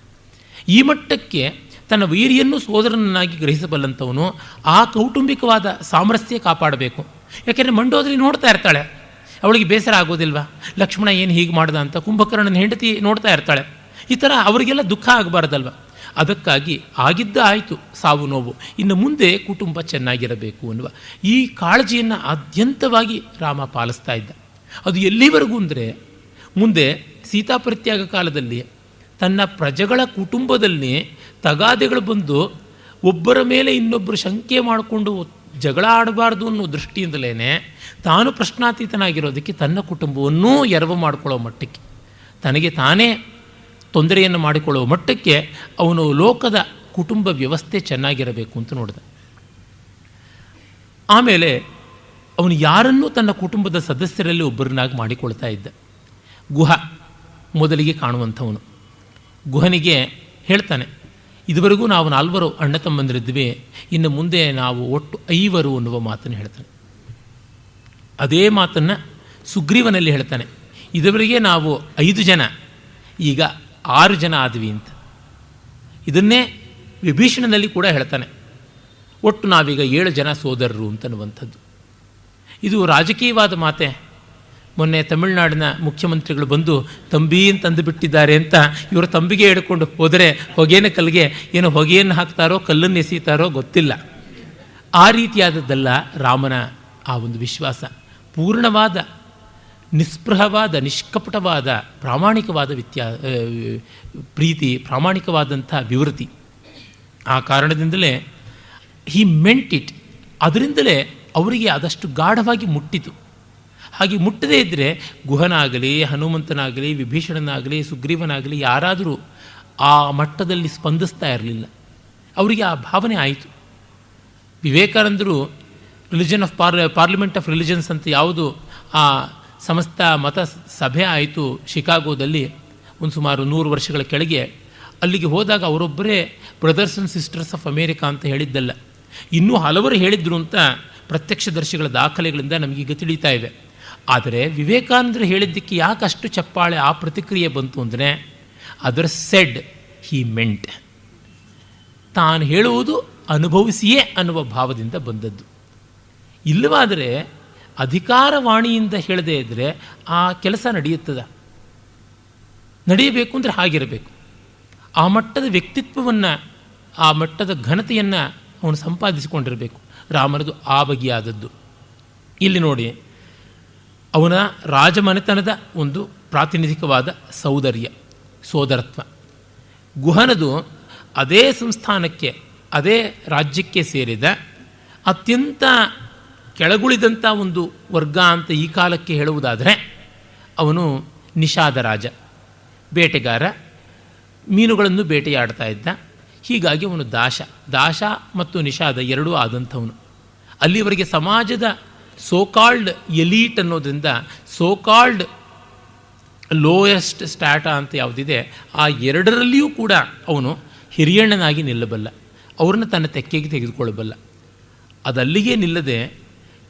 ಈ ಮಟ್ಟಕ್ಕೆ ತನ್ನ ವೀರ್ಯನ್ನು ಸೋದರನನ್ನಾಗಿ ಗ್ರಹಿಸಬಲ್ಲಂಥವನು ಆ ಕೌಟುಂಬಿಕವಾದ ಸಾಮರಸ್ಯ ಕಾಪಾಡಬೇಕು. ಯಾಕೆಂದರೆ ಮಂಡೋದರಿ ನೋಡ್ತಾ ಇರ್ತಾಳೆ. ಅವಳಿಗೆ ಬೇಸರ ಆಗೋದಿಲ್ವಾ? ಲಕ್ಷ್ಮಣ ಏನು ಹೀಗೆ ಮಾಡ್ದ ಅಂತ ಕುಂಭಕರ್ಣನ ಹೆಂಡತಿ ನೋಡ್ತಾ ಇರ್ತಾಳೆ. ಈ ಥರ ಅವರಿಗೆಲ್ಲ ದುಃಖ ಆಗಬಾರ್ದಲ್ವ? ಅದಕ್ಕಾಗಿ ಆಗಿದ್ದ ಆಯಿತು ಸಾವು ನೋವು. ಇನ್ನು ಮುಂದೆ ಕುಟುಂಬ ಚೆನ್ನಾಗಿರಬೇಕು ಅನ್ನುವ ಈ ಕಾಳಜಿಯನ್ನು ಆದ್ಯಂತವಾಗಿ ರಾಮ ಪಾಲಿಸ್ತಾ ಇದ್ದ. ಅದು ಎಲ್ಲಿವರೆಗೂ ಅಂದರೆ ಮುಂದೆ ಸೀತಾಪ್ರತ್ಯಾಗ ಕಾಲದಲ್ಲಿ ತನ್ನ ಪ್ರಜೆಗಳ ಕುಟುಂಬದಲ್ಲಿ ತಗಾದೆಗಳು ಬಂದು ಒಬ್ಬರ ಮೇಲೆ ಇನ್ನೊಬ್ಬರು ಶಂಕೆ ಮಾಡಿಕೊಂಡು ಜಗಳ ಆಡಬಾರ್ದು ಅನ್ನೋ ದೃಷ್ಟಿಯಿಂದಲೇ ತಾನು ಪ್ರಶ್ನಾತೀತನಾಗಿರೋದಕ್ಕೆ ತನ್ನ ಕುಟುಂಬವನ್ನೂ ಎರವು ಮಾಡಿಕೊಳ್ಳೋ ಮಟ್ಟಕ್ಕೆ. ತನಗೆ ತಾನೇ ತೊಂದರೆಯನ್ನು ಮಾಡಿಕೊಳ್ಳುವ ಮಟ್ಟಕ್ಕೆ ಅವನು ಲೋಕದ ಕುಟುಂಬ ವ್ಯವಸ್ಥೆ ಚೆನ್ನಾಗಿರಬೇಕು ಅಂತ ನೋಡಿದ. ಆಮೇಲೆ ಅವನು ಯಾರನ್ನೂ ತನ್ನ ಕುಟುಂಬದ ಸದಸ್ಯರಲ್ಲಿ ಒಬ್ಬರನ್ನಾಗಿ ಮಾಡಿಕೊಳ್ತಾ ಇದ್ದ. ಗುಹ ಮೊದಲಿಗೆ ಕಾಣುವಂಥವನು. ಗುಹನಿಗೆ ಹೇಳ್ತಾನೆ, ಇದುವರೆಗೂ ನಾವು ನಾಲ್ವರು ಅಣ್ಣ ತಮ್ಮಂದಿರಿದ್ವಿ, ಇನ್ನು ಮುಂದೆ ನಾವು ಒಟ್ಟು ಐವರು ಅನ್ನುವ ಮಾತನ್ನು ಹೇಳ್ತಾನೆ. ಅದೇ ಮಾತನ್ನು ಸುಗ್ರೀವನಲ್ಲಿ ಹೇಳ್ತಾನೆ. ಇದುವರೆಗೆ ನಾವು ಐದು ಜನ, ಈಗ ಆರು ಜನ ಆದ್ವಿ ಅಂತ. ಇದನ್ನೇ ವಿಭೀಷಣನಲ್ಲಿ ಕೂಡ ಹೇಳ್ತಾನೆ. ಒಟ್ಟು ನಾವೀಗ ಏಳು ಜನ ಸೋದರರು ಅಂತನ್ನುವಂಥದ್ದು. ಇದು ರಾಜಕೀಯವಾದ ಮಾತೆ. ಮೊನ್ನೆ ತಮಿಳುನಾಡಿನ ಮುಖ್ಯಮಂತ್ರಿಗಳು ಬಂದು, ತಂಬಿ ಅಂತಂದು ಬಿಟ್ಟಿದ್ದಾರೆ ಅಂತ ಇವರು ತಂಬಿಗೆ ಹಿಡ್ಕೊಂಡು ಹೋದರೆ ಹೊಗೆನ ಕಲ್ಲಿಗೆ ಏನು ಹೊಗೆಯನ್ನು ಹಾಕ್ತಾರೋ, ಕಲ್ಲನ್ನು ಎಸೀತಾರೋ ಗೊತ್ತಿಲ್ಲ. ಆ ರೀತಿಯಾದದ್ದಲ್ಲ ರಾಮನ ಆ ಒಂದು ವಿಶ್ವಾಸ. ಪೂರ್ಣವಾದ, ನಿಸ್ಪೃಹವಾದ, ನಿಷ್ಕಪಟವಾದ, ಪ್ರಾಮಾಣಿಕವಾದ ವ್ಯತ್ಯಾ ಪ್ರೀತಿ, ಪ್ರಾಮಾಣಿಕವಾದಂಥ ವಿವೃತಿ ಆ ಕಾರಣದಿಂದಲೇ ಹಿ ಮೆಂಟ್ ಇಟ್ ಅದರಿಂದಲೇ ಅವರಿಗೆ ಆದಷ್ಟು ಗಾಢವಾಗಿ ಮುಟ್ಟಿತು. ಹಾಗೆ ಮುಟ್ಟದೇ ಇದ್ದರೆ ಗುಹನಾಗಲಿ, ಹನುಮಂತನಾಗಲಿ, ವಿಭೀಷಣನಾಗಲಿ, ಸುಗ್ರೀವನಾಗಲಿ ಯಾರಾದರೂ ಆ ಮಟ್ಟದಲ್ಲಿ ಸ್ಪಂದಿಸ್ತಾ ಇರಲಿಲ್ಲ. ಅವರಿಗೆ ಆ ಭಾವನೆ ಆಯಿತು. ವಿವೇಕಾನಂದರು religion of par parliament of religions ಅಂತ ಯಾವುದು, ಆ ಸಮಸ್ತ ಮತ ಸಭೆ ಆಯಿತು ಶಿಕಾಗೋದಲ್ಲಿ ಒಂದು ಸುಮಾರು ನೂರು ವರ್ಷಗಳ ಕೆಳಗೆ, ಅಲ್ಲಿಗೆ ಹೋದಾಗ ಅವರೊಬ್ಬರೇ brothers and sisters of America ಅಂತ ಹೇಳಿದ್ದಲ್ಲ. ಇನ್ನೂ ಹಲವರು ಹೇಳಿದ್ರು ಅಂತ ಪ್ರತ್ಯಕ್ಷದರ್ಶಿಗಳ ದಾಖಲೆಗಳಿಂದ ನಮಗೀಗ ತಿಳಿತಾ ಇವೆ ಆದರೆ ವಿವೇಕಾನಂದರು ಹೇಳಿದ್ದಕ್ಕೆ ಯಾಕೆ ಅಷ್ಟು ಚಪ್ಪಾಳೆ ಆ ಪ್ರತಿಕ್ರಿಯೆ ಬಂತು ಅಂದರೆ, ಅದರ ಸೆಡ್ ಹಿ ಮೆಂಟ್ ತಾನು ಹೇಳುವುದು ಅನುಭವಿಸಿಯೇ ಅನ್ನುವ ಭಾವದಿಂದ ಬಂದದ್ದು. ಇಲ್ಲವಾದರೆ ಅಧಿಕಾರವಾಣಿಯಿಂದ ಹೇಳದೇ ಇದ್ದರೆ ಆ ಕೆಲಸ ನಡೆಯುತ್ತದೆ. ನಡೆಯಬೇಕು ಅಂದರೆ ಹಾಗಿರಬೇಕು. ಆ ಮಟ್ಟದ ವ್ಯಕ್ತಿತ್ವವನ್ನು, ಆ ಮಟ್ಟದ ಘನತೆಯನ್ನು ಅವನು ಸಂಪಾದಿಸಿಕೊಂಡಿರಬೇಕು. ರಾಮನದು ಆ ಬಗೆಯಾದದ್ದು. ಇಲ್ಲಿ ನೋಡಿ, ಅವನ ರಾಜಮನೆತನದ ಒಂದು ಪ್ರಾತಿನಿಧಿಕವಾದ ಸೌಂದರ್ಯ, ಸೋದರತ್ವ. ಗುಹನದು ಅದೇ ಸಂಸ್ಥಾನಕ್ಕೆ, ಅದೇ ರಾಜ್ಯಕ್ಕೆ ಸೇರಿದ ಅತ್ಯಂತ ಕೆಳಗುಳಿದಂಥ ಒಂದು ವರ್ಗ ಅಂತ ಈ ಕಾಲಕ್ಕೆ ಹೇಳುವುದಾದರೆ ಅವನು ನಿಷಾದ ರಾಜ, ಬೇಟೆಗಾರ, ಮೀನುಗಳನ್ನು ಬೇಟೆಯಾಡ್ತಾ ಇದ್ದ. ಹೀಗಾಗಿ ಅವನು ದಾಶ ದಾಶ ಮತ್ತು ನಿಷಾದ ಎರಡೂ ಆದಂಥವನು. ಅಲ್ಲಿವರೆಗೆ ಸಮಾಜದ ಸೋಕಾಲ್ಡ್ ಎಲೀಟ್ ಅನ್ನೋದರಿಂದ ಸೋಕಾಲ್ಡ್ ಲೋಯೆಸ್ಟ್ ಸ್ಟ್ಯಾಟ ಅಂತ ಯಾವುದಿದೆ, ಆ ಎರಡರಲ್ಲಿಯೂ ಕೂಡ ಅವನು ಹಿರಿಯಣ್ಣನಾಗಿ ನಿಲ್ಲಬಲ್ಲ, ಅವ್ರನ್ನ ತನ್ನ ತೆಕ್ಕೆಗೆ ತೆಗೆದುಕೊಳ್ಳಬಲ್ಲ. ಅದಲ್ಲಿಗೆ ನಿಲ್ಲದೆ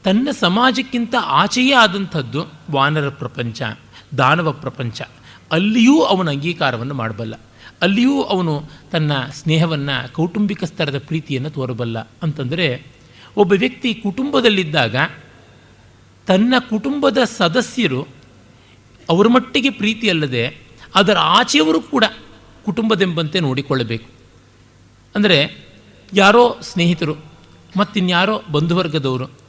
ತನ್ನ ಸಮಾಜಕ್ಕಿಂತ ಆಚೆಯೇ ಆದಂಥದ್ದು ವಾನರ ಪ್ರಪಂಚ, ದಾನವ ಪ್ರಪಂಚ. ಅಲ್ಲಿಯೂ ಅವನ ಅಂಗೀಕಾರವನ್ನು ಮಾಡಬಲ್ಲ. ಅಲ್ಲಿಯೂ ಅವನು ತನ್ನ ಸ್ನೇಹವನ್ನು, ಕೌಟುಂಬಿಕ ಸ್ತರದ ಪ್ರೀತಿಯನ್ನು ತೋರಬಲ್ಲ. ಅಂತಂದರೆ, ಒಬ್ಬ ವ್ಯಕ್ತಿ ಕುಟುಂಬದಲ್ಲಿದ್ದಾಗ ತನ್ನ ಕುಟುಂಬದ ಸದಸ್ಯರು ಅವರ ಮಟ್ಟಿಗೆ ಪ್ರೀತಿ ಅಲ್ಲದೆ ಅದರ ಆಚೆಯವರು ಕೂಡ ಕುಟುಂಬದೆಂಬಂತೆ ನೋಡಿಕೊಳ್ಳಬೇಕು. ಅಂದರೆ, ಯಾರೋ ಸ್ನೇಹಿತರು ಮತ್ತಿನ್ಯಾರೋ ಬಂಧುವರ್ಗದವರು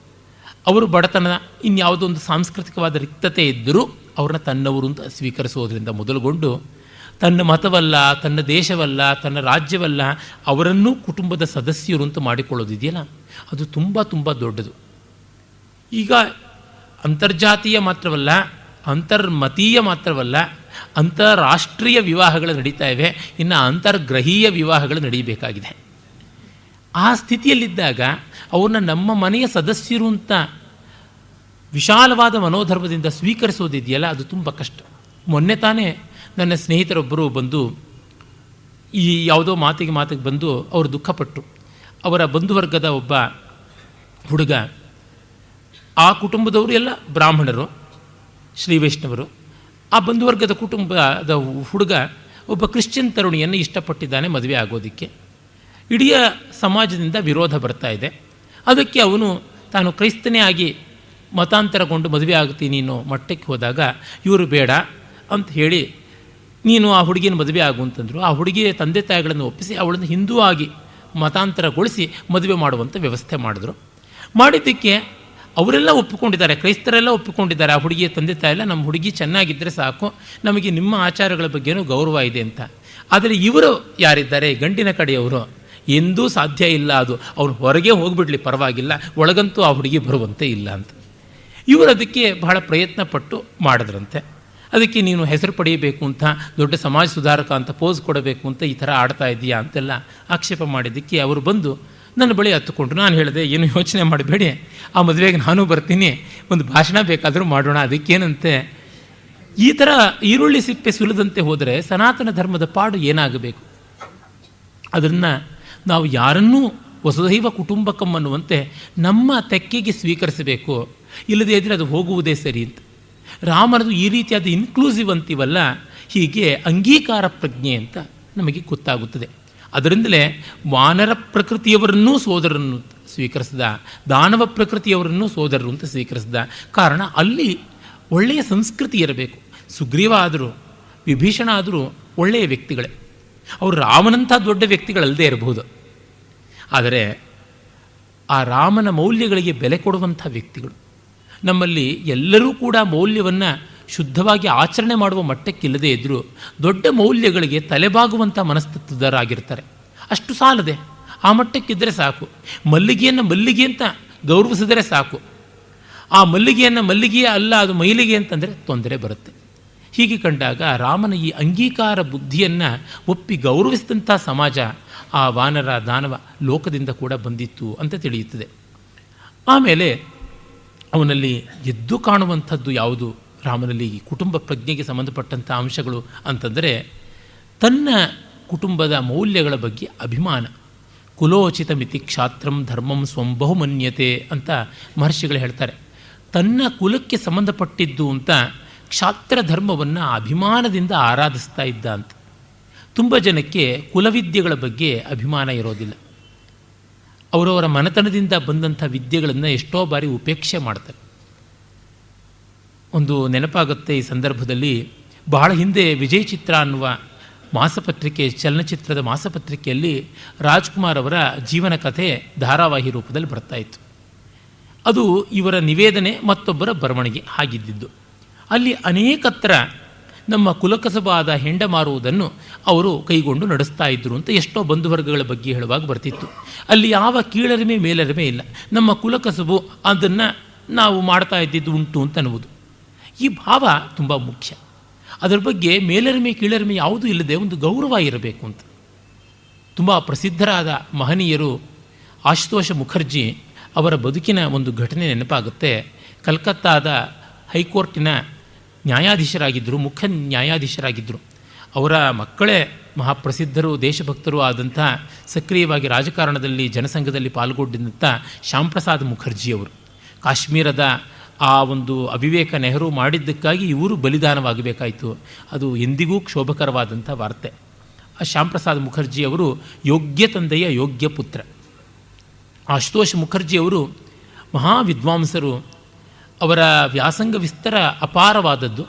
ಅವರು ಬಡತನ ಇನ್ಯಾವುದೋ ಒಂದು ಸಾಂಸ್ಕೃತಿಕವಾದ ರಿಕ್ತತೆ ಇದ್ದರೂ ಅವ್ರನ್ನ ತನ್ನವರು ಅಂತ ಸ್ವೀಕರಿಸುವುದರಿಂದ ಮೊದಲುಗೊಂಡು ತನ್ನ ಮತವಲ್ಲ, ತನ್ನ ದೇಶವಲ್ಲ, ತನ್ನ ರಾಜ್ಯವಲ್ಲ, ಅವರನ್ನೂ ಕುಟುಂಬದ ಸದಸ್ಯರು ಅಂತ ಮಾಡಿಕೊಳ್ಳೋದಿದೆಯಲ್ಲ? ಅದು ತುಂಬ ತುಂಬ ದೊಡ್ಡದು. ಈಗ ಅಂತರ್ಜಾತೀಯ ಮಾತ್ರವಲ್ಲ, ಅಂತರ್ಮತೀಯ ಮಾತ್ರವಲ್ಲ, ಅಂತಾರಾಷ್ಟ್ರೀಯ ವಿವಾಹಗಳು ನಡೀತಾ ಇವೆ, ಇನ್ನು ಅಂತರ್ಗ್ರಹೀಯ ವಿವಾಹಗಳು ನಡೀಬೇಕಾಗಿದೆ. ಆ ಸ್ಥಿತಿಯಲ್ಲಿದ್ದಾಗ ಅವ್ರನ್ನ ನಮ್ಮ ಮನೆಯ ಸದಸ್ಯರು ಅಂತ ವಿಶಾಲವಾದ ಮನೋಧರ್ಮದಿಂದ ಸ್ವೀಕರಿಸೋದಿದೆಯಲ್ಲ, ಅದು ತುಂಬ ಕಷ್ಟ. ಮೊನ್ನೆ ತಾನೇ ನನ್ನ ಸ್ನೇಹಿತರೊಬ್ಬರು ಬಂದು ಈ ಯಾವುದೋ ಮಾತಿಗೆ ಮಾತಿಗೆ ಬಂದು ಅವರು ದುಃಖಪಟ್ಟರು ಅವರ ಬಂಧುವರ್ಗದ ಒಬ್ಬ ಹುಡುಗ, ಆ ಕುಟುಂಬದವರು ಎಲ್ಲ ಬ್ರಾಹ್ಮಣರು ಶ್ರೀ ವೈಷ್ಣವರು ಆ ಬಂಧುವರ್ಗದ ಕುಟುಂಬದ ಹುಡುಗ ಒಬ್ಬ ಕ್ರಿಶ್ಚಿಯನ್ ತರುಣಿಯನ್ನು ಇಷ್ಟಪಟ್ಟಿದ್ದಾನೆ ಮದುವೆ ಆಗೋದಕ್ಕೆ. ಇಡೀ ಸಮಾಜದಿಂದ ವಿರೋಧ ಬರ್ತಾ ಇದೆ. ಅದಕ್ಕೆ ಅವನು ತಾನು ಕ್ರೈಸ್ತನೇ ಆಗಿ ಮತಾಂತರಗೊಂಡು ಮದುವೆ ಆಗ್ತೀನಿ ಅನ್ನೋ ಮಟ್ಟಕ್ಕೆ ಹೋದಾಗ, ಇವರು ಬೇಡ ಅಂತ ಹೇಳಿ ನೀನು ಆ ಹುಡುಗಿನ ಮದುವೆ ಆಗು ಅಂತಂದರು. ಆ ಹುಡುಗಿಯ ತಂದೆ ತಾಯಿಗಳನ್ನು ಒಪ್ಪಿಸಿ ಅವಳನ್ನು ಹಿಂದೂ ಆಗಿ ಮತಾಂತರಗೊಳಿಸಿ ಮದುವೆ ಮಾಡುವಂಥ ವ್ಯವಸ್ಥೆ ಮಾಡಿದ್ರು. ಮಾಡಿದ್ದಕ್ಕೆ ಅವರೆಲ್ಲ ಒಪ್ಪಿಕೊಂಡಿದ್ದಾರೆ, ಕ್ರೈಸ್ತರೆಲ್ಲ ಒಪ್ಪಿಕೊಂಡಿದ್ದಾರೆ, ಆ ಹುಡುಗಿಯ ತಂದೆ ತಾಯಿಲ್ಲ ನಮ್ಮ ಹುಡುಗಿ ಚೆನ್ನಾಗಿದ್ದರೆ ಸಾಕು, ನಮಗೆ ನಿಮ್ಮ ಆಚಾರಗಳ ಬಗ್ಗೆನೂ ಗೌರವ ಇದೆ ಅಂತ. ಆದರೆ ಇವರು ಯಾರಿದ್ದಾರೆ? ಗಂಡಿನ ಕಡೆಯವರು. ಎಂದೂ ಸಾಧ್ಯ ಇಲ್ಲ ಅದು. ಅವ್ರು ಹೊರಗೆ ಹೋಗ್ಬಿಡ್ಲಿ, ಪರವಾಗಿಲ್ಲ. ಒಳಗಂತೂ ಆ ಹುಡುಗಿ ಬರುವಂತೆ ಇಲ್ಲ ಅಂತ. ಇವರು ಅದಕ್ಕೆ ಬಹಳ ಪ್ರಯತ್ನ ಪಟ್ಟು ಮಾಡಿದ್ರಂತೆ. ಅದಕ್ಕೆ ನೀನು ಹೆಸರು ಪಡೆಯಬೇಕು ಅಂತ, ದೊಡ್ಡ ಸಮಾಜ ಸುಧಾರಕ ಅಂತ ಪೋಸ್ ಕೊಡಬೇಕು ಅಂತ ಈ ಥರ ಆಡ್ತಾ ಇದೆಯಾ ಅಂತೆಲ್ಲ ಆಕ್ಷೇಪ ಮಾಡಿದ್ದಕ್ಕೆ ಅವರು ಬಂದು ನನ್ನ ಬಳಿ ಹತ್ತುಕೊಂಡು ನಾನು ಹೇಳಿದೆ, ಏನು ಯೋಚನೆ ಮಾಡಬೇಡಿ. ಆ ಮದುವೆಗೆ ನಾನು ಬರ್ತೀನಿ. ಒಂದು ಭಾಷಣ ಬೇಕಾದರೂ ಮಾಡೋಣ. ಅದಕ್ಕೇನಂತೆ, ಈ ಥರ ಈರುಳ್ಳಿ ಸಿಪ್ಪೆ ಸುಲಿದಂತೆ ಹೋದರೆ ಸನಾತನ ಧರ್ಮದ ಪಾಡು ಏನಾಗಬೇಕು? ಅದನ್ನು ನಾವು ಯಾರನ್ನೂ ವಸುದೈವ ಕುಟುಂಬಕಂ ಅನ್ನುವಂತೆ ನಮ್ಮ ತೆಕ್ಕೆಗೆ ಸ್ವೀಕರಿಸಬೇಕು. ಇಲ್ಲದೇ ಇದ್ದರೆ ಅದು ಹೋಗುವುದೇ ಸರಿ ಅಂತ. ರಾಮನದು ಈ ರೀತಿಯಾದ ಇನ್ಕ್ಲೂಸಿವ್ ಅಂತೀವಲ್ಲ, ಹೀಗೆ ಅಂಗೀಕಾರ ಪ್ರಜ್ಞೆ ಅಂತ ನಮಗೆ ಗೊತ್ತಾಗುತ್ತದೆ. ಅದರಿಂದಲೇ ವಾನರ ಪ್ರಕೃತಿಯವರನ್ನೂ ಸೋದರನ್ನು ಸ್ವೀಕರಿಸಿದ, ದಾನವ ಪ್ರಕೃತಿಯವರನ್ನೂ ಸೋದರರು ಅಂತ ಸ್ವೀಕರಿಸಿದ. ಕಾರಣ ಅಲ್ಲಿ ಒಳ್ಳೆಯ ಸಂಸ್ಕೃತಿ ಇರಬೇಕು. ಸುಗ್ರೀವ ಆದರೂ ವಿಭೀಷಣ ಆದರೂ ಒಳ್ಳೆಯ ವ್ಯಕ್ತಿಗಳೇ. ಅವರು ರಾಮನಂಥ ದೊಡ್ಡ ವ್ಯಕ್ತಿಗಳಲ್ಲದೆ ಇರಬಹುದು. ಆದರೆ ಆ ರಾಮನ ಮೌಲ್ಯಗಳಿಗೆ ಬೆಲೆ ಕೊಡುವಂಥ ವ್ಯಕ್ತಿಗಳು. ನಮ್ಮಲ್ಲಿ ಎಲ್ಲರೂ ಕೂಡ ಮೌಲ್ಯವನ್ನು ಶುದ್ಧವಾಗಿ ಆಚರಣೆ ಮಾಡುವ ಮಟ್ಟಕ್ಕಿಲ್ಲದೇ ಇದ್ದರೂ ದೊಡ್ಡ ಮೌಲ್ಯಗಳಿಗೆ ತಲೆಬಾಗುವಂಥ ಮನಸ್ತತ್ವದರಾಗಿರ್ತಾರೆ ಅಷ್ಟು ಸಾಲದೆ. ಆ ಮಟ್ಟಕ್ಕಿದ್ದರೆ ಸಾಕು. ಮಲ್ಲಿಗೆಯನ್ನು ಮಲ್ಲಿಗೆ ಅಂತ ಗೌರವಿಸಿದರೆ ಸಾಕು. ಆ ಮಲ್ಲಿಗೆಯನ್ನು ಮಲ್ಲಿಗೆಯೇ ಅಲ್ಲ, ಅದು ಮೈಲಿಗೆ ಅಂತಂದರೆ ತೊಂದರೆ ಬರುತ್ತೆ. ಹೀಗೆ ಕಂಡಾಗ ರಾಮನ ಈ ಅಂಗೀಕಾರ ಬುದ್ಧಿಯನ್ನು ಒಪ್ಪಿ ಗೌರವಿಸಿದಂಥ ಸಮಾಜ ಆ ವಾನರ ದಾನವ ಲೋಕದಿಂದ ಕೂಡ ಬಂದಿತ್ತು ಅಂತ ತಿಳಿಯುತ್ತದೆ. ಆಮೇಲೆ ಅವನಲ್ಲಿ ಎದ್ದು ಕಾಣುವಂಥದ್ದು ಯಾವುದು? ರಾಮನಲ್ಲಿ ಕುಟುಂಬ ಪ್ರಜ್ಞೆಗೆ ಸಂಬಂಧಪಟ್ಟಂಥ ಅಂಶಗಳು ಅಂತಂದರೆ ತನ್ನ ಕುಟುಂಬದ ಮೌಲ್ಯಗಳ ಬಗ್ಗೆ ಅಭಿಮಾನ. ಕುಲೋಚಿತ ಮಿತಿ ಕ್ಷಾತ್ರಂ ಧರ್ಮಂ ಸ್ವಂಬಹುಮನ್ಯತೆ ಅಂತ ಮಹರ್ಷಿಗಳು ಹೇಳ್ತಾರೆ. ತನ್ನ ಕುಲಕ್ಕೆ ಸಂಬಂಧಪಟ್ಟಿದ್ದು ಅಂತ ಕ್ಷಾತ್ರ ಧರ್ಮವನ್ನು ಅಭಿಮಾನದಿಂದ ಆರಾಧಿಸ್ತಾ ಇದ್ದ ಅಂತ. ತುಂಬ ಜನಕ್ಕೆ ಕುಲವಿದ್ಯೆಗಳ ಬಗ್ಗೆ ಅಭಿಮಾನ ಇರೋದಿಲ್ಲ. ಅವರವರ ಮನೆತನದಿಂದ ಬಂದಂಥ ವಿದ್ಯೆಗಳನ್ನು ಎಷ್ಟೋ ಬಾರಿ ಉಪೇಕ್ಷೆ ಮಾಡ್ತಾರೆ. ಒಂದು ನೆನಪಾಗುತ್ತೆ ಈ ಸಂದರ್ಭದಲ್ಲಿ ಬಹಳ ಹಿಂದೆ ವಿಜಯ ಚಿತ್ರ ಅನ್ನುವ ಮಾಸಪತ್ರಿಕೆ, ಚಲನಚಿತ್ರದ ಮಾಸಪತ್ರಿಕೆಯಲ್ಲಿ ರಾಜ್ಕುಮಾರ್ ಅವರ ಜೀವನ ಕಥೆ ಧಾರಾವಾಹಿ ರೂಪದಲ್ಲಿ ಬರ್ತಾ ಇತ್ತು. ಅದು ಇವರ ನಿವೇದನೆ ಮತ್ತೊಬ್ಬರ ಬರವಣಿಗೆ ಆಗಿದ್ದಿದ್ದು. ಅಲ್ಲಿ ಅನೇಕತ್ರ ನಮ್ಮ ಕುಲಕಸಬಾದ ಹೆಂಡ ಮಾರುವುದನ್ನು ಅವರು ಕೈಗೊಂಡು ನಡೆಸ್ತಾ ಇದ್ದರು ಅಂತ ಎಷ್ಟೋ ಬಂಧುವರ್ಗಗಳ ಬಗ್ಗೆ ಹೇಳುವಾಗ ಬರ್ತಿತ್ತು. ಅಲ್ಲಿ ಯಾವ ಕೀಳರಿಮೆ ಮೇಲರಿಮೆ ಇಲ್ಲ. ನಮ್ಮ ಕುಲಕಸಬು ಅದನ್ನು ನಾವು ಮಾಡ್ತಾ ಇದ್ದಿದ್ದು ಉಂಟು ಅಂತ ಅನ್ನುವುದು. ಈ ಭಾವ ತುಂಬ ಮುಖ್ಯ. ಅದರ ಬಗ್ಗೆ ಮೇಲರಿಮೆ ಕೀಳರಿಮೆ ಯಾವುದೂ ಇಲ್ಲದೆ ಒಂದು ಗೌರವ ಇರಬೇಕು ಅಂತ. ತುಂಬ ಪ್ರಸಿದ್ಧರಾದ ಮಹನೀಯರು ಆಶುತೋಷ ಮುಖರ್ಜಿ ಅವರ ಬದುಕಿನ ಒಂದು ಘಟನೆ ನೆನಪಾಗುತ್ತೆ. ಕಲ್ಕತ್ತಾದ ಹೈಕೋರ್ಟಿನ ನ್ಯಾಯಾಧೀಶರಾಗಿದ್ದರು, ಮುಖ್ಯ ನ್ಯಾಯಾಧೀಶರಾಗಿದ್ದರು. ಅವರ ಮಕ್ಕಳೇ ಮಹಾಪ್ರಸಿದ್ಧರು, ದೇಶಭಕ್ತರು ಆದಂಥ ಸಕ್ರಿಯವಾಗಿ ರಾಜಕಾರಣದಲ್ಲಿ, ಜನಸಂಘದಲ್ಲಿ ಪಾಲ್ಗೊಂಡಿದ್ದಂಥ ಶ್ಯಾಮ್ ಪ್ರಸಾದ್ ಮುಖರ್ಜಿಯವರು. ಕಾಶ್ಮೀರದ ಆ ಒಂದು ಅವಿವೇಕ ನೆಹರು ಮಾಡಿದ್ದಕ್ಕಾಗಿ ಇವರು ಬಲಿದಾನವಾಗಬೇಕಾಯಿತು. ಅದು ಎಂದಿಗೂ ಕ್ಷೋಭಕರವಾದಂಥ ವಾರ್ತೆ. ಆ ಶ್ಯಾಮ್ ಪ್ರಸಾದ್ ಮುಖರ್ಜಿಯವರು ಯೋಗ್ಯ ತಂದೆಯ ಯೋಗ್ಯ ಪುತ್ರ. ಆಶುತೋಷ್ ಮುಖರ್ಜಿಯವರು ಮಹಾವಿದ್ವಾಂಸರು ಅವರ ವ್ಯಾಸಂಗ ವಿಸ್ತಾರ ಅಪಾರವಾದದ್ದು.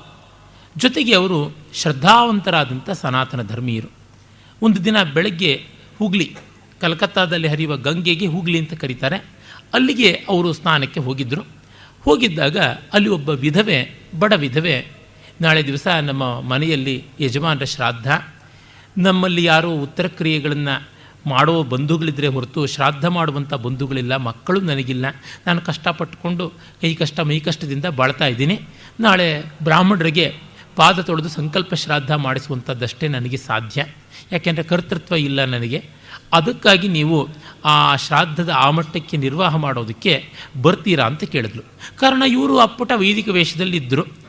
ಜೊತೆಗೆ ಅವರು ಶ್ರದ್ಧಾವಂತರಾದಂಥ ಸನಾತನ ಧರ್ಮೀಯರು. ಒಂದು ದಿನ ಬೆಳಗ್ಗೆ ಹುಗ್ಲಿ, ಕಲ್ಕತ್ತಾದಲ್ಲಿ ಹರಿಯುವ ಗಂಗೆಗೆ ಹುಗ್ಲಿ ಅಂತ ಕರೀತಾರೆ. ಅಲ್ಲಿಗೆ ಅವರು ಸ್ನಾನಕ್ಕೆ ಹೋಗಿದ್ದರು ಹೋಗಿದ್ದಾಗ ಅಲ್ಲಿ ಒಬ್ಬ ವಿಧವೆ, ಬಡ ವಿಧವೆ, ನಾಳೆ ದಿವಸ ನಮ್ಮ ಮನೆಯಲ್ಲಿ ಯಜಮಾನರ ಶ್ರಾದ್ದ. ನಮ್ಮಲ್ಲಿ ಯಾರೋ ಉತ್ತರ ಕ್ರಿಯೆಗಳನ್ನು ಮಾಡೋ ಬಂಧುಗಳಿದ್ದರೆ ಹೊರತು ಶ್ರಾದ್ದ ಮಾಡುವಂಥ ಬಂಧುಗಳಿಲ್ಲ, ಮಕ್ಕಳು ನನಗಿಲ್ಲ. ನಾನು ಕಷ್ಟಪಟ್ಟುಕೊಂಡು ಕೈ ಕಷ್ಟ ಮೈ ಕಷ್ಟದಿಂದ ಬಾಳ್ತಾ ಇದ್ದೀನಿ. ನಾಳೆ ಬ್ರಾಹ್ಮಣರಿಗೆ ಪಾದ ತೊಳೆದು ಸಂಕಲ್ಪ ಶ್ರಾದ್ದ ಮಾಡಿಸುವಂಥದ್ದಷ್ಟೇ ನನಗೆ ಸಾಧ್ಯ. ಯಾಕೆಂದರೆ ಕರ್ತೃತ್ವ ಇಲ್ಲ ನನಗೆ. ಅದಕ್ಕಾಗಿ ನೀವು ಆ ಶ್ರಾದ್ದದ ಆ ಮಟ್ಟಕ್ಕೆ ನಿರ್ವಾಹ ಮಾಡೋದಕ್ಕೆ ಬರ್ತೀರಾ ಅಂತ ಕೇಳಿದ್ರು ಕಾರಣ ಇವರು ಅಪ್ಪಟ ವೈದಿಕ ವೇಷದಲ್ಲಿದ್ದರು.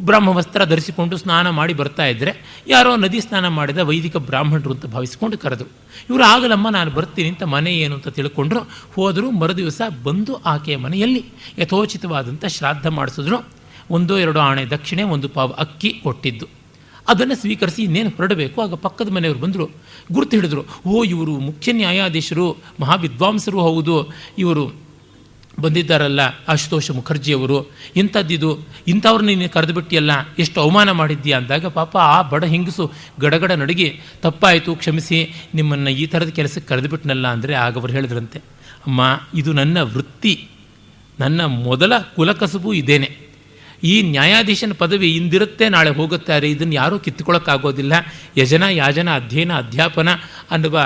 ಬ್ರಹ್ಮವಸ್ತ್ರ ಧರಿಸಿಕೊಂಡು ಸ್ನಾನ ಮಾಡಿ ಬರ್ತಾ ಇದ್ದರೆ ಯಾರೋ ನದಿ ಸ್ನಾನ ಮಾಡಿದ ವೈದಿಕ ಬ್ರಾಹ್ಮಣರು ಅಂತ ಭಾವಿಸಿಕೊಂಡು ಕರೆದರು. ಇವರು, ಆಗಲಮ್ಮ, ನಾನು ಬರ್ತೀನಿ ಅಂತ ಮನೆ ಏನು ಅಂತ ತಿಳ್ಕೊಂಡ್ರು. ಹೋದರು, ಮರುದಿವಸ ಬಂದು ಆಕೆಯ ಮನೆಯಲ್ಲಿ ಯಥೋಚಿತವಾದಂಥ ಶ್ರಾದ್ದ ಮಾಡಿಸಿದ್ರು. ಒಂದೋ ಎರಡೋ ಆಣೆ ದಕ್ಷಿಣೆ, ಒಂದು ಪಾವು ಅಕ್ಕಿ ಕೊಟ್ಟಿದ್ದು. ಅದನ್ನು ಸ್ವೀಕರಿಸಿ ಇನ್ನೇನು ಹೊರಡಬೇಕು? ಆಗ ಪಕ್ಕದ ಮನೆಯವರು ಬಂದರು. ಗುರುತು ಹಿಡಿದ್ರು, ಓ, ಇವರು ಮುಖ್ಯ ನ್ಯಾಯಾಧೀಶರು, ಮಹಾವಿದ್ವಾಂಸರು ಹೌದು. ಇವರು ಬಂದಿದ್ದಾರಲ್ಲ ಆಶುತೋಷ ಮುಖರ್ಜಿಯವರು, ಇಂಥದ್ದಿದು, ಇಂಥವ್ರನ್ನ ನೀನು ಕರೆದು ಬಿಟ್ಟಿಯಲ್ಲ ಎಷ್ಟು ಅವಮಾನ ಮಾಡಿದ್ದೀಯ ಅಂದಾಗ ಪಾಪ ಆ ಬಡ ಹಿಂಗಸು ಗಡಗಡ ನಡುಗಿ, ತಪ್ಪಾಯಿತು, ಕ್ಷಮಿಸಿ, ನಿಮ್ಮನ್ನು ಈ ಥರದ ಕೆಲಸಕ್ಕೆ ಕರೆದುಬಿಟ್ನಲ್ಲ ಅಂದರೆ ಆಗ ಅವರು ಹೇಳಿದ್ರಂತೆ. ಅಮ್ಮ, ಇದು ನನ್ನ ವೃತ್ತಿ, ನನ್ನ ಮೊದಲ ಕುಲಕಸುಬು ಇದೇನೆ. ಈ ನ್ಯಾಯಾಧೀಶನ ಪದವಿ ಇಂದಿರುತ್ತೆ, ನಾಳೆ ಹೋಗುತ್ತಾರೆ, ಇದನ್ನು ಯಾರೂ ಕಿತ್ತುಕೊಳ್ಳೋಕ್ಕಾಗೋದಿಲ್ಲ ಯಜನ, ಯಾಜನ, ಅಧ್ಯಯನ, ಅಧ್ಯಾಪನ ಅನ್ನುವ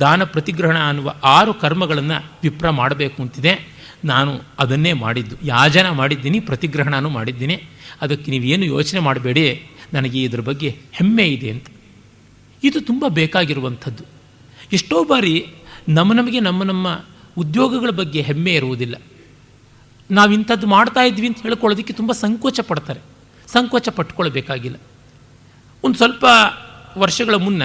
ದಾನ ಪ್ರತಿಗ್ರಹಣ ಅನ್ನುವ ಆರು ಕರ್ಮಗಳನ್ನು ವಿಪ್ರ ಮಾಡಬೇಕು ಅಂತಿದೆ. ನಾನು ಅದನ್ನೇ ಮಾಡಿದ್ದು. ಯಾಜನ ಮಾಡಿದ್ದೀನಿ, ಪ್ರತಿಗ್ರಹಣನೂ ಮಾಡಿದ್ದೀನಿ. ಅದಕ್ಕೆ ನೀವೇನು ಯೋಚನೆ ಮಾಡಬೇಡಿ. ನನಗೆ ಇದ್ರ ಬಗ್ಗೆ ಹೆಮ್ಮೆ ಇದೆ ಅಂತ. ಇದು ತುಂಬ ಬೇಕಾಗಿರುವಂಥದ್ದು. ಎಷ್ಟೋ ಬಾರಿ ನಮ್ಮ ನಮಗೆ ನಮ್ಮ ನಮ್ಮ ಉದ್ಯೋಗಗಳ ಬಗ್ಗೆ ಹೆಮ್ಮೆ ಇರುವುದಿಲ್ಲ. ನಾವು ಇಂಥದ್ದು ಮಾಡ್ತಾ ಇದ್ವಿ ಅಂತ ಹೇಳ್ಕೊಳ್ಳೋದಕ್ಕೆ ತುಂಬ ಸಂಕೋಚ ಪಡ್ತಾರೆ. ಸಂಕೋಚ ಪಟ್ಕೊಳ್ಬೇಕಾಗಿಲ್ಲ. ಒಂದು ಸ್ವಲ್ಪ ವರ್ಷಗಳ ಮುನ್ನ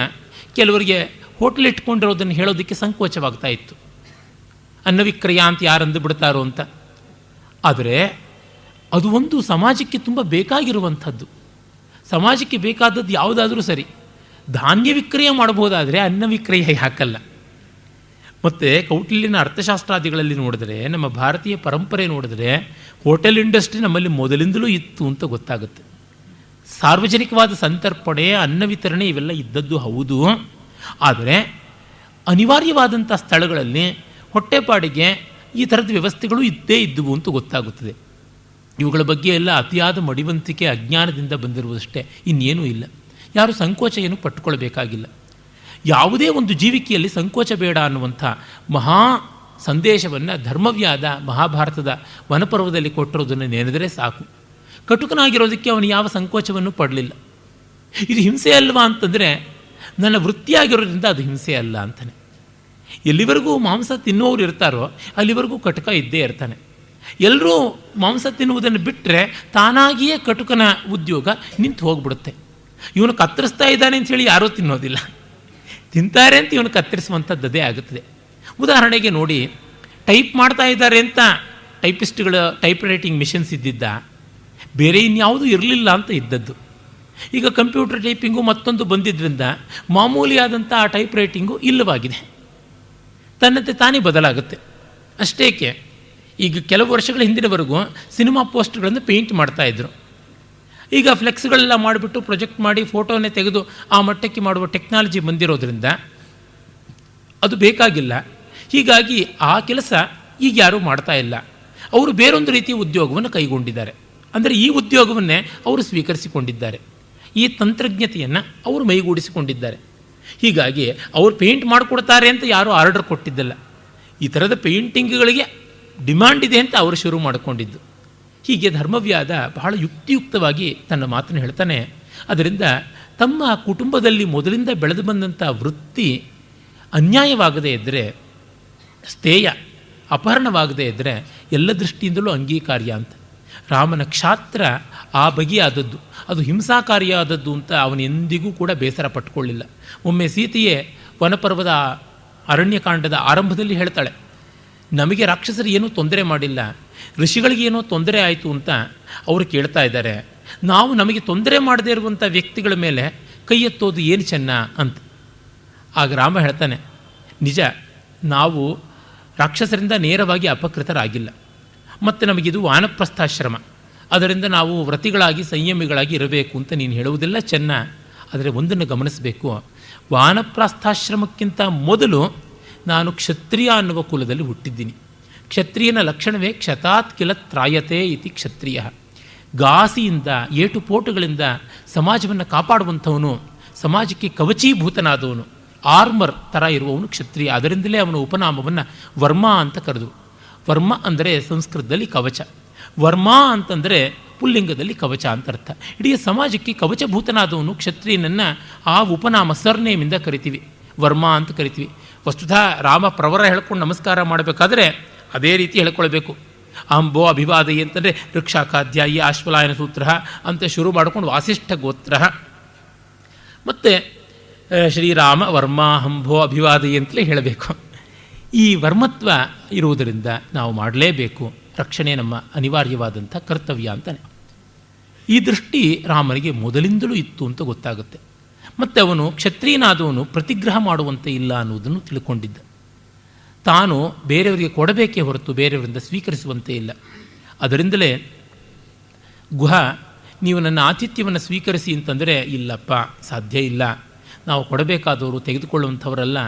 ಕೆಲವರಿಗೆ ಹೋಟ್ಲ್ ಇಟ್ಕೊಂಡಿರೋದನ್ನು ಹೇಳೋದಕ್ಕೆ ಸಂಕೋಚವಾಗ್ತಾ ಇತ್ತು. ಅನ್ನವಿಕ್ರಯ ಅಂತ ಯಾರು ಅಂದುಬಿಡ್ತಾರೋ ಅಂತ. ಆದರೆ ಅದು ಒಂದು ಸಮಾಜಕ್ಕೆ ತುಂಬ ಬೇಕಾಗಿರುವಂಥದ್ದು. ಸಮಾಜಕ್ಕೆ ಬೇಕಾದದ್ದು ಯಾವುದಾದ್ರೂ ಸರಿ. ಧಾನ್ಯ ವಿಕ್ರಯ ಮಾಡಬಹುದಾದರೆ ಅನ್ನ ವಿಕ್ರಯ ಹಾಕಲ್ಲ ಮತ್ತು ಕೌಟಿಲ್ಯನ ಅರ್ಥಶಾಸ್ತ್ರಾದಿಗಳಲ್ಲಿ ನೋಡಿದರೆ, ನಮ್ಮ ಭಾರತೀಯ ಪರಂಪರೆ ನೋಡಿದರೆ ಹೋಟೆಲ್ ಇಂಡಸ್ಟ್ರಿ ನಮ್ಮಲ್ಲಿ ಮೊದಲಿಂದಲೂ ಇತ್ತು ಅಂತ ಗೊತ್ತಾಗುತ್ತೆ. ಸಾರ್ವಜನಿಕವಾದ ಸಂತರ್ಪಣೆ, ಅನ್ನ ವಿತರಣೆ ಇವೆಲ್ಲ ಇದ್ದದ್ದು ಹೌದು. ಆದರೆ ಅನಿವಾರ್ಯವಾದಂಥ ಸ್ಥಳಗಳಲ್ಲಿ ಹೊಟ್ಟೆಪಾಡಿಗೆ ಈ ಥರದ ವ್ಯವಸ್ಥೆಗಳು ಇದ್ದೇ ಇದ್ದುವು ಅಂತ ಗೊತ್ತಾಗುತ್ತದೆ. ಇವುಗಳ ಬಗ್ಗೆ ಎಲ್ಲ ಅತಿಯಾದ ಮಡಿವಂತಿಕೆ ಅಜ್ಞಾನದಿಂದ ಬಂದಿರುವುದಷ್ಟೇ ಇನ್ನೇನೂ ಇಲ್ಲ. ಯಾರು ಸಂಕೋಚ ಏನು ಪಟ್ಟುಕೊಳ್ಬೇಕಾಗಿಲ್ಲ ಯಾವುದೇ ಒಂದು ಜೀವಿಕೆಯಲ್ಲಿ ಸಂಕೋಚ ಬೇಡ ಅನ್ನುವಂಥ ಮಹಾ ಸಂದೇಶವನ್ನು ಧರ್ಮವ್ಯಾದ ಮಹಾಭಾರತದ ವನಪರ್ವದಲ್ಲಿ ಕೊಟ್ಟಿರೋದನ್ನು ನೆನೆದರೆ ಸಾಕು. ಕಟುಕನಾಗಿರೋದಕ್ಕೆ ಅವನು ಯಾವ ಸಂಕೋಚವನ್ನು ಪಡಲಿಲ್ಲ. ಇದು ಹಿಂಸೆ ಅಲ್ವಾ ಅಂತಂದರೆ, ನನ್ನ ವೃತ್ತಿಯಾಗಿರೋದ್ರಿಂದ ಅದು ಹಿಂಸೆ ಅಲ್ಲ ಅಂತಾನೆ. ಎಲ್ಲಿವರೆಗೂ ಮಾಂಸ ತಿನ್ನುವವರು ಇರ್ತಾರೋ ಅಲ್ಲಿವರೆಗೂ ಕಟುಕ ಇದ್ದೇ ಇರ್ತಾನೆ. ಎಲ್ಲರೂ ಮಾಂಸ ತಿನ್ನುವುದನ್ನು ಬಿಟ್ಟರೆ ತಾನಾಗಿಯೇ ಕಟುಕನ ಉದ್ಯೋಗ ನಿಂತು ಹೋಗ್ಬಿಡುತ್ತೆ. ಇವನು ಕತ್ತರಿಸ್ತಾ ಇದ್ದಾನೆ ಅಂಥೇಳಿ ಯಾರೂ ತಿನ್ನೋದಿಲ್ಲ. ತಿಂತಾರೆ ಅಂತ ಇವನು ಕತ್ತರಿಸುವಂಥದ್ದು ಅದೇ ಆಗುತ್ತದೆ. ಉದಾಹರಣೆಗೆ ನೋಡಿ, ಟೈಪ್ ಮಾಡ್ತಾ ಇದ್ದಾರೆ ಅಂತ ಟೈಪಿಸ್ಟ್ಗಳ, ಟೈಪ್ ರೈಟಿಂಗ್ ಮಿಷನ್ಸ್ ಇದ್ದಿದ್ದ, ಬೇರೆ ಇನ್ಯಾವುದೂ ಇರಲಿಲ್ಲ ಅಂತ ಇದ್ದದ್ದು. ಈಗ ಕಂಪ್ಯೂಟರ್ ಟೈಪಿಂಗು ಮತ್ತೊಂದು ಬಂದಿದ್ದರಿಂದ ಮಾಮೂಲಿಯಾದಂಥ ಆ ಟೈಪ್ ರೈಟಿಂಗು ಇಲ್ಲವಾಗಿದೆ. ತನ್ನಂತೆ ತಾನೇ ಬದಲಾಗುತ್ತೆ. ಅಷ್ಟೇಕೆ, ಈಗ ಕೆಲವು ವರ್ಷಗಳ ಹಿಂದಿನವರೆಗೂ ಸಿನಿಮಾ ಪೋಸ್ಟ್ಗಳನ್ನು ಪೇಂಟ್ ಮಾಡ್ತಾಯಿದ್ರು ಈಗ ಫ್ಲೆಕ್ಸ್ಗಳೆಲ್ಲ ಮಾಡಿಬಿಟ್ಟು ಪ್ರೊಜೆಕ್ಟ್ ಮಾಡಿ ಫೋಟೋನೇ ತೆಗೆದು ಆ ಮಟ್ಟಕ್ಕೆ ಮಾಡುವ ಟೆಕ್ನಾಲಜಿ ಬಂದಿರೋದ್ರಿಂದ ಅದು ಬೇಕಾಗಿಲ್ಲ. ಹೀಗಾಗಿ ಆ ಕೆಲಸ ಈಗ ಯಾರೂ ಮಾಡ್ತಾ ಇಲ್ಲ. ಅವರು ಬೇರೊಂದು ರೀತಿಯ ಉದ್ಯೋಗವನ್ನು ಕೈಗೊಂಡಿದ್ದಾರೆ. ಅಂದರೆ ಈ ಉದ್ಯೋಗವನ್ನೇ ಅವರು ಸ್ವೀಕರಿಸಿಕೊಂಡಿದ್ದಾರೆ. ಈ ತಂತ್ರಜ್ಞತೆಯನ್ನು ಅವರು ಮೈಗೂಡಿಸಿಕೊಂಡಿದ್ದಾರೆ. ಹೀಗಾಗಿ ಅವರು ಪೇಂಟ್ ಮಾಡಿಕೊಡ್ತಾರೆ ಅಂತ ಯಾರೂ ಆರ್ಡರ್ ಕೊಟ್ಟಿದ್ದಲ್ಲ. ಈ ಥರದ ಪೇಂಟಿಂಗ್ಗಳಿಗೆ ಡಿಮ್ಯಾಂಡ್ ಇದೆ ಅಂತ ಅವರು ಶುರು ಮಾಡಿಕೊಂಡಿದ್ದು. ಹೀಗೆ ಧರ್ಮವ್ಯಾದ ಬಹಳ ಯುಕ್ತಿಯುಕ್ತವಾಗಿ ತನ್ನ ಮಾತನ್ನು ಹೇಳ್ತಾನೆ, ಅದರಿಂದ ತಮ್ಮ ಕುಟುಂಬದಲ್ಲಿ ಮೊದಲಿಂದ ಬೆಳೆದು ಬಂದಂಥ ವೃತ್ತಿ ಅನ್ಯಾಯವಾಗದೇ ಇದ್ದರೆ ಸ್ಥೇಯ ಅಪಹರಣವಾಗದೇ ಇದ್ದರೆ ಎಲ್ಲ ದೃಷ್ಟಿಯಿಂದಲೂ ಅಂಗೀಕಾರ್ಯ ಅಂತ. ರಾಮನ ಕ್ಷಾತ್ರ ಆ ಬಗೆಯಾದದ್ದು, ಅದು ಹಿಂಸಾಕಾರಿಯಾದದ್ದು ಅಂತ ಅವನು ಎಂದಿಗೂ ಕೂಡ ಬೇಸರ ಪಟ್ಕೊಳ್ಳಿಲ್ಲ. ಒಮ್ಮೆ ಸೀತೆಯೇ ವನಪರ್ವದ ಅರಣ್ಯಕಾಂಡದ ಆರಂಭದಲ್ಲಿ ಹೇಳ್ತಾಳೆ, ನಮಗೆ ರಾಕ್ಷಸರು ಏನೂ ತೊಂದರೆ ಮಾಡಿಲ್ಲ. ಋಷಿಗಳಿಗೆ ಏನೋ ತೊಂದರೆ ಆಯಿತು ಅಂತ ಅವರು ಕೇಳ್ತಾ ಇದ್ದಾರೆ. ನಾವು ನಮಗೆ ತೊಂದರೆ ಮಾಡದೇ ಇರುವಂಥ ವ್ಯಕ್ತಿಗಳ ಮೇಲೆ ಕೈ ಎತ್ತೋದು ಏನು ಚೆನ್ನ? ಅಂತ. ಆಗ ರಾಮ ಹೇಳ್ತಾನೆ, ನಿಜ, ನಾವು ರಾಕ್ಷಸರಿಂದ ನೇರವಾಗಿ ಅಪಕೃತರಾಗಿಲ್ಲ. ಮತ್ತು ನಮಗಿದು ವಾನಪ್ರಸ್ಥಾಶ್ರಮ. ಅದರಿಂದ ನಾವು ವ್ರತಿಗಳಾಗಿ, ಸಂಯಮಿಗಳಾಗಿ ಇರಬೇಕು ಅಂತ ನೀನು ಹೇಳುವುದೆಲ್ಲ ಚೆನ್ನ. ಆದರೆ ಒಂದನ್ನು ಗಮನಿಸಬೇಕು. ವಾನಪ್ರಾಸ್ಥಾಶ್ರಮಕ್ಕಿಂತ ಮೊದಲು ನಾನು ಕ್ಷತ್ರಿಯ ಅನ್ನುವ ಕುಲದಲ್ಲಿ ಹುಟ್ಟಿದ್ದೀನಿ. ಕ್ಷತ್ರಿಯನ ಲಕ್ಷಣವೇ ಕ್ಷತಾತ್ ಕಿಲ ತ್ರಾಯತೆ ಇತಿ ಕ್ಷತ್ರಿಯ. ಗಾಸಿಯಿಂದ ಏಟುಪೋಟುಗಳಿಂದ ಸಮಾಜವನ್ನು ಕಾಪಾಡುವಂಥವನು, ಸಮಾಜಕ್ಕೆ ಕವಚೀಭೂತನಾದವನು, ಆರ್ಮರ್ ಥರ ಇರುವವನು ಕ್ಷತ್ರಿಯ. ಅದರಿಂದಲೇ ಅವನ ಉಪನಾಮವನ್ನು ವರ್ಮ ಅಂತ ಕರೆದು. ವರ್ಮ ಅಂದರೆ ಸಂಸ್ಕೃತದಲ್ಲಿ ಕವಚ. ವರ್ಮ ಅಂತಂದರೆ ಪುಲ್ಲಿಂಗದಲ್ಲಿ ಕವಚ ಅಂತ ಅರ್ಥ. ಇಡೀ ಸಮಾಜಕ್ಕೆ ಕವಚಭೂತನಾದವನು ಕ್ಷತ್ರಿಯನನ್ನು ಆ ಉಪನಾಮ ಸರ್ನೇಮಿಂದ ಕರಿತೀವಿ. ವರ್ಮ ಅಂತ ಕರಿತೀವಿ. ವಸ್ತುತಃ ರಾಮ ಪ್ರವರ ಹೇಳ್ಕೊಂಡು ನಮಸ್ಕಾರ ಮಾಡಬೇಕಾದ್ರೆ ಅದೇ ರೀತಿ ಹೇಳ್ಕೊಳ್ಬೇಕು. ಅಂಬೋ ಅಭಿವಾದಯಿ ಅಂತಂದರೆ ವೃಕ್ಷಾಖಾಧ್ಯಾಯಿ ಆಶ್ವಲಾಯನ ಸೂತ್ರ ಅಂತ ಶುರು ಮಾಡಿಕೊಂಡು ವಾಸಿಷ್ಠ ಗೋತ್ರ. ಮತ್ತು ಶ್ರೀರಾಮ ವರ್ಮ ಅಂಬೋ ಅಭಿವಾದಯಿ ಅಂತಲೇ ಹೇಳಬೇಕು. ಈ ವರ್ಮತ್ವ ಇರುವುದರಿಂದ ನಾವು ಮಾಡಲೇಬೇಕು. ರಕ್ಷಣೆ ನಮ್ಮ ಅನಿವಾರ್ಯವಾದಂಥ ಕರ್ತವ್ಯ ಅಂತಾನೆ. ಈ ದೃಷ್ಟಿ ರಾಮನಿಗೆ ಮೊದಲಿಂದಲೂ ಇತ್ತು ಅಂತ ಗೊತ್ತಾಗುತ್ತೆ. ಮತ್ತು ಅವನು ಕ್ಷತ್ರಿಯನಾದವನು ಪ್ರತಿಗ್ರಹ ಮಾಡುವಂತೆ ಇಲ್ಲ ಅನ್ನುವುದನ್ನು ತಿಳ್ಕೊಂಡಿದ್ದ. ತಾನು ಬೇರೆಯವರಿಗೆ ಕೊಡಬೇಕೇ ಹೊರತು ಬೇರೆಯವರಿಂದ ಸ್ವೀಕರಿಸುವಂತೆ ಇಲ್ಲ. ಅದರಿಂದಲೇ, ಗುಹ, ನೀವು ನನ್ನ ಆತಿಥ್ಯವನ್ನು ಸ್ವೀಕರಿಸಿ ಅಂತಂದರೆ, ಇಲ್ಲಪ್ಪ, ಸಾಧ್ಯ ಇಲ್ಲ. ನಾವು ಕೊಡಬೇಕಾದವರು ತೆಗೆದುಕೊಳ್ಳುವಂಥವರಲ್ಲ.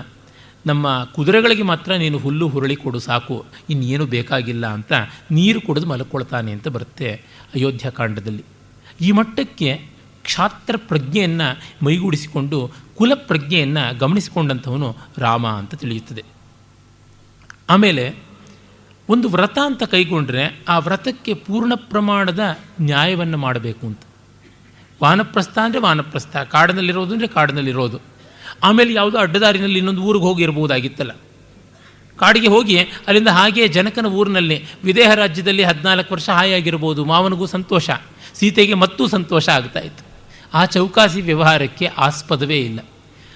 ನಮ್ಮ ಕುದುರೆಗಳಿಗೆ ಮಾತ್ರ ನೀನು ಹುಲ್ಲು ಹುರುಳಿ ಕೊಡು ಸಾಕು. ಇನ್ನೇನು ಬೇಕಾಗಿಲ್ಲ ಅಂತ ನೀರು ಕುಡಿದು ಮಲ್ಕೊಳ್ತಾನೆ ಅಂತ ಬರುತ್ತೆ ಅಯೋಧ್ಯಾ ಕಾಂಡದಲ್ಲಿ. ಈ ಮಟ್ಟಕ್ಕೆ ಕ್ಷಾತ್ರ ಪ್ರಜ್ಞೆಯನ್ನು ಮೈಗೂಡಿಸಿಕೊಂಡು ಕುಲ ಪ್ರಜ್ಞೆಯನ್ನು ಗಮನಿಸಿಕೊಂಡಂಥವನು ರಾಮ ಅಂತ ತಿಳಿಯುತ್ತದೆ. ಆಮೇಲೆ ಒಂದು ವ್ರತ ಅಂತ ಕೈಗೊಂಡ್ರೆ ಆ ವ್ರತಕ್ಕೆ ಪೂರ್ಣ ಪ್ರಮಾಣದ ನ್ಯಾಯವನ್ನು ಮಾಡಬೇಕು ಅಂತ. ವಾನಪ್ರಸ್ಥ ಅಂದರೆ ವಾನಪ್ರಸ್ಥ, ಕಾಡಿನಲ್ಲಿರೋದು ಅಂದರೆ ಕಾಡಿನಲ್ಲಿರೋದು. ಆಮೇಲೆ ಯಾವುದೋ ಅಡ್ಡದಾರಿನಲ್ಲಿ ಇನ್ನೊಂದು ಊರಿಗೆ ಹೋಗಿ ಇರ್ಬೋದಾಗಿತ್ತಲ್ಲ ಕಾಡಿಗೆ ಹೋಗಿ ಅಲ್ಲಿಂದ ಹಾಗೆ ಜನಕನ ಊರಿನಲ್ಲಿ ವಿದೇಹ ರಾಜ್ಯದಲ್ಲಿ ಹದಿನಾಲ್ಕು ವರ್ಷ ಹಾಯಾಗಿರ್ಬೋದು. ಮಾವನಿಗೂ ಸಂತೋಷ. ಸೀತೆಗೆ ಮತ್ತೂ ಸಂತೋಷ ಆಗ್ತಾ ಇತ್ತು. ಆ ಚೌಕಾಸಿ ವ್ಯವಹಾರಕ್ಕೆ ಆಸ್ಪದವೇ ಇಲ್ಲ.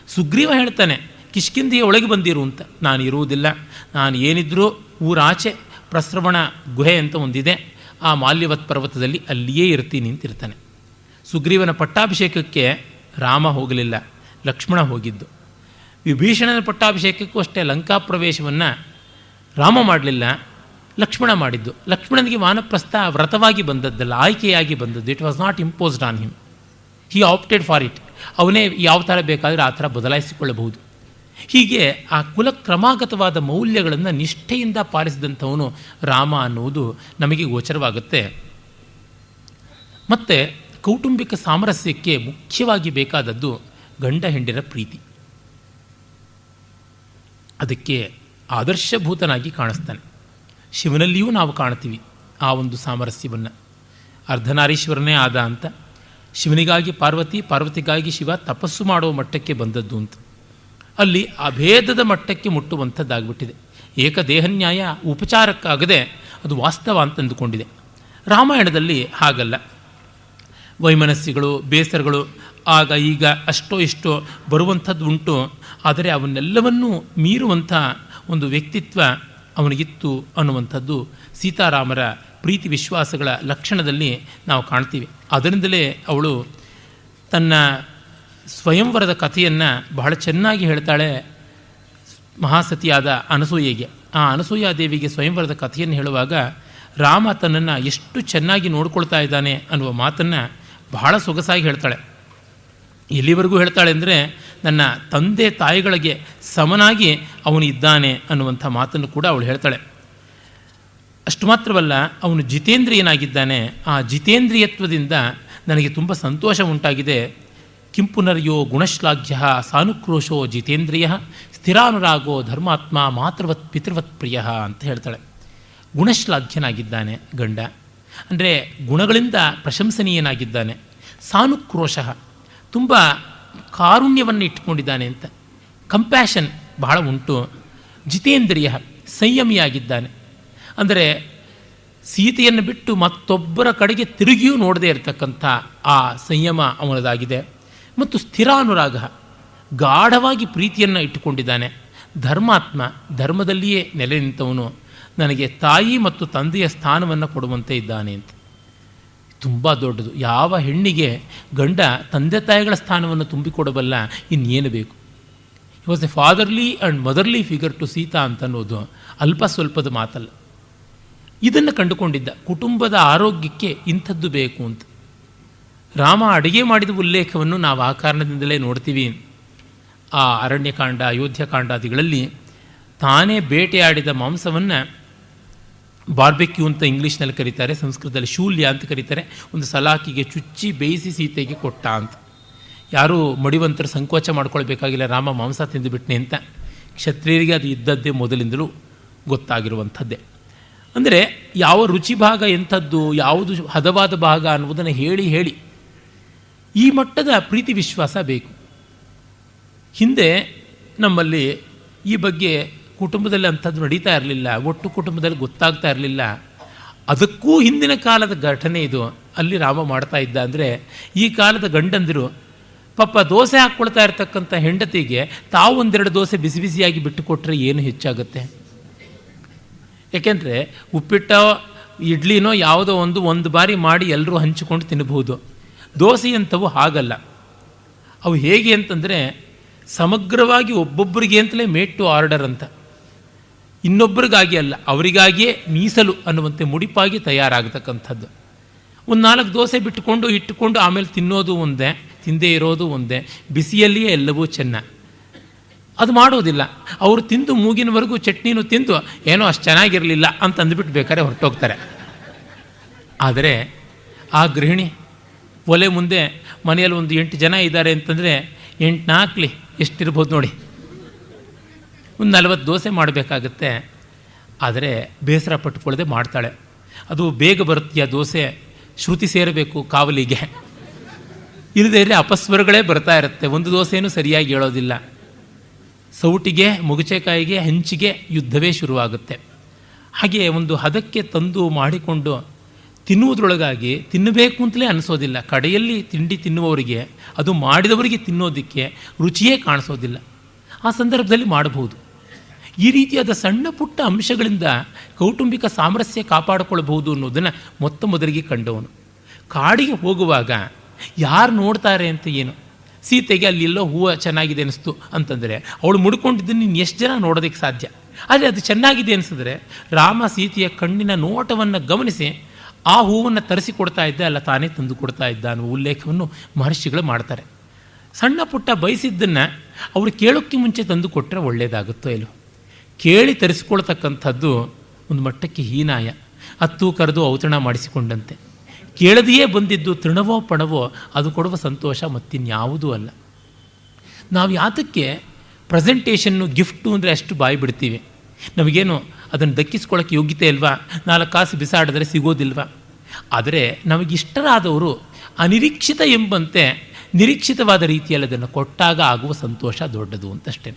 ಸುಗ್ರೀವ ಹೇಳ್ತಾನೆ ಕಿಷ್ಕಿಂದಿಯ ಒಳಗೆ ಬಂದಿರು ಅಂತ. ನಾನು ಇರುವುದಿಲ್ಲ. ನಾನು ಏನಿದ್ರೂ ಊರಾಚೆ ಪ್ರಸ್ರವಣ ಗುಹೆ ಅಂತ ಒಂದಿದೆ. ಆ ಮಾಲ್ಯವತ್ ಪರ್ವತದಲ್ಲಿ ಅಲ್ಲಿಯೇ ಇರ್ತೀನಿ ಅಂತಿರ್ತಾನೆ. ಸುಗ್ರೀವನ ಪಟ್ಟಾಭಿಷೇಕಕ್ಕೆ ರಾಮ ಹೋಗಲಿಲ್ಲ. ಲಕ್ಷ್ಮಣ ಹೋಗಿದ್ದು. ವಿಭೀಷಣನ ಪಟ್ಟಾಭಿಷೇಕಕ್ಕೂ ಅಷ್ಟೇ ಲಂಕಾ ಪ್ರವೇಶವನ್ನು ರಾಮ ಮಾಡಲಿಲ್ಲ, ಲಕ್ಷ್ಮಣ ಮಾಡಿದ್ದು. ಲಕ್ಷ್ಮಣನಿಗೆ ವಾನಪ್ರಸ್ಥ ವ್ರತವಾಗಿ ಬಂದದ್ದಲ್ಲ, ಆಯ್ಕೆಯಾಗಿ ಬಂದದ್ದು. It was not imposed on him he opted for it ಅವನೇ ಯಾವ ಥರ ಬೇಕಾದರೆ ಆ ಥರ ಬದಲಾಯಿಸಿಕೊಳ್ಳಬಹುದು. ಹೀಗೆ ಆ ಕುಲ ಕ್ರಮಾಗತವಾದ ಮೌಲ್ಯಗಳನ್ನು ನಿಷ್ಠೆಯಿಂದ ಪಾಲಿಸಿದಂಥವನು ರಾಮ ಅನ್ನುವುದು ನಮಗೆ ಗೋಚರವಾಗುತ್ತೆ. ಮತ್ತು ಕೌಟುಂಬಿಕ ಸಾಮರಸ್ಯಕ್ಕೆ ಮುಖ್ಯವಾಗಿ ಬೇಕಾದದ್ದು ಗಂಡ ಹೆಂಡಿರ ಪ್ರೀತಿ. ಅದಕ್ಕೆ ಆದರ್ಶಭೂತನಾಗಿ ಕಾಣಿಸ್ತಾನೆ. ಶಿವನಲ್ಲಿಯೂ ನಾವು ಕಾಣ್ತೀವಿ ಆ ಒಂದು ಸಾಮರಸ್ಯವನ್ನು. ಅರ್ಧನಾರೀಶ್ವರನೇ ಆದ ಅಂತ ಶಿವನಿಗಾಗಿ ಪಾರ್ವತಿ, ಪಾರ್ವತಿಗಾಗಿ ಶಿವ ತಪಸ್ಸು ಮಾಡುವ ಮಟ್ಟಕ್ಕೆ ಬಂದದ್ದು ಅಂತ. ಅಲ್ಲಿ ಅಭೇದದ ಮಟ್ಟಕ್ಕೆ ಮುಟ್ಟುವಂಥದ್ದಾಗ್ಬಿಟ್ಟಿದೆ. ಏಕದೇಹನ್ಯಾಯ ಉಪಚಾರಕ್ಕಾಗದೆ ಅದು ವಾಸ್ತವ ಅಂತ ಅಂದುಕೊಂಡಿದೆ ರಾಮಾಯಣದಲ್ಲಿ ಹಾಗಲ್ಲ. ವೈಮನಸ್ಸಿಗಳು ಬೇಸರಗಳು, ಆಗ ಈಗ ಅಷ್ಟೋ ಇಷ್ಟೋ ಬರುವಂಥದ್ದು ಉಂಟು ಆದರೆ ಅವನ್ನೆಲ್ಲವನ್ನೂ ಮೀರುವಂಥ ಒಂದು ವ್ಯಕ್ತಿತ್ವ ಅವನಿಗಿತ್ತು ಅನ್ನುವಂಥದ್ದು ಸೀತಾರಾಮರ ಪ್ರೀತಿ ವಿಶ್ವಾಸಗಳ ಲಕ್ಷಣದಲ್ಲಿ ನಾವು ಕಾಣ್ತೀವಿ. ಅದರಿಂದಲೇ ಅವಳು ತನ್ನ ಸ್ವಯಂವರದ ಕಥೆಯನ್ನು ಬಹಳ ಚೆನ್ನಾಗಿ ಹೇಳ್ತಾಳೆ ಮಹಾಸತಿಯಾದ ಅನಸೂಯೆಗೆ. ಆ ಅನಸೂಯಾದೇವಿಗೆ ಸ್ವಯಂವರದ ಕಥೆಯನ್ನು ಹೇಳುವಾಗ ರಾಮ ತನ್ನನ್ನು ಎಷ್ಟು ಚೆನ್ನಾಗಿ ನೋಡ್ಕೊಳ್ತಾ ಇದ್ದಾನೆ ಅನ್ನುವ ಮಾತನ್ನು ಬಹಳ ಸೊಗಸಾಗಿ ಹೇಳ್ತಾಳೆ. ಎಲ್ಲಿವರೆಗೂ ಹೇಳ್ತಾಳೆ ಅಂದರೆ ನನ್ನ ತಂದೆ ತಾಯಿಗಳಿಗೆ ಸಮನಾಗಿ ಅವನು ಇದ್ದಾನೆ ಅನ್ನುವಂಥ ಮಾತನ್ನು ಕೂಡ ಅವಳು ಹೇಳ್ತಾಳೆ. ಅಷ್ಟು ಮಾತ್ರವಲ್ಲ, ಅವನು ಜಿತೇಂದ್ರಿಯನಾಗಿದ್ದಾನೆ. ಆ ಜಿತೇಂದ್ರಿಯತ್ವದಿಂದ ನನಗೆ ತುಂಬ ಸಂತೋಷ ಉಂಟಾಗಿದೆ. ಕಿಂಪುನರ್ಯೋ ಗುಣಶ್ಲಾಘ್ಯ ಸಾನುಕ್ರೋಶೋ ಜಿತೇಂದ್ರಿಯ ಸ್ಥಿರಾನುರಾಗೋ ಧರ್ಮಾತ್ಮ ಮಾತೃವತ್ ಪಿತೃವತ್ ಪ್ರಿಯ ಅಂತ ಹೇಳ್ತಾಳೆ. ಗುಣಶ್ಲಾಘ್ಯನಾಗಿದ್ದಾನೆ ಗಂಡ. ಅಂದರೆ ಗುಣಗಳಿಂದ ಪ್ರಶಂಸನೀಯನಾಗಿದ್ದಾನೆ. ಸಾನುಕ್ರೋಶ. ತುಂಬ ಕಾರುಣ್ಯವನ್ನು ಇಟ್ಟುಕೊಂಡಿದ್ದಾನೆ ಅಂತ. ಕಂಪ್ಯಾಷನ್ ಬಹಳ ಉಂಟು. ಜಿತೇಂದ್ರಿಯ ಸಂಯಮಿಯಾಗಿದ್ದಾನೆ. ಅಂದರೆ ಸೀತೆಯನ್ನು ಬಿಟ್ಟು ಮತ್ತೊಬ್ಬರ ಕಡೆಗೆ ತಿರುಗಿಯೂ ನೋಡದೇ ಇರತಕ್ಕಂಥ ಆ ಸಂಯಮ ಅವನದಾಗಿದೆ. ಮತ್ತು ಸ್ಥಿರಾನುರಾಗ, ಗಾಢವಾಗಿ ಪ್ರೀತಿಯನ್ನು ಇಟ್ಟುಕೊಂಡಿದ್ದಾನೆ. ಧರ್ಮಾತ್ಮ ಧರ್ಮದಲ್ಲಿಯೇ ನೆಲೆ ನಿಂತವನು. ನನಗೆ ತಾಯಿ ಮತ್ತು ತಂದೆಯ ಸ್ಥಾನವನ್ನು ಕೊಡುವಂತೆ ಇದ್ದಾನೆ ಅಂತ. ತುಂಬ ದೊಡ್ಡದು. ಯಾವ ಹೆಣ್ಣಿಗೆ ಗಂಡ ತಂದೆ ತಾಯಿಗಳ ಸ್ಥಾನವನ್ನು ತುಂಬಿಕೊಡಬಲ್ಲ ಇನ್ನೇನು ಬೇಕು? He was a fatherly and motherly figure to Sita ಅಂತ ಅನ್ನೋದು ಅಲ್ಪ ಸ್ವಲ್ಪದ ಮಾತಲ್ಲ. ಇದನ್ನು ಕಂಡುಕೊಂಡಿದ್ದ ಕುಟುಂಬದ ಆರೋಗ್ಯಕ್ಕೆ ಇಂಥದ್ದು ಬೇಕು ಅಂತ. ರಾಮ ಅಡುಗೆ ಮಾಡಿದ ಉಲ್ಲೇಖವನ್ನು ನಾವು ಆ ಕಾರಣದಿಂದಲೇ ನೋಡ್ತೀವಿ. ಆ ಅರಣ್ಯಕಾಂಡ, ಅಯೋಧ್ಯಕಾಂಡಾದಿಗಳಲ್ಲಿ ತಾನೇ ಬೇಟೆಯಾಡಿದ ಮಾಂಸವನ್ನು ಬಾರ್ಬೆಕ್ಯೂ ಅಂತ ಇಂಗ್ಲೀಷ್ನಲ್ಲಿ ಕರೀತಾರೆ, ಸಂಸ್ಕೃತದಲ್ಲಿ ಶೂಲ್ಯ ಅಂತ ಕರೀತಾರೆ. ಒಂದು ಸಲಾಕಿಗೆ ಚುಚ್ಚಿ ಬೇಯಿಸಿ ಸೀತೆಗೆ ಕೊಟ್ಟ ಅಂತ. ಯಾರೂ ಮಡಿವಂತರು ಸಂಕೋಚ ಮಾಡ್ಕೊಳ್ಬೇಕಾಗಿಲ್ಲ, ರಾಮ ಮಾಂಸ ತಿಂದುಬಿಟ್ನೆ ಅಂತ. ಕ್ಷತ್ರಿಯರಿಗೆ ಅದು ಇದ್ದದ್ದೇ ಮೊದಲಿಂದಲೂ ಗೊತ್ತಾಗಿರುವಂಥದ್ದೇ. ಅಂದರೆ ಯಾವ ರುಚಿ ಭಾಗ ಎಂಥದ್ದು, ಯಾವುದು ಹದವಾದ ಭಾಗ ಅನ್ನುವುದನ್ನು ಹೇಳಿ ಹೇಳಿ ಈ ಮಟ್ಟದ ಪ್ರೀತಿ ವಿಶ್ವಾಸ ಬೇಕು. ಹಿಂದೆ ನಮ್ಮಲ್ಲಿ ಈ ಬಗ್ಗೆ ಕುಟುಂಬದಲ್ಲಿ ಅಂಥದ್ದು ನಡೀತಾ ಇರಲಿಲ್ಲ, ಒಟ್ಟು ಕುಟುಂಬದಲ್ಲಿ ಗೊತ್ತಾಗ್ತಾ ಇರಲಿಲ್ಲ. ಅದಕ್ಕೂ ಹಿಂದಿನ ಕಾಲದ ಘಟನೆ ಇದು. ಅಲ್ಲಿ ರಾಮ ಮಾಡ್ತಾ ಇದ್ದ ಅಂದರೆ, ಈ ಕಾಲದ ಗಂಡಂದಿರು, ಪಾಪ ದೋಸೆ ಹಾಕ್ಕೊಳ್ತಾ ಇರ್ತಕ್ಕಂಥ ಹೆಂಡತಿಗೆ ತಾವು ಒಂದೆರಡು ದೋಸೆ ಬಿಸಿ ಬಿಸಿಯಾಗಿ ಬಿಟ್ಟು ಕೊಟ್ಟರೆ ಏನು ಹೆಚ್ಚಾಗುತ್ತೆ? ಏಕೆಂದರೆ, ಉಪ್ಪಿಟ್ಟೋ, ಇಡ್ಲಿನೋ ಯಾವುದೋ ಒಂದು ಒಂದು ಬಾರಿ ಮಾಡಿ ಎಲ್ಲರೂ ಹಂಚಿಕೊಂಡು ತಿನ್ನಬಹುದು ದೋಸೆಯಂಥವು ಹಾಗಲ್ಲ. ಅವು ಹೇಗೆ ಅಂತಂದರೆ, ಸಮಗ್ರವಾಗಿ ಒಬ್ಬೊಬ್ಬರಿಗೆ ಅಂತಲೇ ಮೇಟ್ ಟು ಆರ್ಡರ್ ಅಂತ. ಇನ್ನೊಬ್ಬರಿಗಾಗಿ ಅಲ್ಲ, ಅವರಿಗಾಗಿಯೇ ಮೀಸಲು ಅನ್ನುವಂತೆ ಮುಡಿಪಾಗಿ ತಯಾರಾಗತಕ್ಕಂಥದ್ದು. ಒಂದು ನಾಲ್ಕು ದೋಸೆ ಬಿಟ್ಟುಕೊಂಡು ಇಟ್ಟುಕೊಂಡು ಆಮೇಲೆ ತಿನ್ನೋದು ಒಂದೇ, ತಿಂದೇ ಇರೋದು ಒಂದೇ, ಬಿಸಿಯಲ್ಲಿಯೇ ಎಲ್ಲವೂ ಚೆನ್ನ. ಅದು ಮಾಡೋದಿಲ್ಲ. ಅವರು ತಿಂದು ಮೂಗಿನವರೆಗೂ ಚಟ್ನಿನೂ ತಿಂದು, ಏನೋ ಅಷ್ಟು ಚೆನ್ನಾಗಿರಲಿಲ್ಲ ಅಂತ ಅಂದ್ಬಿಟ್ಟು ಬೇಕಾದ್ರೆ ಹೊರಟೋಗ್ತಾರೆ. ಆದರೆ ಆ ಗೃಹಿಣಿ ಒಲೆ ಮುಂದೆ ಮನೆಯಲ್ಲಿ ಒಂದು ಎಂಟು ಜನ ಇದ್ದಾರೆ ಅಂತಂದರೆ ಎಂಟು ನಾಲ್ಕಲಿ ಎಷ್ಟಿರ್ಬೋದು ನೋಡಿ. ಒಂದು ನಲವತ್ತು ದೋಸೆ ಮಾಡಬೇಕಾಗತ್ತೆ, ಆದರೆ ಬೇಸರ ಪಟ್ಟುಕೊಳ್ಳದೆ ಮಾಡ್ತಾಳೆ. ಅದು ಬೇಗ ಬರುತ್ತೀಯ ದೋಸೆ, ಶ್ರುತಿ ಸೇರಬೇಕು ಕಾವಲಿಗೆ. ಇಲ್ಲದೇ ಇದ್ರೆ ಅಪಸ್ವರಗಳೇ ಬರ್ತಾ ಇರುತ್ತೆ, ಒಂದು ದೋಸೆಯೂ ಸರಿಯಾಗಿ ಹೇಳೋದಿಲ್ಲ. ಸೌಟಿಗೆ, ಮುಗುಚೆಕಾಯಿಗೆ, ಹಂಚಿಗೆ ಯುದ್ಧವೇ ಶುರುವಾಗುತ್ತೆ. ಹಾಗೆ ಒಂದು ಹದಕ್ಕೆ ತಂದು ಮಾಡಿಕೊಂಡು ತಿನ್ನುವುದರೊಳಗಾಗಿ ತಿನ್ನಬೇಕು ಅಂತಲೇ ಅನಿಸೋದಿಲ್ಲ. ಕಡೆಯಲ್ಲಿ ತಿಂಡಿ ತಿನ್ನುವವರಿಗೆ, ಅದು ಮಾಡಿದವರಿಗೆ ತಿನ್ನೋದಕ್ಕೆ ರುಚಿಯೇ ಕಾಣಿಸೋದಿಲ್ಲ. ಆ ಸಂದರ್ಭದಲ್ಲಿ ಮಾಡಬಹುದು. ಈ ರೀತಿಯಾದ ಸಣ್ಣ ಪುಟ್ಟ ಅಂಶಗಳಿಂದ ಕೌಟುಂಬಿಕ ಸಾಮರಸ್ಯ ಕಾಪಾಡಿಕೊಳ್ಳಬಹುದು ಅನ್ನೋದನ್ನು ಮೊತ್ತ ಮೊದಲಿಗೆ ಕಂಡವನು. ಕಾಡಿಗೆ ಹೋಗುವಾಗ ಯಾರು ನೋಡ್ತಾರೆ ಅಂತ ಏನು? ಸೀತೆಗೆ ಅಲ್ಲಿಲ್ಲೋ ಹೂವು ಚೆನ್ನಾಗಿದೆ ಅನಿಸ್ತು ಅಂತಂದರೆ ಅವಳು ಮುಡ್ಕೊಂಡಿದ್ದನ್ನು ನೀನು ಎಷ್ಟು ಜನ ನೋಡೋದಕ್ಕೆ ಸಾಧ್ಯ? ಆದರೆ ಅದು ಚೆನ್ನಾಗಿದೆ ಅನಿಸಿದ್ರೆ ರಾಮ ಸೀತೆಯ ಕಣ್ಣಿನ ನೋಟವನ್ನು ಗಮನಿಸಿ ಆ ಹೂವನ್ನು ತರಿಸಿಕೊಡ್ತಾ ಇದ್ದ ಅಲ್ಲ ತಾನೇ ತಂದು ಕೊಡ್ತಾ ಇದ್ದ ಅನ್ನೋ ಉಲ್ಲೇಖವನ್ನು ಮಹರ್ಷಿಗಳು ಮಾಡ್ತಾರೆ. ಸಣ್ಣ ಪುಟ್ಟ ಬಯಸಿದ್ದನ್ನು ಅವರು ಕೇಳೋಕ್ಕೆ ಮುಂಚೆ ತಂದು ಕೊಟ್ಟರೆ ಒಳ್ಳೆಯದಾಗುತ್ತೋ ಇಲ್ಲೋ ಕೇಳಿ ತರಿಸ್ಕೊಳ್ತಕ್ಕಂಥದ್ದು ಒಂದು ಮಟ್ಟಕ್ಕೆ ಹೀನಾಯ. ಹತ್ತು ಕರೆದು ಔತಣ ಮಾಡಿಸಿಕೊಂಡಂತೆ. ಕೇಳದೆಯೇ ಬಂದಿದ್ದು ತೃಣವೋ ಪಣವೋ ಅದು ಕೊಡುವ ಸಂತೋಷ ಮತ್ತಿನ್ಯಾವುದೂ ಅಲ್ಲ. ನಾವು ಯಾತಕ್ಕೆ ಪ್ರೆಸೆಂಟೇಷನ್ನು ಗಿಫ್ಟು ಅಂದರೆ ಅಷ್ಟು ಬಾಯಿ ಬಿಡ್ತೀವಿ. ನಮಗೇನು ಅದನ್ನು ದಕ್ಕಿಸ್ಕೊಳ್ಳೋಕ್ಕೆ ಯೋಗ್ಯತೆ ಇಲ್ವಾ? ನಾಲ್ಕು ಕಾಸು ಬಿಸಾಡಿದ್ರೆ ಸಿಗೋದಿಲ್ವಾ? ಆದರೆ ನಮಗಿಷ್ಟರಾದವರು ಅನಿರೀಕ್ಷಿತ ಎಂಬಂತೆ ನಿರೀಕ್ಷಿತವಾದ ರೀತಿಯಲ್ಲಿ ಅದನ್ನು ಕೊಟ್ಟಾಗ ಆಗುವ ಸಂತೋಷ ದೊಡ್ಡದು ಅಂತಷ್ಟೇ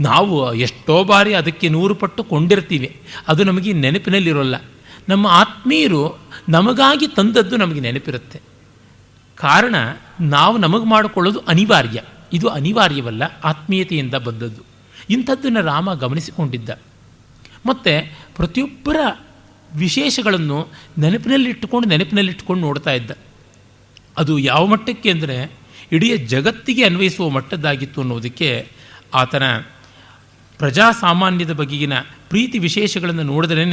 ನಾವು ಎಷ್ಟೋ ಬಾರಿ ಅದಕ್ಕೆ ನೂರು ಪಟ್ಟು ಕೊಂಡಿರ್ತೀವಿ. ಅದು ನಮಗೆ ನೆನಪಿನಲ್ಲಿರೋಲ್ಲ. ನಮ್ಮ ಆತ್ಮೀಯರು ನಮಗಾಗಿ ತಂದದ್ದು ನಮಗೆ ನೆನಪಿರುತ್ತೆ. ಕಾರಣ ನಾವು ನಮಗೆ ಮಾಡಿಕೊಳ್ಳೋದು ಅನಿವಾರ್ಯ. ಇದು ಅನಿವಾರ್ಯವಲ್ಲ, ಆತ್ಮೀಯತೆಯಿಂದ ಬಂದದ್ದು. ಇಂಥದ್ದನ್ನು ರಾಮ ಗಮನಿಸಿಕೊಂಡಿದ್ದ. ಮತ್ತು ಪ್ರತಿಯೊಬ್ಬರ ವಿಶೇಷಗಳನ್ನು ನೆನಪಿನಲ್ಲಿಟ್ಟುಕೊಂಡು ನೆನಪಿನಲ್ಲಿಟ್ಟುಕೊಂಡು ನೋಡ್ತಾ ಇದ್ದ. ಅದು ಯಾವ ಮಟ್ಟಕ್ಕೆ ಅಂದರೆ, ಇಡೀ ಜಗತ್ತಿಗೆ ಅನ್ವಯಿಸುವ ಮಟ್ಟದ್ದಾಗಿತ್ತು ಅನ್ನೋದಕ್ಕೆ ಆತನ ಪ್ರಜಾಸಾಮಾನ್ಯದ ಬಗೆಗಿನ ಪ್ರೀತಿ ವಿಶೇಷಗಳನ್ನು ನೋಡಿದ್ರೇ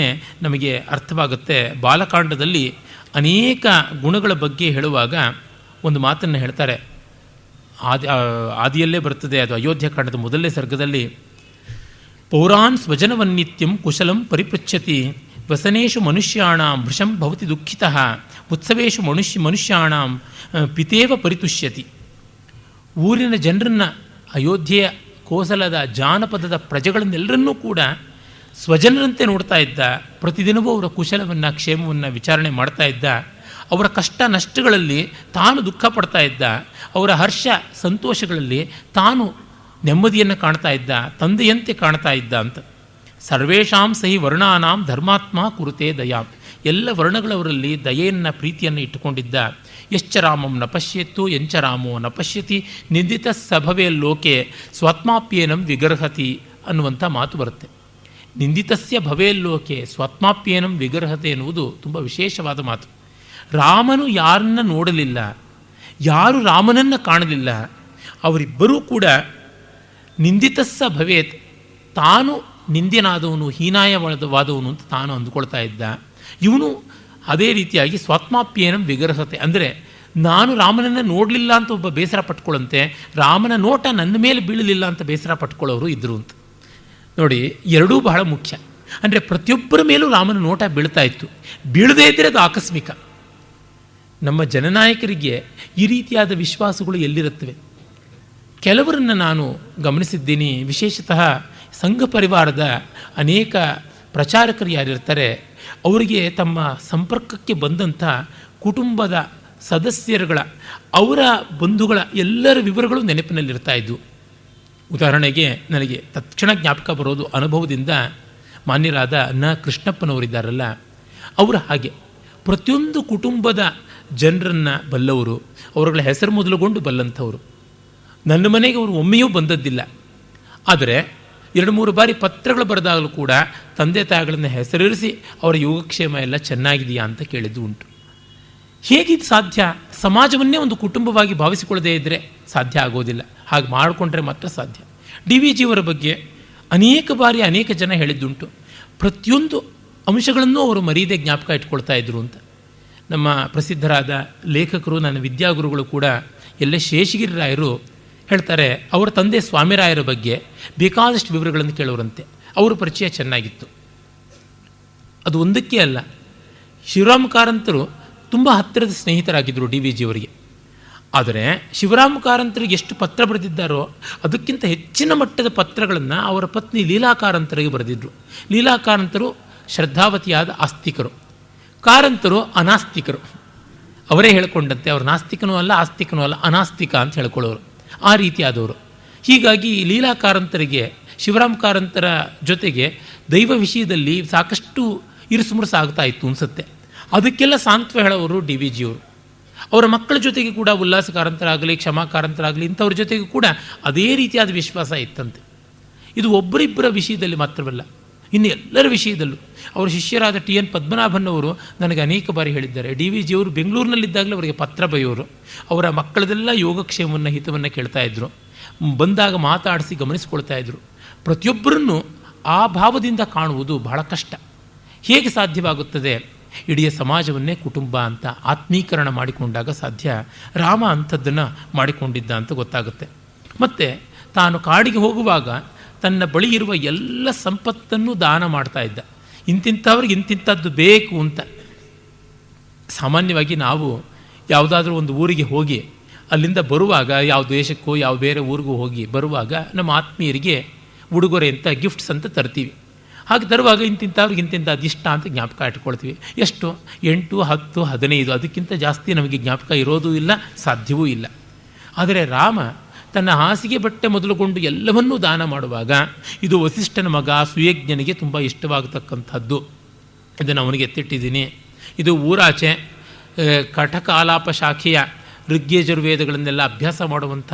ನಮಗೆ ಅರ್ಥವಾಗುತ್ತೆ. ಬಾಲಕಾಂಡದಲ್ಲಿ ಅನೇಕ ಗುಣಗಳ ಬಗ್ಗೆ ಹೇಳುವಾಗ ಒಂದು ಮಾತನ್ನು ಹೇಳ್ತಾರೆ. ಆದಿ ಆದಿಯಲ್ಲೇ ಬರ್ತದೆ ಅದು ಅಯೋಧ್ಯಕಾಂಡದ ಮೊದಲನೇ ಸರ್ಗದಲ್ಲಿ. ಪೌರಾನ್ ಸ್ವಜನವನ್ನಿತ್ಯಂ ಕುಶಲಂ ಪರಿಪೃಚ್ಛತಿ, ವ್ಯಸನೇಶು ಮನುಷ್ಯಾಣಾಂ ಭೃಶಂ ಭವತಿ ದುಃಖಿತ, ಉತ್ಸವೇಶು ಮನುಷ್ಯ, ಮನುಷ್ಯಾಣಾಂ, ಪಿತೇವ ಪರಿತುಷ್ಯತಿ. ಊರಿನ ಜನರನ್ನು ಅಯೋಧ್ಯೆಯ ಕೋಸಲದ ಜಾನಪದದ ಪ್ರಜೆಗಳನ್ನೆಲ್ಲರನ್ನೂ ಕೂಡ ಸ್ವಜನರಂತೆ ನೋಡ್ತಾ ಇದ್ದ, ಪ್ರತಿದಿನವೂ ಅವರ ಕುಶಲವನ್ನು, ಕ್ಷೇಮವನ್ನು ವಿಚಾರಣೆ ಮಾಡ್ತಾ ಇದ್ದ, ಅವರ ಕಷ್ಟ ನಷ್ಟಗಳಲ್ಲಿ ತಾನು ದುಃಖ ಪಡ್ತಾ ಇದ್ದ, ಅವರ ಹರ್ಷ ಸಂತೋಷಗಳಲ್ಲಿ ತಾನು ನೆಮ್ಮದಿಯನ್ನು ಕಾಣ್ತಾ ಇದ್ದ, ತಂದೆಯಂತೆ ಕಾಣ್ತಾ ಇದ್ದ ಅಂತ. ಸರ್ವೇಷಾಂ ಸಹಿ ವರ್ಣಾನಾಂ ಧರ್ಮಾತ್ಮ ಕುರುತೆ ದಯಾ. ಎಲ್ಲ ವರ್ಣಗಳವರಲ್ಲಿ ದಯೆಯನ್ನು, ಪ್ರೀತಿಯನ್ನು ಇಟ್ಟುಕೊಂಡಿದ್ದ ಯಶ್ಚ ರಾಮಂ ನ ಪಶ್ಯತ್ತು ಎಂಚ ರಾಮೋ ನ ಪಶ್ಯತಿ, ನಿಂದಿತ ಸಭವೇ ಲೋಕೆ, ಸ್ವಾತ್ಮಾಪ್ಯೇನಂ ವಿಗರ್ಹತಿ ಅನ್ನುವಂಥ ಮಾತು ಬರುತ್ತೆ. ನಿಂದಿತಸ್ಯ ಭವೇಲ್ಲೋಕೆ ಸ್ವಾತ್ಮಾಪ್ಯೇನಂ ವಿಗ್ರಹತೆ ಎನ್ನುವುದು ತುಂಬ ವಿಶೇಷವಾದ ಮಾತು. ರಾಮನು ಯಾರನ್ನ ನೋಡಲಿಲ್ಲ, ಯಾರು ರಾಮನನ್ನು ಕಾಣಲಿಲ್ಲ, ಅವರಿಬ್ಬರೂ ಕೂಡ ನಿಂದಿತಸ್ಸ ಭವೇತ್ ತಾನು ನಿಂದಿನಾದವನು ಹೀನಾಯವಾದವನು ಅಂತ ತಾನು ಅಂದುಕೊಳ್ತಾ ಇದ್ದ. ಇವನು ಅದೇ ರೀತಿಯಾಗಿ ಸ್ವಾತ್ಮಾಪ್ಯೇನಂ ವಿಗ್ರಹತೆ ಅಂದರೆ ನಾನು ರಾಮನನ್ನು ನೋಡಲಿಲ್ಲ ಅಂತ ಒಬ್ಬ ಬೇಸರ ಪಟ್ಕೊಳ್ಳಂತೆ ರಾಮನ ನೋಟ ನನ್ನ ಮೇಲೆ ಬೀಳಲಿಲ್ಲ ಅಂತ ಬೇಸರ ಪಟ್ಕೊಳ್ಳೋರು ಇದ್ದರು ಅಂತ. ನೋಡಿ, ಎರಡೂ ಬಹಳ ಮುಖ್ಯ. ಅಂದರೆ ಪ್ರತಿಯೊಬ್ಬರ ಮೇಲೂ ರಾಮನ ನೋಟ ಬೀಳ್ತಾ ಇತ್ತು. ಬೀಳದೇ ಇದ್ದರೆ ಅದು ಆಕಸ್ಮಿಕ. ನಮ್ಮ ಜನನಾಯಕರಿಗೆ ಈ ರೀತಿಯಾದ ವಿಶ್ವಾಸಗಳು ಎಲ್ಲಿರುತ್ತವೆ? ಕೆಲವರನ್ನು ನಾನು ಗಮನಿಸಿದ್ದೀನಿ. ವಿಶೇಷತಃ ಸಂಘ ಪರಿವಾರದ ಅನೇಕ ಪ್ರಚಾರಕರು ಯಾರಿರ್ತಾರೆ ಅವರಿಗೆ ತಮ್ಮ ಸಂಪರ್ಕಕ್ಕೆ ಬಂದಂಥ ಕುಟುಂಬದ ಸದಸ್ಯರುಗಳ, ಅವರ ಬಂಧುಗಳ ಎಲ್ಲರ ವಿವರಗಳು ನೆನಪಿನಲ್ಲಿರ್ತಾ ಇದ್ವು. ಉದಾಹರಣೆಗೆ ನನಗೆ ತಕ್ಷಣ ಜ್ಞಾಪಕ ಬರೋದು ಅನುಭವದಿಂದ ಮಾನ್ಯರಾದ ನ ಕೃಷ್ಣಪ್ಪನವರಿದ್ದಾರಲ್ಲ, ಅವರು ಹಾಗೆ. ಪ್ರತಿಯೊಂದು ಕುಟುಂಬದ ಜನರನ್ನು ಬಲ್ಲವರು, ಅವರುಗಳ ಹೆಸರು ಮೊದಲುಗೊಂಡು ಬಲ್ಲಂಥವರು. ನನ್ನ ಮನೆಗೆ ಅವರು ಒಮ್ಮೆಯೂ ಬಂದದ್ದಿಲ್ಲ. ಆದರೆ ಎರಡು ಮೂರು ಬಾರಿ ಪತ್ರಗಳು ಬರೆದಾಗಲೂ ಕೂಡ ತಂದೆ ತಾಯಿಗಳನ್ನು ಹೆಸರಿರಿಸಿ ಅವರ ಯೋಗಕ್ಷೇಮ ಎಲ್ಲ ಚೆನ್ನಾಗಿದೆಯಾ ಅಂತ ಕೇಳಿದ್ದು ಉಂಟು. ಹೇಗಿದು ಸಾಧ್ಯ? ಸಮಾಜವನ್ನೇ ಒಂದು ಕುಟುಂಬವಾಗಿ ಭಾವಿಸಿಕೊಳ್ಳದೇ ಇದ್ದರೆ ಸಾಧ್ಯ ಆಗೋದಿಲ್ಲ. ಹಾಗೆ ಮಾಡಿಕೊಂಡ್ರೆ ಮಾತ್ರ ಸಾಧ್ಯ. ಡಿ ವಿ ಜಿಯವರ ಬಗ್ಗೆ ಅನೇಕ ಬಾರಿ ಅನೇಕ ಜನ ಹೇಳಿದ್ದುಂಟು. ಪ್ರತಿಯೊಂದು ಅಂಶಗಳನ್ನು ಅವರು ಮರೀದೆ ಜ್ಞಾಪಕ ಇಟ್ಕೊಳ್ತಾ ಇದ್ರು ಅಂತ. ನಮ್ಮ ಪ್ರಸಿದ್ಧರಾದ ಲೇಖಕರು, ನನ್ನ ವಿದ್ಯಾಗುರುಗಳು ಕೂಡ ಎಲ್ಲ ಶೇಷಗಿರಿ ರಾಯರು ಹೇಳ್ತಾರೆ, ಅವರ ತಂದೆ ಸ್ವಾಮಿರಾಯರ ಬಗ್ಗೆ ಬೇಕಾದಷ್ಟು ವಿವರಗಳನ್ನು ಕೇಳೋರಂತೆ. ಅವರ ಪರಿಚಯ ಚೆನ್ನಾಗಿತ್ತು. ಅದು ಒಂದಕ್ಕೆ ಅಲ್ಲ, ಶಿವರಾಮ ಕಾರಂತರು ತುಂಬ ಹತ್ತಿರದ ಸ್ನೇಹಿತರಾಗಿದ್ದರು ಡಿ ವಿ ಜಿಯವರಿಗೆ ಆದರೆ ಶಿವರಾಮ ಕಾರಂತರಿಗೆ ಎಷ್ಟು ಪತ್ರ ಬರೆದಿದ್ದಾರೋ, ಅದಕ್ಕಿಂತ ಹೆಚ್ಚಿನ ಮಟ್ಟದ ಪತ್ರಗಳನ್ನು ಅವರ ಪತ್ನಿ ಲೀಲಾ ಕಾರಂತರಿಗೆ ಬರೆದಿದ್ದರು ಲೀಲಾ ಕಾರಂತರು ಶ್ರದ್ಧಾವತಿಯಾದ ಆಸ್ತಿಕರು. ಕಾರಂತರು ಅನಾಸ್ತಿಕರು. ಅವರೇ ಹೇಳಿಕೊಂಡಂತೆ, ಅವರು ನಾಸ್ತಿಕನೂ ಅಲ್ಲ, ಆಸ್ತಿಕನೂ ಅಲ್ಲ, ಅನಾಸ್ತಿಕ ಅಂತ ಹೇಳ್ಕೊಳ್ಳೋರು. ಆ ರೀತಿಯಾದವರು. ಹೀಗಾಗಿ ಲೀಲಾ ಕಾರಂತರಿಗೆ ಶಿವರಾಮ್ ಕಾರಂತರ ಜೊತೆಗೆ ದೈವ ವಿಷಯದಲ್ಲಿ ಸಾಕಷ್ಟು ಇರುಸುಮುರುಸು ಆಗ್ತಾ ಇತ್ತು ಅನಿಸುತ್ತೆ. ಅದಕ್ಕೆಲ್ಲ ಸಾಂತ್ವ ಹೇಳೋರು ಡಿ ವಿ ಜಿಯವರು. ಅವರ ಮಕ್ಕಳ ಜೊತೆಗೆ ಕೂಡ ಉಲ್ಲಾಸ ಕಾರಂತರಾಗಲಿ ಕ್ಷಮಾ ಕಾರಂತರಾಗಲಿ ಇಂಥವ್ರ ಜೊತೆಗೆ ಕೂಡ ಅದೇ ರೀತಿಯಾದ ವಿಶ್ವಾಸ ಇತ್ತಂತೆ. ಇದು ಒಬ್ಬರಿಬ್ಬರ ವಿಷಯದಲ್ಲಿ ಮಾತ್ರವಲ್ಲ, ಇನ್ನು ಎಲ್ಲರ ವಿಷಯದಲ್ಲೂ. ಅವರ ಶಿಷ್ಯರಾದ ಟಿ ಎನ್ ಪದ್ಮನಾಭನವರು ನನಗೆ ಅನೇಕ ಬಾರಿ ಹೇಳಿದ್ದಾರೆ. ಡಿ ವಿ ಜಿಯವರು ಬೆಂಗಳೂರಿನಲ್ಲಿದ್ದಾಗಲೇ ಅವರಿಗೆ ಪತ್ರ ಬರೆಯೋರು. ಅವರ ಮಕ್ಕಳದೆಲ್ಲ ಯೋಗಕ್ಷೇಮವನ್ನು, ಹಿತವನ್ನು ಕೇಳ್ತಾ ಇದ್ದರು ಬಂದಾಗ ಮಾತಾಡಿಸಿ ಗಮನಿಸ್ಕೊಳ್ತಾ ಇದ್ದರು ಪ್ರತಿಯೊಬ್ಬರನ್ನು ಆ ಭಾವದಿಂದ ಕಾಣುವುದು ಬಹಳ ಕಷ್ಟ. ಹೇಗೆ ಸಾಧ್ಯವಾಗುತ್ತದೆ? ಇಡೀ ಸಮಾಜವನ್ನೇ ಕುಟುಂಬ ಅಂತ ಆತ್ಮೀಕರಣ ಮಾಡಿಕೊಂಡಾಗ ಸಾಧ್ಯ? ರಾಮ ಅಂಥದ್ದನ್ನು ಮಾಡಿಕೊಂಡಿದ್ದ ಅಂತ ಗೊತ್ತಾಗುತ್ತೆ. ಮತ್ತು ತಾನು ಕಾಡಿಗೆ ಹೋಗುವಾಗ ತನ್ನ ಬಳಿ ಇರುವ ಎಲ್ಲ ಸಂಪತ್ತನ್ನು ದಾನ ಮಾಡ್ತಾ ಇಂತಿಂಥವ್ರಿಗೆ ಇಂತಿಂಥದ್ದು ಬೇಕು ಅಂತ. ಸಾಮಾನ್ಯವಾಗಿ ನಾವು ಯಾವುದಾದ್ರೂ ಒಂದು ಊರಿಗೆ ಹೋಗಿ, ಅಲ್ಲಿಂದ ಬರುವಾಗ, ಯಾವ ದೇಶಕ್ಕೋ, ಯಾವ ಬೇರೆ ಊರಿಗೂ ಹೋಗಿ ಬರುವಾಗ ನಮ್ಮ ಆತ್ಮೀಯರಿಗೆ ಉಡುಗೊರೆ ಅಂತ ಗಿಫ್ಟ್ಸ್ ಅಂತ ತರ್ತೀವಿ. ಹಾಗೆ ತರುವಾಗ ಇಂತಿಂಥವ್ರಿಗೆ ಇಂತಿಂಥದ್ದು ಇಷ್ಟ ಅಂತ ಜ್ಞಾಪಕ ಇಟ್ಕೊಳ್ತೀವಿ. ಎಷ್ಟು? ಎಂಟು, ಹತ್ತು, ಹದಿನೈದು, ಅದಕ್ಕಿಂತ ಜಾಸ್ತಿ ನಮಗೆ ಜ್ಞಾಪಕ ಇರೋದೂ ಇಲ್ಲ, ಸಾಧ್ಯವೂ ಇಲ್ಲ. ಆದರೆ ರಾಮ ತನ್ನ ಹಾಸಿಗೆ ಬಟ್ಟೆ ಮೊದಲುಗೊಂಡು ಎಲ್ಲವನ್ನೂ ದಾನ ಮಾಡುವಾಗ ಇದು ವಸಿಷ್ಠನ ಮಗ ಸುಯಜ್ಞನಿಗೆ ತುಂಬ ಇಷ್ಟವಾಗತಕ್ಕಂಥದ್ದು. ಇದನ್ನು ಅವನಿಗೆ ಎತ್ತಿಟ್ಟಿದ್ದೀನಿ. ಇದು ಊರಾಚೆ ಕಠಕಾಲಾಪ ಶಾಖೆಯ ಋಗ್ಯಜುರ್ವೇದಗಳನ್ನೆಲ್ಲ ಅಭ್ಯಾಸ ಮಾಡುವಂಥ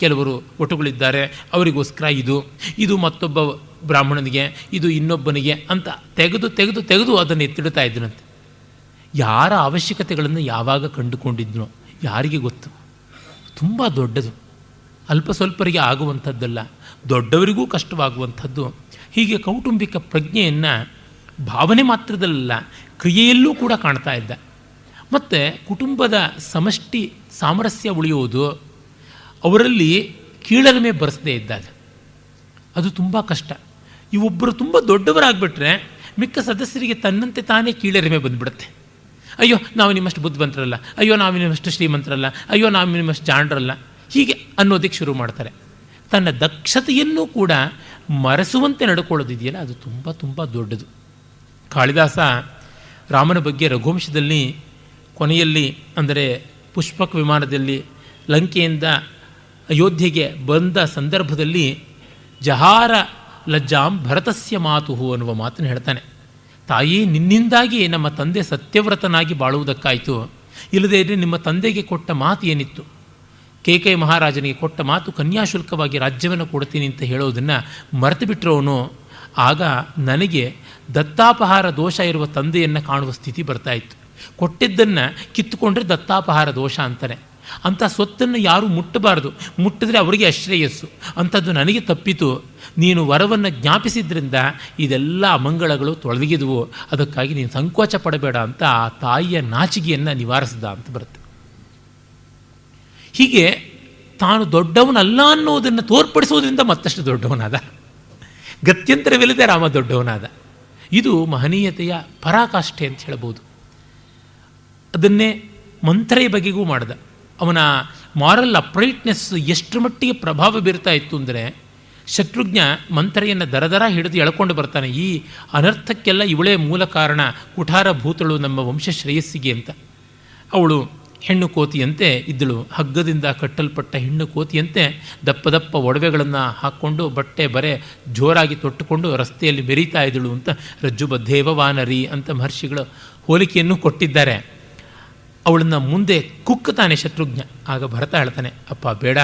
ಕೆಲವರು ಒಟುಗಳಿದ್ದಾರೆ ಅವರಿಗೋಸ್ಕರ ಇದು ಇದು ಮತ್ತೊಬ್ಬ ಬ್ರಾಹ್ಮಣನಿಗೆ, ಇದು ಇನ್ನೊಬ್ಬನಿಗೆ ಅಂತ ತೆಗೆದು ತೆಗೆದು ತೆಗೆದು ಅದನ್ನು ಎತ್ತಿಡ್ತಾ ಇದ್ದನಂತೆ. ಯಾರ ಅವಶ್ಯಕತೆಗಳನ್ನು ಯಾವಾಗ ಕಂಡುಕೊಂಡಿದ್ನೋ ಯಾರಿಗೆ ಗೊತ್ತು? ತುಂಬ ದೊಡ್ಡದು. ಅಲ್ಪ ಸ್ವಲ್ಪರಿಗೆ ಆಗುವಂಥದ್ದಲ್ಲ, ದೊಡ್ಡವರಿಗೂ ಕಷ್ಟವಾಗುವಂಥದ್ದು. ಹೀಗೆ ಕೌಟುಂಬಿಕ ಪ್ರಜ್ಞೆಯನ್ನು ಭಾವನೆ ಮಾತ್ರದಲ್ಲ, ಕ್ರಿಯೆಯಲ್ಲೂ ಕೂಡ ಕಾಣ್ತಾ ಇದ್ದ. ಮತ್ತು ಕುಟುಂಬದ ಸಮಷ್ಟಿ ಸಾಮರಸ್ಯ ಉಳಿಯುವುದು ಅವರಲ್ಲಿ ಕೀಳರಿಮೆ ಬರೆಸದೇ ಇದ್ದಾಗ ಅದು ತುಂಬ ಕಷ್ಟ. ಇವೊಬ್ಬರು ತುಂಬ ದೊಡ್ಡವರಾಗ್ಬಿಟ್ರೆ ಮಿಕ್ಕ ಸದಸ್ಯರಿಗೆ ತನ್ನಂತೆ ತಾನೇ ಕೀಳರಿಮೆ ಬಂದುಬಿಡುತ್ತೆ. ಅಯ್ಯೋ ನಾವು ನಿಮ್ಮಷ್ಟು ಬುದ್ಧಿವಂತರಲ್ಲ, ಅಯ್ಯೋ ನಾವು ನಿಮ್ಮಷ್ಟು ಶ್ರೀಮಂತರಲ್ಲ, ಅಯ್ಯೋ ನಾವು ನಿಮ್ಮಷ್ಟು ಜಾಣರಲ್ಲ. ಹೀಗೆ ಅನ್ನೋದಕ್ಕೆ ಶುರು ಮಾಡ್ತಾರೆ. ತನ್ನ ದಕ್ಷತೆಯನ್ನು ಕೂಡ ಮರೆಸುವಂತೆ ನಡ್ಕೊಳ್ಳೋದಿದೆಯಲ್ಲ, ಅದು ತುಂಬ ತುಂಬ ದೊಡ್ಡದು. ಕಾಳಿದಾಸ ರಾಮನ ಬಗ್ಗೆ ರಘುವಂಶದಲ್ಲಿ ಕೊನೆಯಲ್ಲಿ ಅಂದರೆ ಪುಷ್ಪಕ ವಿಮಾನದಲ್ಲಿ ಲಂಕೆಯಿಂದ ಅಯೋಧ್ಯೆಗೆ ಬಂದ ಸಂದರ್ಭದಲ್ಲಿ ಜಹಾರ ಲಜ್ಜಾಂ ಭರತಸ್ಯ ಮಾತು ಅನ್ನುವ ಮಾತನ್ನು ಹೇಳ್ತಾನೆ. ತಾಯಿ, ನಿನ್ನಿಂದಾಗಿ ನಮ್ಮ ತಂದೆ ಸತ್ಯವ್ರತನಾಗಿ ಬಾಳುವುದಕ್ಕಾಯಿತು. ಇಲ್ಲದೇ ಇದ್ರೆ ನಿಮ್ಮ ತಂದೆಗೆ ಕೊಟ್ಟ ಮಾತು ಏನಿತ್ತು? ಕೇಕೈ ಮಹಾರಾಜನಿಗೆ ಕೊಟ್ಟ ಮಾತು ಕನ್ಯಾಶುಲ್ಕವಾಗಿ ರಾಜ್ಯವನ್ನು ಕೊಡ್ತೀನಿ ಅಂತ ಹೇಳೋದನ್ನು ಮರೆತು ಆಗ ನನಗೆ ದತ್ತಾಪಹಾರ ದೋಷ ಇರುವ ತಂದೆಯನ್ನು ಕಾಣುವ ಸ್ಥಿತಿ ಬರ್ತಾ ಇತ್ತು. ಕೊಟ್ಟಿದ್ದನ್ನು ಕಿತ್ತುಕೊಂಡ್ರೆ ದತ್ತಾಪಹಾರ ದೋಷ ಅಂತಾನೆ ಅಂಥ ಸ್ವತ್ತನ್ನು ಯಾರೂ ಮುಟ್ಟಬಾರದು. ಮುಟ್ಟಿದ್ರೆ ಅವರಿಗೆ ಅಶ್ರೇಯಸ್ಸು ಅಂಥದ್ದು ನನಗೆ ತಪ್ಪಿತು. ನೀನು ವರವನ್ನು ಜ್ಞಾಪಿಸಿದ್ರಿಂದ ಇದೆಲ್ಲ ಅಮಂಗಳಗಳು ತೊಳಗಿದವು ಅದಕ್ಕಾಗಿ ನೀನು ಸಂಕೋಚ ಪಡಬೇಡ ಅಂತ ಆ ತಾಯಿಯ ನಾಚಿಗೆಯನ್ನು ನಿವಾರಿಸಿದ ಅಂತ ಬರುತ್ತೆ. ಹೀಗೆ ತಾನು ದೊಡ್ಡವನಲ್ಲ ಅನ್ನೋದನ್ನು ತೋರ್ಪಡಿಸೋದ್ರಿಂದ ಮತ್ತಷ್ಟು ದೊಡ್ಡವನಾದ. ಗತ್ಯಂತರವಿಲ್ಲದೆ ರಾಮ ದೊಡ್ಡವನಾದ. ಇದು ಮಹನೀಯತೆಯ ಪರಾಕಾಷ್ಠೆ ಅಂತ ಹೇಳ್ಬೋದು ಅದನ್ನೇ ಮಂತ್ರೆಯ ಬಗೆಗೂ ಮಾಡ್ದ. ಅವನ ಮಾರಲ್ ಅಪ್ರೈಟ್ನೆಸ್ ಎಷ್ಟು ಮಟ್ಟಿಗೆ ಪ್ರಭಾವ ಬೀರ್ತಾ ಇತ್ತು ಅಂದರೆ ಶತ್ರುಘ್ನ ಮಂತ್ರೆಯನ್ನು ದರದರ ಹಿಡಿದು ಎಳ್ಕೊಂಡು ಬರ್ತಾನೆ. ಈ ಅನರ್ಥಕ್ಕೆಲ್ಲ ಇವಳೇ ಮೂಲ ಕಾರಣ ಕುಠಾರ ಭೂತಳು ನಮ್ಮ ವಂಶ ಶ್ರೇಯಸ್ಸಿಗೆ ಅಂತ. ಅವಳು ಹೆಣ್ಣು ಕೋತಿಯಂತೆ ಇದ್ದಳು. ಹಗ್ಗದಿಂದ ಕಟ್ಟಲ್ಪಟ್ಟ ಹೆಣ್ಣು ಕೋತಿಯಂತೆ ದಪ್ಪ ದಪ್ಪ ಒಡವೆಗಳನ್ನು ಹಾಕ್ಕೊಂಡು ಬಟ್ಟೆ ಬರೆ ಜೋರಾಗಿ ತೊಟ್ಟುಕೊಂಡು ರಸ್ತೆಯಲ್ಲಿ ಮೆರೀತಾ ಇದ್ದಳು ಅಂತ ರಜ್ಜುಬದ್ಧೇವ ವಾನರಿ ಅಂತ ಮಹರ್ಷಿಗಳು ಹೋಲಿಕೆಯನ್ನು ಕೊಟ್ಟಿದ್ದಾರೆ. ಅವಳನ್ನು ಮುಂದೆ ಕುಕ್ಕತಾನೆ ಶತ್ರುಘ್ನ. ಆಗ ಭರತ ಹೇಳ್ತಾನೆ, ಅಪ್ಪ, ಬೇಡ.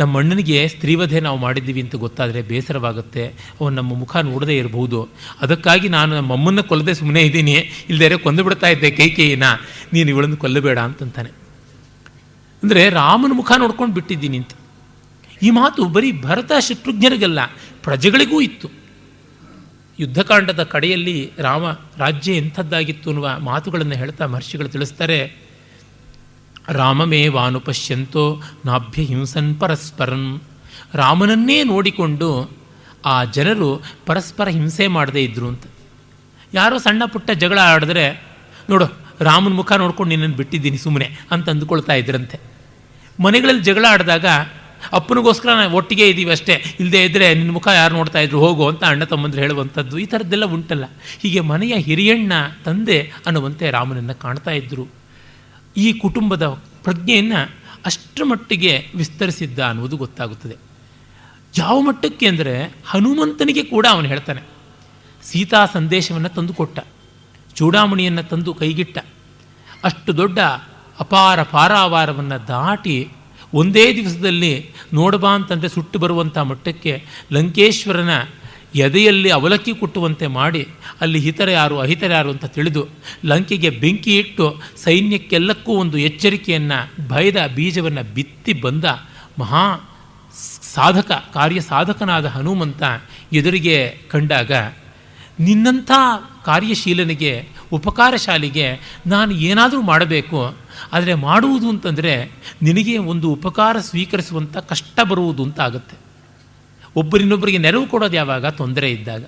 ನಮ್ಮ ಅಣ್ಣನಿಗೆ ಸ್ತ್ರೀವಧೆ ನಾವು ಮಾಡಿದ್ದೀವಿ ಅಂತ ಗೊತ್ತಾದರೆ ಬೇಸರವಾಗುತ್ತೆ. ಅವನು ನಮ್ಮ ಮುಖ ನೋಡದೇ ಇರಬಹುದು. ಅದಕ್ಕಾಗಿ ನಾನು ನಮ್ಮ ಅಮ್ಮನ್ನ ಕೊಲ್ಲದೆ ಸುಮ್ಮನೆ ಇದ್ದೀನಿ. ಇಲ್ಲದೇ ಕೊಂದು ಬಿಡ್ತಾ ಇದ್ದೆ ಕೈಕೇಯಿನ ನೀನು ಇವಳನ್ನು ಕೊಲ್ಲಬೇಡ ಅಂತಂತಾನೆ. ಅಂದರೆ ರಾಮನ ಮುಖ ನೋಡ್ಕೊಂಡು ಬಿಟ್ಟಿದ್ದೀನಿ ಅಂತ ಈ ಮಾತು ಬರೀ ಭರತ ಶತ್ರುಘ್ನರಿಗಲ್ಲ, ಪ್ರಜೆಗಳಿಗೂ ಇತ್ತು. ಯುದ್ಧಕಾಂಡದ ಕಡೆಯಲ್ಲಿ ರಾಮ ರಾಜ್ಯ ಎಂಥದ್ದಾಗಿತ್ತು ಅನ್ನುವ ಮಾತುಗಳನ್ನು ಹೇಳ್ತಾ ಮಹರ್ಷಿಗಳು ತಿಳಿಸ್ತಾರೆ. ರಾಮಮೇವಾನುಪಶ್ಯಂತೋ ನಾಭ್ಯ ಹಿಂಸನ್ ಪರಸ್ಪರಂ ರಾಮನನ್ನೇ ನೋಡಿಕೊಂಡು ಆ ಜನರು ಪರಸ್ಪರ ಹಿಂಸೆ ಮಾಡದೇ ಇದ್ರು ಅಂತ. ಯಾರೋ ಸಣ್ಣ ಪುಟ್ಟ ಜಗಳ ಆಡಿದ್ರೆ, ನೋಡು, ರಾಮನ ಮುಖ ನೋಡ್ಕೊಂಡು ನಿನ್ನನ್ನು ಬಿಟ್ಟಿದ್ದೀನಿ ಸುಮ್ಮನೆ ಅಂತ ಅಂದುಕೊಳ್ತಾ ಇದ್ರಂತೆ. ಮನೆಗಳಲ್ಲಿ ಜಗಳ ಆಡಿದಾಗ, ಅಪ್ಪನಿಗೋಸ್ಕರ ನಾವು ಒಟ್ಟಿಗೆ ಇದ್ದೀವಿ ಅಷ್ಟೇ ಇಲ್ಲದೆ ಇದ್ದರೆ ನಿನ್ನ ಮುಖ ಯಾರು ನೋಡ್ತಾ ಇದ್ರು, ಹೋಗು ಅಂತ ಅಣ್ಣ ತಮ್ಮಂದ್ರೆ ಹೇಳುವಂಥದ್ದು, ಈ ಥರದ್ದೆಲ್ಲ ಉಂಟಲ್ಲ. ಹೀಗೆ ಮನೆಯ ಹಿರಿಯಣ್ಣ, ತಂದೆ ಅನ್ನುವಂತೆ ರಾಮನನ್ನು ಕಾಣ್ತಾ ಇದ್ದರು ಈ ಕುಟುಂಬದ ಪ್ರಜ್ಞೆಯನ್ನು ಅಷ್ಟರ ಮಟ್ಟಿಗೆ ವಿಸ್ತರಿಸಿದ್ದ ಅನ್ನುವುದು ಗೊತ್ತಾಗುತ್ತದೆ. ಯಾವ ಮಟ್ಟಕ್ಕೆ ಅಂದರೆ ಹನುಮಂತನಿಗೆ ಕೂಡ ಅವನು ಹೇಳ್ತಾನೆ. ಸೀತಾ ಸಂದೇಶವನ್ನು ತಂದುಕೊಟ್ಟ ಚೂಡಾಮಣಿಯನ್ನು ತಂದು ಕೈಗಿಟ್ಟ, ಅಷ್ಟು ದೊಡ್ಡ ಅಪಾರ ಪಾರಾವಾರವನ್ನು ದಾಟಿ ಒಂದೇ ದಿವಸದಲ್ಲಿ ನೋಡಬಾ ಅಂತಂದರೆ ಸುಟ್ಟು ಬರುವಂಥ ಮಟ್ಟಕ್ಕೆ ಲಂಕೇಶ್ವರನ ಎದೆಯಲ್ಲಿ ಅವಲಕ್ಕಿ ಕುಟ್ಟುವಂತೆ ಮಾಡಿ ಅಲ್ಲಿ ಹಿತರ ಯಾರು, ಅಹಿತರ ಯಾರು ಅಂತ ತಿಳಿದು ಲಂಕೆಗೆ ಬೆಂಕಿ ಇಟ್ಟು ಸೈನ್ಯಕ್ಕೆಲ್ಲಕ್ಕೂ ಒಂದು ಎಚ್ಚರಿಕೆಯನ್ನು, ಭಯದ ಬೀಜವನ್ನು ಬಿತ್ತಿ ಬಂದ ಮಹಾ ಸಾಧಕ, ಕಾರ್ಯ ಸಾಧಕನಾದ ಹನುಮಂತ ಎದುರಿಗೆ ಕಂಡಾಗ, ನಿನ್ನಂಥ ಕಾರ್ಯಶೀಲನಿಗೆ, ಉಪಕಾರಶಾಲಿಗೆ ನಾನು ಏನಾದರೂ ಮಾಡಬೇಕು, ಆದರೆ ಮಾಡುವುದು ಅಂತಂದರೆ ನಿನಗೆ ಒಂದು ಉಪಕಾರ ಸ್ವೀಕರಿಸುವಂಥ ಕಷ್ಟ ಬರುವುದು ಅಂತ ಆಗುತ್ತೆ. ಒಬ್ಬರಿನ್ನೊಬ್ಬರಿಗೆ ನೆರವು ಕೊಡೋದು ಯಾವಾಗ? ತೊಂದರೆ ಇದ್ದಾಗ.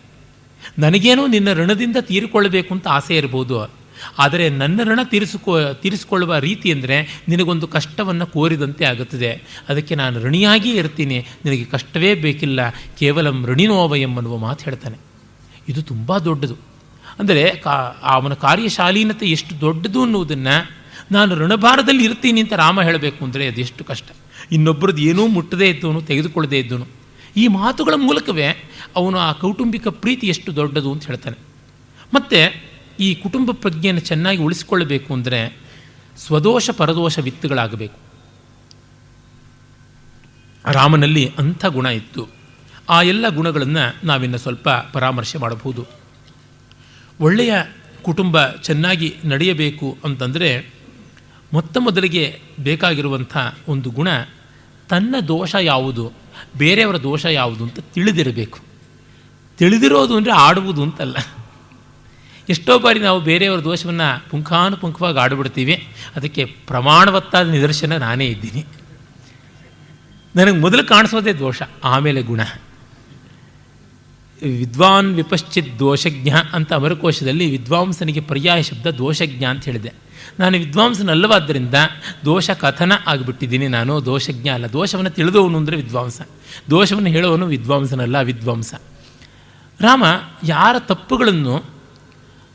ನನಗೇನೋ ನಿನ್ನ ಋಣದಿಂದ ತೀರಿಕೊಳ್ಳಬೇಕು ಅಂತ ಆಸೆ ಇರ್ಬೋದು. ಆದರೆ ನನ್ನ ಋಣ ತೀರಿಸಿಕೊ, ತೀರಿಸಿಕೊಳ್ಳುವ ರೀತಿ ಅಂದರೆ ನಿನಗೊಂದು ಕಷ್ಟವನ್ನು ಕೋರಿದಂತೆ ಆಗುತ್ತದೆ. ಅದಕ್ಕೆ ನಾನು ಋಣಿಯಾಗಿಯೇ ಇರ್ತೀನಿ. ನಿನಗೆ ಕಷ್ಟವೇ ಬೇಕಿಲ್ಲ. ಕೇವಲ ಋಣಿನೋವಯಂ ಅನ್ನುವ ಮಾತು ಹೇಳ್ತಾನೆ. ಇದು ತುಂಬ ದೊಡ್ಡದು. ಅಂದರೆ ಕಾ, ಅವನ ಕಾರ್ಯಶಾಲೀನತೆ ಎಷ್ಟು ದೊಡ್ಡದು ಅನ್ನುವುದನ್ನು ನಾನು ಋಣಭಾರದಲ್ಲಿ ಇರ್ತೀನಿ ಅಂತ ರಾಮ ಹೇಳಬೇಕು ಅಂದರೆ ಅದೆಷ್ಟು ಕಷ್ಟ. ಇನ್ನೊಬ್ಬರದ್ದು ಏನೂ ಮುಟ್ಟದೇ ಇದ್ದವನು, ತೆಗೆದುಕೊಳ್ಳದೇ ಇದ್ದವನು. ಈ ಮಾತುಗಳ ಮೂಲಕವೇ ಅವನು ಆ ಕೌಟುಂಬಿಕ ಪ್ರೀತಿ ಎಷ್ಟು ದೊಡ್ಡದು ಅಂತ ಹೇಳ್ತಾನೆ. ಮತ್ತು ಈ ಕುಟುಂಬ ಪ್ರಜ್ಞೆಯನ್ನು ಚೆನ್ನಾಗಿ ಉಳಿಸಿಕೊಳ್ಳಬೇಕು ಅಂದರೆ ಸ್ವದೋಷ ಪರದೋಷ ವಿತ್ತುಗಳಾಗಬೇಕು. ರಾಮನಲ್ಲಿ ಅಂಥ ಗುಣ ಇತ್ತು. ಆ ಎಲ್ಲ ಗುಣಗಳನ್ನು ನಾವಿನ್ನು ಸ್ವಲ್ಪ ಪರಾಮರ್ಶೆ ಮಾಡಬಹುದು. ಒಳ್ಳೆಯ ಕುಟುಂಬ ಚೆನ್ನಾಗಿ ನಡೆಯಬೇಕು ಅಂತಂದರೆ ಮೊತ್ತ ಮೊದಲಿಗೆ ಬೇಕಾಗಿರುವಂಥ ಒಂದು ಗುಣ ತನ್ನ ದೋಷ ಯಾವುದು? ಬೇರೆಯವರ ದೋಷ ಯಾವುದು ಅಂತ ತಿಳಿದಿರಬೇಕು. ತಿಳಿದಿರೋದು ಅಂದರೆ ಆಡುವುದು ಅಂತಲ್ಲ. ಎಷ್ಟೋ ಬಾರಿ ನಾವು ಬೇರೆಯವರ ದೋಷವನ್ನು ಪುಂಖಾನುಪುಂಖವಾಗಿ ಆಡಿಬಿಡ್ತೀವಿ. ಅದಕ್ಕೆ ಪ್ರಮಾಣವತ್ತಾದ ನಿದರ್ಶನ ನಾನೇ ಇದ್ದೀನಿ. ನನಗೆ ಮೊದಲು ಕಾಣಿಸೋದೇ ದೋಷ, ಆಮೇಲೆ ಗುಣ. ವಿದ್ವಾನ್ ವಿಪಶ್ಚಿತ್ ದೋಷಜ್ಞ ಅಂತ ಅಮರಕೋಶದಲ್ಲಿ ವಿದ್ವಾಂಸನಿಗೆ ಪರ್ಯಾಯ ಶಬ್ದ ದೋಷಜ್ಞ ಅಂತ ಹೇಳಿದೆ. ನಾನು ವಿದ್ವಾಂಸನಲ್ಲವಾದ್ದರಿಂದ ದೋಷ ಕಥನ ಆಗಿಬಿಟ್ಟಿದ್ದೀನಿ ನಾನು, ದೋಷಜ್ಞ ಅಲ್ಲ. ದೋಷವನ್ನು ತಿಳಿದವನು ಅಂದರೆ ವಿದ್ವಾಂಸ. ದೋಷವನ್ನು ಹೇಳೋವನು ವಿದ್ವಾಂಸನಲ್ಲ, ವಿದ್ವಾಂಸ. ರಾಮ ಯಾರ ತಪ್ಪುಗಳನ್ನು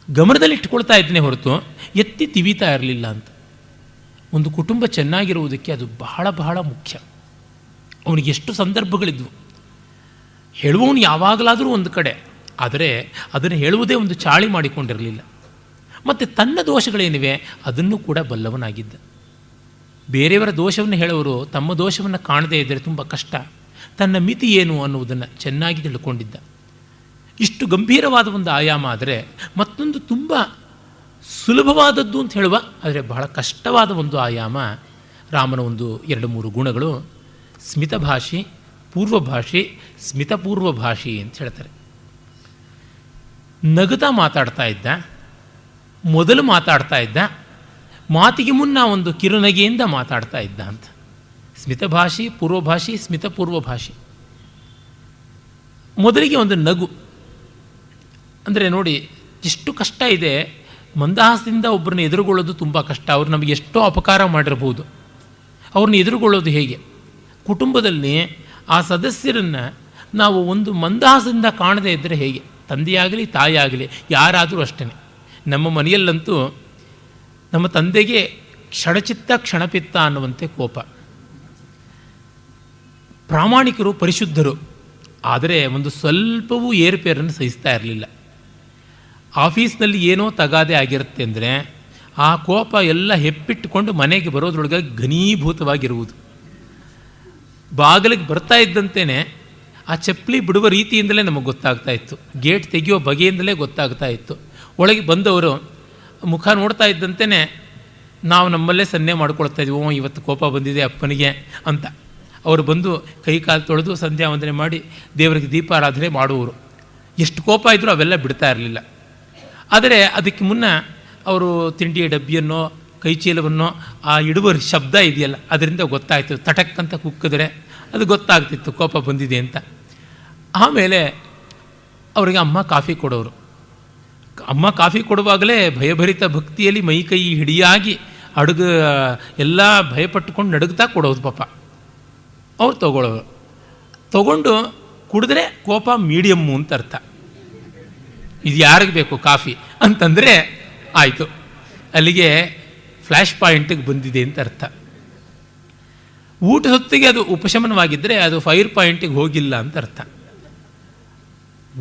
ಗಮನದಲ್ಲಿಟ್ಟುಕೊಳ್ತಾ ಇದ್ದೇನೆ ಹೊರತು ಎತ್ತಿ ತಿವಿತಾ ಇರಲಿಲ್ಲ ಅಂತ. ಒಂದು ಕುಟುಂಬ ಚೆನ್ನಾಗಿರುವುದಕ್ಕೆ ಅದು ಬಹಳ ಬಹಳ ಮುಖ್ಯ. ಅವನಿಗೆ ಎಷ್ಟು ಸಂದರ್ಭಗಳಿದ್ವು. ಹೇಳುವವನು ಯಾವಾಗಲಾದರೂ ಒಂದು ಕಡೆ, ಆದರೆ ಅದನ್ನು ಹೇಳುವುದೇ ಒಂದು ಚಾಳಿ ಮಾಡಿಕೊಂಡಿರಲಿಲ್ಲ. ಮತ್ತು ತನ್ನ ದೋಷಗಳೇನಿವೆ ಅದನ್ನು ಕೂಡ ಬಲ್ಲವನಾಗಿದ್ದ. ಬೇರೆಯವರ ದೋಷವನ್ನು ಹೇಳೋರು ತಮ್ಮ ದೋಷವನ್ನು ಕಾಣದೇ ಇದ್ದರೆ ತುಂಬ ಕಷ್ಟ. ತನ್ನ ಮಿತಿ ಏನು ಅನ್ನುವುದನ್ನು ಚೆನ್ನಾಗಿ ತಿಳ್ಕೊಂಡಿದ್ದ. ಇಷ್ಟು ಗಂಭೀರವಾದ ಒಂದು ಆಯಾಮ ಆದರೆ ಮತ್ತೊಂದು ತುಂಬ ಸುಲಭವಾದದ್ದು ಅಂತ ಹೇಳುವ, ಆದರೆ ಬಹಳ ಕಷ್ಟವಾದ ಒಂದು ಆಯಾಮ ರಾಮನ ಒಂದು ಎರಡು ಮೂರು ಗುಣಗಳು. ಸ್ಮಿತಭಾಷಿ ಪೂರ್ವಭಾಷಿ ಸ್ಮಿತಪೂರ್ವ ಭಾಷೆ ಅಂತ ಹೇಳ್ತಾರೆ. ನಗುತ್ತಾ ಮಾತಾಡ್ತಾ ಇದ್ದ. ಮೊದಲು ಮಾತಾಡ್ತಾ ಇದ್ದ. ಮಾತಿಗೆ ಮುನ್ನ ಒಂದು ಕಿರುನಗೆಯಿಂದ ಮಾತಾಡ್ತಾ ಇದ್ದ ಅಂತ. ಸ್ಮಿತಭಾಷಿ ಪೂರ್ವಭಾಷಿ ಸ್ಮಿತ ಪೂರ್ವಭಾಷಿ ಮೊದಲಿಗೆ ಒಂದು ನಗು. ಅಂದರೆ ನೋಡಿ, ಎಷ್ಟು ಕಷ್ಟ ಇದೆ. ಮಂದಹಾಸದಿಂದ ಒಬ್ಬರನ್ನ ಎದುರುಗೊಳ್ಳೋದು ತುಂಬ ಕಷ್ಟ. ಅವ್ರು ನಮಗೆ ಎಷ್ಟೋ ಅಪಕಾರ ಮಾಡಿರ್ಬೋದು. ಅವ್ರನ್ನ ಎದುರುಗೊಳ್ಳೋದು ಹೇಗೆ? ಕುಟುಂಬದಲ್ಲಿ ಆ ಸದಸ್ಯರನ್ನು ನಾವು ಒಂದು ಮಂದಹಾಸದಿಂದ ಕಾಣದೇ ಇದ್ದರೆ ಹೇಗೆ? ತಂದೆಯಾಗಲಿ, ತಾಯಿಯಾಗಲಿ, ಯಾರಾದರೂ ಅಷ್ಟೇ ನಮ್ಮ ಮನೆಯಲ್ಲಂತೂ ನಮ್ಮ ತಂದೆಗೆ ಕ್ಷಣಚಿತ್ತ, ಕ್ಷಣಪಿತ್ತ ಅನ್ನುವಂತೆ ಕೋಪ. ಪ್ರಾಮಾಣಿಕರು, ಪರಿಶುದ್ಧರು. ಆದರೆ ಒಂದು ಸ್ವಲ್ಪವೂ ಏರುಪೇರನ್ನು ಸಹಿಸ್ತಾ ಇರಲಿಲ್ಲ. ಆಫೀಸ್ನಲ್ಲಿ ಏನೋ ತಗಾದೆ ಆಗಿರುತ್ತೆ ಅಂದರೆ ಆ ಕೋಪ ಎಲ್ಲ ಹೆಪ್ಪಿಟ್ಟುಕೊಂಡು ಮನೆಗೆ ಬರೋದ್ರೊಳಗೆ ಘನೀಭೂತವಾಗಿರುವುದು. ಬಾಗಿಲಿಗೆ ಬರ್ತಾ ಇದ್ದಂತೆಯೇ ಆ ಚಪ್ಪಲಿ ಬಿಡುವ ರೀತಿಯಿಂದಲೇ ನಮಗೆ ಗೊತ್ತಾಗ್ತಾ ಇತ್ತು. ಗೇಟ್ ತೆಗೆಯೋ ಬಗೆಯಿಂದಲೇ ಗೊತ್ತಾಗ್ತಾ ಇತ್ತು. ಒಳಗೆ ಬಂದವರು ಮುಖ ನೋಡ್ತಾ ಇದ್ದಂತೆಯೇ ನಾವು ನಮ್ಮಲ್ಲೇ ಸನ್ನೆ ಮಾಡ್ಕೊಳ್ತಾ ಇದ್ವಿ, ಓ, ಇವತ್ತು ಕೋಪ ಬಂದಿದೆ ಅಪ್ಪನಿಗೆ ಅಂತ. ಅವರು ಬಂದು ಕೈ ಕಾಲು ತೊಳೆದು ಸಂಧ್ಯಾ ವಂದನೆ ಮಾಡಿ ದೇವರಿಗೆ ದೀಪಾರಾಧನೆ ಮಾಡುವರು. ಎಷ್ಟು ಕೋಪ ಇದ್ದರೂ ಅವೆಲ್ಲ ಬಿಡ್ತಾ ಇರಲಿಲ್ಲ. ಆದರೆ ಅದಕ್ಕೆ ಮುನ್ನ ಅವರು ತಿಂಡಿಯ ಡಬ್ಬಿಯನ್ನೋ ಕೈಚೀಲವನ್ನು ಆ ಇಡುವ ಶಬ್ದ ಇದೆಯಲ್ಲ, ಅದರಿಂದ ಗೊತ್ತಾಯ್ತು. ತಟಕ್ ಅಂತ ಕುಕ್ಕಿದ್ರೆ ಅದು ಗೊತ್ತಾಗ್ತಿತ್ತು, ಕೋಪ ಬಂದಿದೆ ಅಂತ. ಆಮೇಲೆ ಅವರಿಗೆ ಅಮ್ಮ ಕಾಫಿ ಕೊಡೋರು. ಅಮ್ಮ ಕಾಫಿ ಕೊಡುವಾಗಲೇ ಭಯಭರಿತ ಭಕ್ತಿಯಲ್ಲಿ ಮೈ ಕೈ ಹಿಡಿಯಾಗಿ ಅಡುಗ, ಎಲ್ಲ ಭಯಪಟ್ಟುಕೊಂಡು ನಡುಗ್ತಾ ಕೊಡೋದು ಪಾಪ. ಅವ್ರು ತಗೊಳ್ಳೋರು. ತಗೊಂಡು ಕುಡಿದ್ರೆ ಕೋಪ ಮೀಡಿಯಮ್ಮು ಅಂತ ಅರ್ಥ. ಇದು ಯಾರಿಗೆ ಬೇಕು ಕಾಫಿ? ಅಂತಂದರೆ ಆಯಿತು. ಅಲ್ಲಿಗೆ ಫ್ಲ್ಯಾಶ್ ಪಾಯಿಂಟಿಗೆ ಬಂದಿದೆ ಅಂತ ಅರ್ಥ. ಊಟ ಹೊತ್ತಿಗೆ ಅದು ಉಪಶಮನವಾಗಿದ್ದರೆ ಅದು ಫೈರ್ ಪಾಯಿಂಟಿಗೆ ಹೋಗಿಲ್ಲ ಅಂತ ಅರ್ಥ.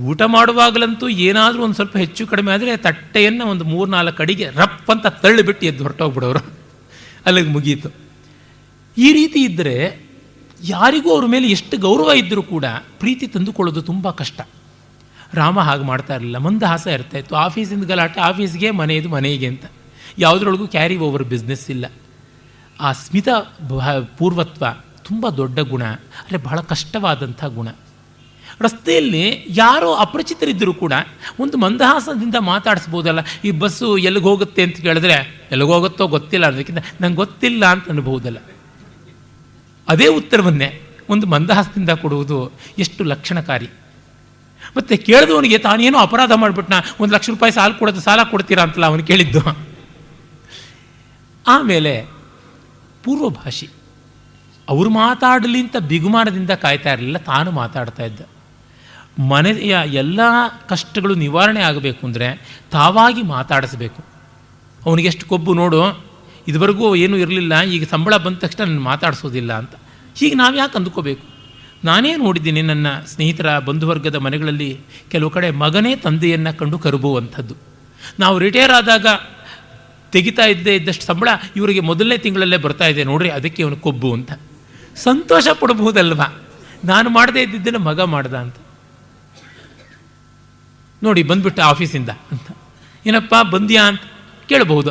ಊಟ ಮಾಡುವಾಗಲಂತೂ ಏನಾದರೂ ಒಂದು ಸ್ವಲ್ಪ ಹೆಚ್ಚು ಕಡಿಮೆ ಆದರೆ ತಟ್ಟೆಯನ್ನು ಒಂದು ಮೂರು ನಾಲ್ಕು ಅಡಿಗೆ ರಪ್ ಅಂತ ತಳ್ಳಿಬಿಟ್ಟು ಎದ್ದು ಹೊರಟೋಗ್ಬಿಡೋರು. ಅಲ್ಲಿಗೆ ಮುಗೀತು. ಈ ರೀತಿ ಇದ್ದರೆ ಯಾರಿಗೂ ಅವ್ರ ಮೇಲೆ ಎಷ್ಟು ಗೌರವ ಇದ್ದರೂ ಕೂಡ ಪ್ರೀತಿ ತಂದುಕೊಳ್ಳೋದು ತುಂಬ ಕಷ್ಟ. ರಾಮ ಹಾಗೆ ಮಾಡ್ತಾ ಇರಲಿಲ್ಲ. ಮಂದಹಾಸ ಇರ್ತಾ ಇತ್ತು. ಆಫೀಸಿಂದ ಗಲಾಟೆ, ಆಫೀಸ್ಗೆ ಮನೆಯದು ಮನೆಗೆ ಅಂತ. ಯಾವುದ್ರೊಳಗೂ ಕ್ಯಾರಿ ಓವರ್ ಬಿಸ್ನೆಸ್ ಇಲ್ಲ. ಆ ಸ್ಮಿತ ಪೂರ್ವತ್ವ ತುಂಬ ದೊಡ್ಡ ಗುಣ. ಅಂದರೆ ಬಹಳ ಕಷ್ಟವಾದಂಥ ಗುಣ. ರಸ್ತೆಯಲ್ಲಿ ಯಾರೋ ಅಪರಿಚಿತರಿದ್ದರೂ ಕೂಡ ಒಂದು ಮಂದಹಾಸದಿಂದ ಮಾತಾಡಿಸ್ಬೋದಲ್ಲ, ಈ ಬಸ್ಸು ಎಲ್ಲಿಗೆ ಹೋಗುತ್ತೆ ಅಂತ ಕೇಳಿದ್ರೆ, ಎಲ್ಲಿಗೆ ಹೋಗುತ್ತೋ ಗೊತ್ತಿಲ್ಲ, ಅದಕ್ಕಿಂತ ನಂಗೆ ಗೊತ್ತಿಲ್ಲ ಅಂತ ಅನ್ಬಹುದಲ್ಲ ಅದೇ ಉತ್ತರವನ್ನೇ ಒಂದು ಮಂದಹಾಸದಿಂದ ಕೊಡುವುದು ಎಷ್ಟು ಲಕ್ಷಣಕಾರಿ. ಮತ್ತು ಕೇಳಿದವನಿಗೆ ತಾನೇನೋ ಅಪರಾಧ ಮಾಡಿಬಿಟ್ನ, ಒಂದು ಲಕ್ಷ ರೂಪಾಯಿ ಸಾಲ ಕೊಡೋದು, ಸಾಲ ಕೊಡ್ತೀರಾ ಅಂತಲ್ಲ ಅವನು ಕೇಳಿದ್ದು. ಆಮೇಲೆ ಪೂರ್ವಭಾಷಿ, ಅವರು ಮಾತಾಡಲಿ ಅಂತ ಬಿಗುಮಾನದಿಂದ ಕಾಯ್ತಾ ಇರಲಿಲ್ಲ, ತಾನು ಮಾತಾಡ್ತಾ ಇದ್ದ. ಮನೆಯ ಎಲ್ಲ ಕಷ್ಟಗಳು ನಿವಾರಣೆ ಆಗಬೇಕು ಅಂದರೆ ತಾವಾಗಿ ಮಾತಾಡಿಸ್ಬೇಕು. ಅವನಿಗೆಷ್ಟು ಕೊಬ್ಬು ನೋಡು, ಇದುವರೆಗೂ ಏನೂ ಇರಲಿಲ್ಲ, ಈಗ ಸಂಬಳ ಬಂದ ತಕ್ಷಣ ನಾನು ಮಾತಾಡಿಸೋದಿಲ್ಲ ಅಂತ. ಹೀಗೆ ನಾವು ಯಾಕೆ ಅಂದ್ಕೋಬೇಕು? ನಾನೇ ನೋಡಿದ್ದೀನಿ ನನ್ನ ಸ್ನೇಹಿತರ ಬಂಧುವರ್ಗದ ಮನೆಗಳಲ್ಲಿ ಕೆಲವು ಕಡೆ ಮಗನೇ ತಂದೆಯನ್ನು ಕಂಡು ಕರುಬುವಂಥದ್ದು. ನಾವು ರಿಟೈರ್ ಆದಾಗ ತೆಗಿತಾ ಇದ್ದೇ ಇದ್ದಷ್ಟು ಸಂಬಳ ಇವರಿಗೆ ಮೊದಲನೇ ತಿಂಗಳಲ್ಲೇ ಬರ್ತಾ ಇದೆ, ನೋಡ್ರಿ ಅದಕ್ಕೆ ಇವನು ಕೊಬ್ಬು ಅಂತ. ಸಂತೋಷ ಪಡಬಹುದಲ್ವ ನಾನು ಮಾಡದೇ ಇದ್ದಿದ್ದನ್ನು ಮಗ ಮಾಡ್ದ ಅಂತ. ನೋಡಿ ಬಂದ್ಬಿಟ್ಟ ಆಫೀಸಿಂದ ಅಂತ. ಏನಪ್ಪ, ಬಂದ್ಯಾ ಅಂತ ಕೇಳಬಹುದು.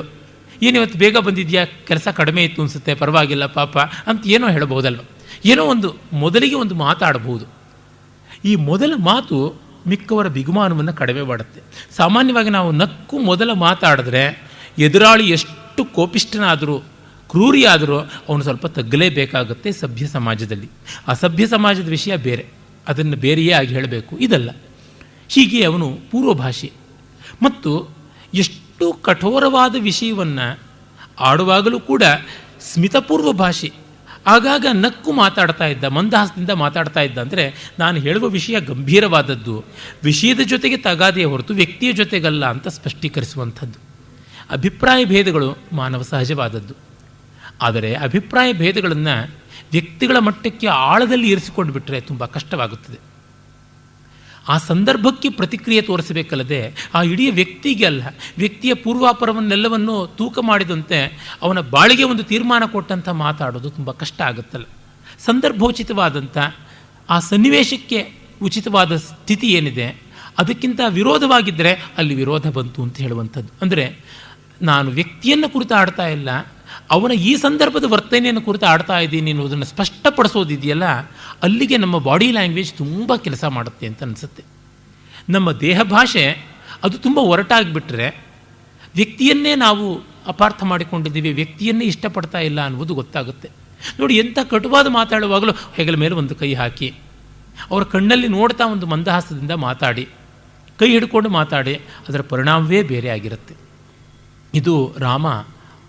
ಏನಿವತ್ತು ಬೇಗ ಬಂದಿದ್ಯಾ? ಕೆಲಸ ಕಡಿಮೆ ಇತ್ತು ಅನಿಸುತ್ತೆ, ಪರವಾಗಿಲ್ಲ ಪಾಪ ಅಂತ ಏನೋ ಹೇಳಬಹುದಲ್ವ. ಏನೋ ಒಂದು ಮೊದಲಿಗೆ ಒಂದು ಮಾತಾಡಬಹುದು. ಈ ಮೊದಲ ಮಾತು ಮಿಕ್ಕವರ ಬಿಗುಮಾನವನ್ನು ಕಡಿಮೆ ಮಾಡುತ್ತೆ. ಸಾಮಾನ್ಯವಾಗಿ ನಾವು ನಕ್ಕು ಮೊದಲ ಮಾತಾಡಿದ್ರೆ ಎದುರಾಳಿ ಎಷ್ಟು ಕೋಪಿಷ್ಟನಾದರೂ ಕ್ರೂರಿಯಾದರೂ ಅವನು ಸ್ವಲ್ಪ ತಗ್ಗಲೇಬೇಕಾಗುತ್ತೆ ಸಭ್ಯ ಸಮಾಜದಲ್ಲಿ. ಅಸಭ್ಯ ಸಮಾಜದ ವಿಷಯ ಬೇರೆ. ಅದನ್ನು ಬೇರೆಯೇ ಆಗಿ ಹೇಳಬೇಕು. ಇದಲ್ಲ. ಹೀಗೆ ಅವನು ಪೂರ್ವಭಾಷೆ. ಮತ್ತು ಎಷ್ಟು ಕಠೋರವಾದ ವಿಷಯವನ್ನು ಆಡುವಾಗಲೂ ಕೂಡ ಸ್ಮಿತಪೂರ್ವ ಭಾಷೆ ಆಗಾಗ ನಕ್ಕು ಮಾತಾಡ್ತಾ ಇದ್ದ, ಮಂದಹಾಸದಿಂದ ಮಾತಾಡ್ತಾ ಇದ್ದ ಅಂದರೆ ನಾನು ಹೇಳುವ ವಿಷಯ ಗಂಭೀರವಾದದ್ದು. ವಿಷಯದ ಜೊತೆಗೆ ತಗಾದೆಯ ಹೊರತು ವ್ಯಕ್ತಿಯ ಜೊತೆಗಲ್ಲ ಅಂತ ಸ್ಪಷ್ಟೀಕರಿಸುವಂಥದ್ದು. ಅಭಿಪ್ರಾಯ ಭೇದಗಳು ಮಾನವ ಸಹಜವಾದದ್ದು. ಆದರೆ ಅಭಿಪ್ರಾಯ ಭೇದಗಳನ್ನು ವ್ಯಕ್ತಿಗಳ ಮಟ್ಟಕ್ಕೆ ಆಳದಲ್ಲಿ ಇರಿಸಿಕೊಂಡು ಬಿಟ್ಟರೆ ತುಂಬ ಕಷ್ಟವಾಗುತ್ತದೆ. ಆ ಸಂದರ್ಭಕ್ಕೆ ಪ್ರತಿಕ್ರಿಯೆ ತೋರಿಸಬೇಕಲ್ಲದೆ ಆ ಇಡೀ ವ್ಯಕ್ತಿಗೆ ಅಲ್ಲ, ವ್ಯಕ್ತಿಯ ಪೂರ್ವಾಪರವನ್ನೆಲ್ಲವನ್ನು ತೂಕ ಮಾಡಿದಂತೆ ಅವನ ಬಾಳಿಗೆ ಒಂದು ತೀರ್ಮಾನ ಕೊಟ್ಟಂಥ ಮಾತಾಡೋದು ತುಂಬ ಕಷ್ಟ ಆಗುತ್ತಲ್ಲ. ಸಂದರ್ಭೋಚಿತವಾದಂಥ ಆ ಸನ್ನಿವೇಶಕ್ಕೆ ಉಚಿತವಾದ ಸ್ಥಿತಿ ಏನಿದೆ, ಅದಕ್ಕಿಂತ ವಿರೋಧವಾಗಿದ್ದರೆ ಅಲ್ಲಿ ವಿರೋಧ ಬಂತು ಅಂತ ಹೇಳುವಂಥದ್ದು. ಅಂದರೆ ನಾನು ವ್ಯಕ್ತಿಯನ್ನು ಕುರಿತು ಆಡ್ತಾ ಇಲ್ಲ ಅವನ ಈ ಸಂದರ್ಭದ ವರ್ತನೆಯನ್ನು ಕುರಿತು ಆಡ್ತಾ ಇದ್ದೀನಿ ಅನ್ನೋದನ್ನು ಸ್ಪಷ್ಟಪಡಿಸೋದಿದೆಯಲ್ಲ, ಅಲ್ಲಿಗೆ ನಮ್ಮ ಬಾಡಿ ಲ್ಯಾಂಗ್ವೇಜ್ ತುಂಬ ಕೆಲಸ ಮಾಡುತ್ತೆ ಅಂತ ಅನಿಸುತ್ತೆ. ನಮ್ಮ ದೇಹ ಭಾಷೆ ಅದು ತುಂಬ ಒರಟಾಗಿಬಿಟ್ರೆ ವ್ಯಕ್ತಿಯನ್ನೇ ನಾವು ಅಪಾರ್ಥ ಮಾಡಿಕೊಂಡಿದ್ದೀವಿ, ವ್ಯಕ್ತಿಯನ್ನೇ ಇಷ್ಟಪಡ್ತಾ ಇಲ್ಲ ಅನ್ನೋದು ಗೊತ್ತಾಗುತ್ತೆ. ನೋಡಿ, ಎಂಥ ಕಟುವಾದ ಮಾತಾಡುವಾಗಲೂ ಹೆಗಲ ಮೇಲೆ ಒಂದು ಕೈ ಹಾಕಿ, ಅವರ ಕಣ್ಣಲ್ಲಿ ನೋಡ್ತಾ ಒಂದು ಮಂದಹಾಸದಿಂದ ಮಾತಾಡಿ, ಕೈ ಹಿಡ್ಕೊಂಡು ಮಾತಾಡಿ, ಅದರ ಪರಿಣಾಮವೇ ಬೇರೆ ಆಗಿರುತ್ತೆ. ಇದು ರಾಮ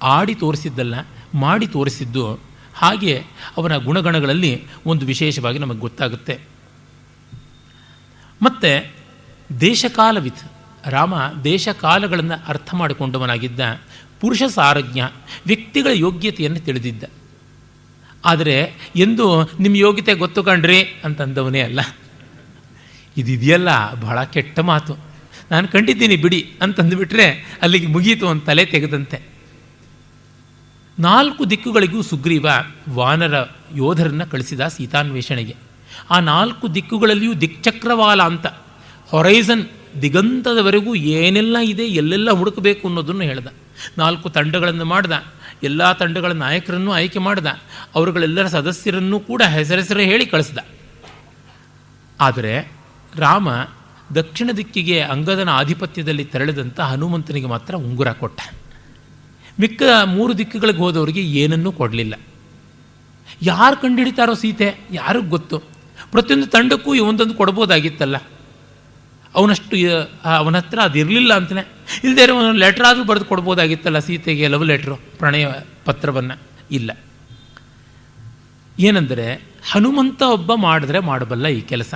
ಆಡಿ ತೋರಿಸಿದ್ದಲ್ಲ, ಮಾಡಿ ತೋರಿಸಿದ್ದು ಹಾಗೆ ಅವನ ಗುಣಗಣಗಳಲ್ಲಿ ಒಂದು ವಿಶೇಷವಾಗಿ ನಮಗೆ ಗೊತ್ತಾಗುತ್ತೆ. ಮತ್ತು ದೇಶಕಾಲವಿತ್, ರಾಮ ದೇಶಕಾಲಗಳನ್ನು ಅರ್ಥ ಮಾಡಿಕೊಂಡವನಾಗಿದ್ದ ಪುರುಷ ಸಾರಜ್ಞ ವ್ಯಕ್ತಿಗಳ ಯೋಗ್ಯತೆಯನ್ನು ತಿಳಿದಿದ್ದ. ಆದರೆ ಎಂದು ನಿಮ್ಮ ಯೋಗ್ಯತೆ ಗೊತ್ತು ಕಂಡ್ರಿ ಅಂತಂದವನೇ ಅಲ್ಲ. ಇದಿದೆಯಲ್ಲ, ಬಹಳ ಕೆಟ್ಟ ಮಾತು. ನಾನು ಕಂಡಿದ್ದೀನಿ ಬಿಡಿ ಅಂತಂದುಬಿಟ್ರೆ ಅಲ್ಲಿಗೆ ಮುಗೀತು ಒಂದು ತಲೆ ತೆಗೆದಂತೆ. ನಾಲ್ಕು ದಿಕ್ಕುಗಳಿಗೂ ಸುಗ್ರೀವ ವಾನರ ಯೋಧರನ್ನು ಕಳಿಸಿದ ಸೀತಾನ್ವೇಷಣೆಗೆ. ಆ ನಾಲ್ಕು ದಿಕ್ಕುಗಳಲ್ಲಿಯೂ ದಿಕ್ಚಕ್ರವಾಲ ಅಂತ. ಹೊರೈಸನ್ ದಿಗಂತದವರೆಗೂ ಏನೆಲ್ಲ ಇದೆ, ಎಲ್ಲೆಲ್ಲ ಹುಡುಕಬೇಕು ಅನ್ನೋದನ್ನು ಹೇಳ್ದ. ನಾಲ್ಕು ತಂಡಗಳನ್ನು ಮಾಡ್ದ. ಎಲ್ಲ ತಂಡಗಳ ನಾಯಕರನ್ನು ಆಯ್ಕೆ ಮಾಡ್ದ. ಅವರುಗಳೆಲ್ಲರ ಸದಸ್ಯರನ್ನು ಕೂಡ ಹೆಸರೆಸರೇ ಹೇಳಿ ಕಳಿಸ್ದ. ಆದರೆ ರಾಮ ದಕ್ಷಿಣ ದಿಕ್ಕಿಗೆ ಅಂಗದನ ಆಧಿಪತ್ಯದಲ್ಲಿ ತೆರಳಿದಂಥ ಹನುಮಂತನಿಗೆ ಮಾತ್ರ ಉಂಗುರ ಕೊಟ್ಟ. ಮಿಕ್ಕ ಮೂರು ದಿಕ್ಕುಗಳಿಗೆ ಹೋದವರಿಗೆ ಏನನ್ನೂ ಕೊಡಲಿಲ್ಲ. ಯಾರು ಕಂಡುಹಿಡಿತಾರೋ ಸೀತೆ, ಯಾರಿಗೂ ಗೊತ್ತು? ಪ್ರತಿಯೊಂದು ತಂಡಕ್ಕೂ ಒಂದೊಂದು ಕೊಡ್ಬೋದಾಗಿತ್ತಲ್ಲ. ಅವನಷ್ಟು ಅವನ ಹತ್ರ ಅದು ಇರಲಿಲ್ಲ ಅಂತಲೇ ಇಲ್ಲದೆ ಇರೋ ಒಂದು ಲೆಟ್ರ್ ಆದರೂ ಬರೆದು ಕೊಡ್ಬೋದಾಗಿತ್ತಲ್ಲ ಸೀತೆಗೆ ಲವ್ ಲೆಟ್ರು ಪ್ರಣಯ ಪತ್ರವನ್ನು? ಇಲ್ಲ. ಏನೆಂದರೆ, ಹನುಮಂತ ಒಬ್ಬ ಮಾಡಿದ್ರೆ ಮಾಡಬಲ್ಲ ಈ ಕೆಲಸ.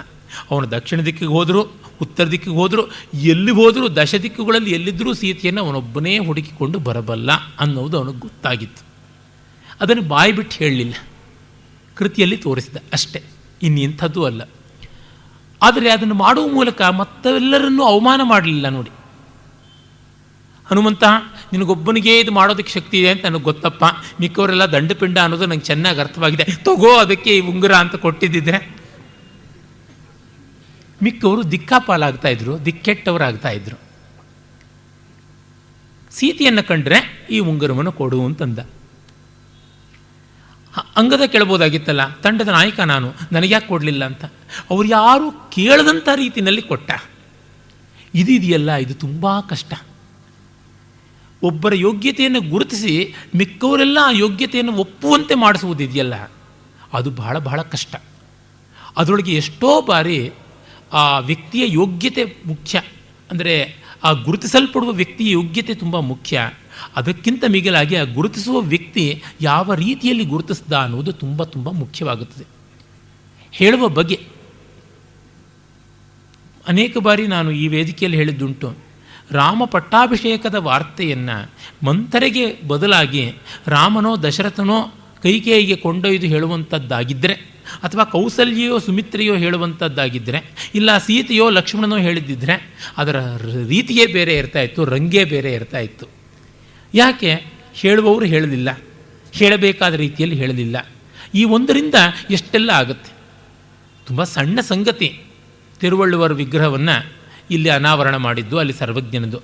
ಅವನು ದಕ್ಷಿಣ ದಿಕ್ಕಿಗೆ ಹೋದರೂ ಉತ್ತರ ದಿಕ್ಕಿಗೆ ಹೋದರೂ, ಎಲ್ಲಿ ಹೋದರೂ, ದಶ ದಿಕ್ಕುಗಳಲ್ಲಿ ಎಲ್ಲಿದ್ದರೂ ಸೀತೆಯನ್ನು ಅವನೊಬ್ಬನೇ ಹುಡುಕಿಕೊಂಡು ಬರಬಲ್ಲ ಅನ್ನೋದು ಅವನಿಗೆ ಗೊತ್ತಾಗಿತ್ತು. ಅದನ್ನು ಬಾಯಿ ಬಿಟ್ಟು ಹೇಳಲಿಲ್ಲ. ಕೃತಿಯಲ್ಲಿ ತೋರಿಸಿದ ಅಷ್ಟೇ, ಇನ್ನಿಂಥದ್ದು ಅಲ್ಲ. ಆದರೆ ಅದನ್ನು ಮಾಡುವ ಮೂಲಕ ಮತ್ತೆಲ್ಲರನ್ನೂ ಅವಮಾನ ಮಾಡಲಿಲ್ಲ ನೋಡಿ. ಹನುಮಂತ, ನಿನಗೊಬ್ಬನಿಗೆ ಇದು ಮಾಡೋದಕ್ಕೆ ಶಕ್ತಿ ಇದೆ ಅಂತ ನನಗೆ ಗೊತ್ತಪ್ಪ. ಮಿಕ್ಕವರೆಲ್ಲ ದಂಡಪಿಂಡ ಅನ್ನೋದು ನಂಗೆ ಚೆನ್ನಾಗಿ ಅರ್ಥವಾಗಿದೆ. ತಗೋ ಅದಕ್ಕೆ ಉಂಗುರ ಅಂತ ಕೊಟ್ಟಿದ್ದಿದ್ರೆ. ಮಿಕ್ಕವರು ದಿಕ್ಕಾಪಾಲಾಗ್ತಾ ಇದ್ರು, ದಿಕ್ಕೆಟ್ಟವರಾಗ್ತಾ ಇದ್ರು. ಸೀತೆಯನ್ನು ಕಂಡ್ರೆ ಈ ಉಂಗುರವನ್ನು ಕೊಡು ಅಂತಂದ. ಅಂಗದ ಕೇಳ್ಬೋದಾಗಿತ್ತಲ್ಲ, ತಂಡದ ನಾಯಕ ನಾನು, ನನಗ್ಯಾಕೆ ಕೊಡಲಿಲ್ಲ ಅಂತ. ಅವ್ರು ಯಾರು ಕೇಳದಂಥ ರೀತಿಯಲ್ಲಿ ಕೊಟ್ಟ. ಇದಿದೆಯಲ್ಲ, ಇದು ತುಂಬ ಕಷ್ಟ. ಒಬ್ಬರ ಯೋಗ್ಯತೆಯನ್ನು ಗುರುತಿಸಿ ಮಿಕ್ಕವರೆಲ್ಲ ಆ ಯೋಗ್ಯತೆಯನ್ನು ಒಪ್ಪುವಂತೆ ಮಾಡಿಸುವುದಿದೆಯಲ್ಲ ಅದು ಬಹಳ ಬಹಳ ಕಷ್ಟ. ಅದರೊಳಗೆ ಎಷ್ಟೋ ಬಾರಿ ಆ ವ್ಯಕ್ತಿಯ ಯೋಗ್ಯತೆ ಮುಖ್ಯ. ಅಂದರೆ ಆ ಗುರುತಿಸಲ್ಪಡುವ ವ್ಯಕ್ತಿಯ ಯೋಗ್ಯತೆ ತುಂಬ ಮುಖ್ಯ. ಅದಕ್ಕಿಂತ ಮಿಗಿಲಾಗಿ ಆ ಗುರುತಿಸುವ ವ್ಯಕ್ತಿ ಯಾವ ರೀತಿಯಲ್ಲಿ ಗುರುತಿಸ್ದ ಅನ್ನೋದು ತುಂಬ ತುಂಬ ಮುಖ್ಯವಾಗುತ್ತದೆ. ಹೇಳುವ ಬಗೆ. ಅನೇಕ ಬಾರಿ ನಾನು ಈ ವೇದಿಕೆಯಲ್ಲಿ ಹೇಳಿದ್ದುಂಟು. ರಾಮ ಪಟ್ಟಾಭಿಷೇಕದ ವಾರ್ತೆಯನ್ನು ಮಂಥರೆಗೆ ಬದಲಾಗಿ ರಾಮನೋ ದಶರಥನೋ ಕೈಕೇಯಿಗೆ ಕೊಂಡೊಯ್ದು ಹೇಳುವಂಥದ್ದಾಗಿದ್ದರೆ ಅಥವಾ ಕೌಸಲ್ಯೋ ಸುಮಿತ್ರೆಯೋ ಹೇಳುವಂಥದ್ದಾಗಿದ್ದರೆ ಇಲ್ಲ ಸೀತೆಯೋ ಲಕ್ಷ್ಮಣನೋ ಹೇಳಿದ್ದಿದ್ರೆ, ಅದರ ರೀತಿಯೇ ಬೇರೆ ಇರ್ತಾ ಇತ್ತು, ರಂಗೇ ಬೇರೆ ಇರ್ತಾ ಇತ್ತು. ಯಾಕೆ? ಹೇಳುವವರು ಹೇಳಲಿಲ್ಲ. ಹೇಳಬೇಕಾದ ರೀತಿಯಲ್ಲಿ ಹೇಳಲಿಲ್ಲ. ಈ ಒಂದರಿಂದ ಎಷ್ಟೆಲ್ಲ ಆಗುತ್ತೆ? ತುಂಬ ಸಣ್ಣ ಸಂಗತಿ. ತಿರುವಳ್ಳುವರ ವಿಗ್ರಹವನ್ನು ಇಲ್ಲಿ ಅನಾವರಣ ಮಾಡಿದ್ದು, ಅಲ್ಲಿ ಸರ್ವಜ್ಞನದು.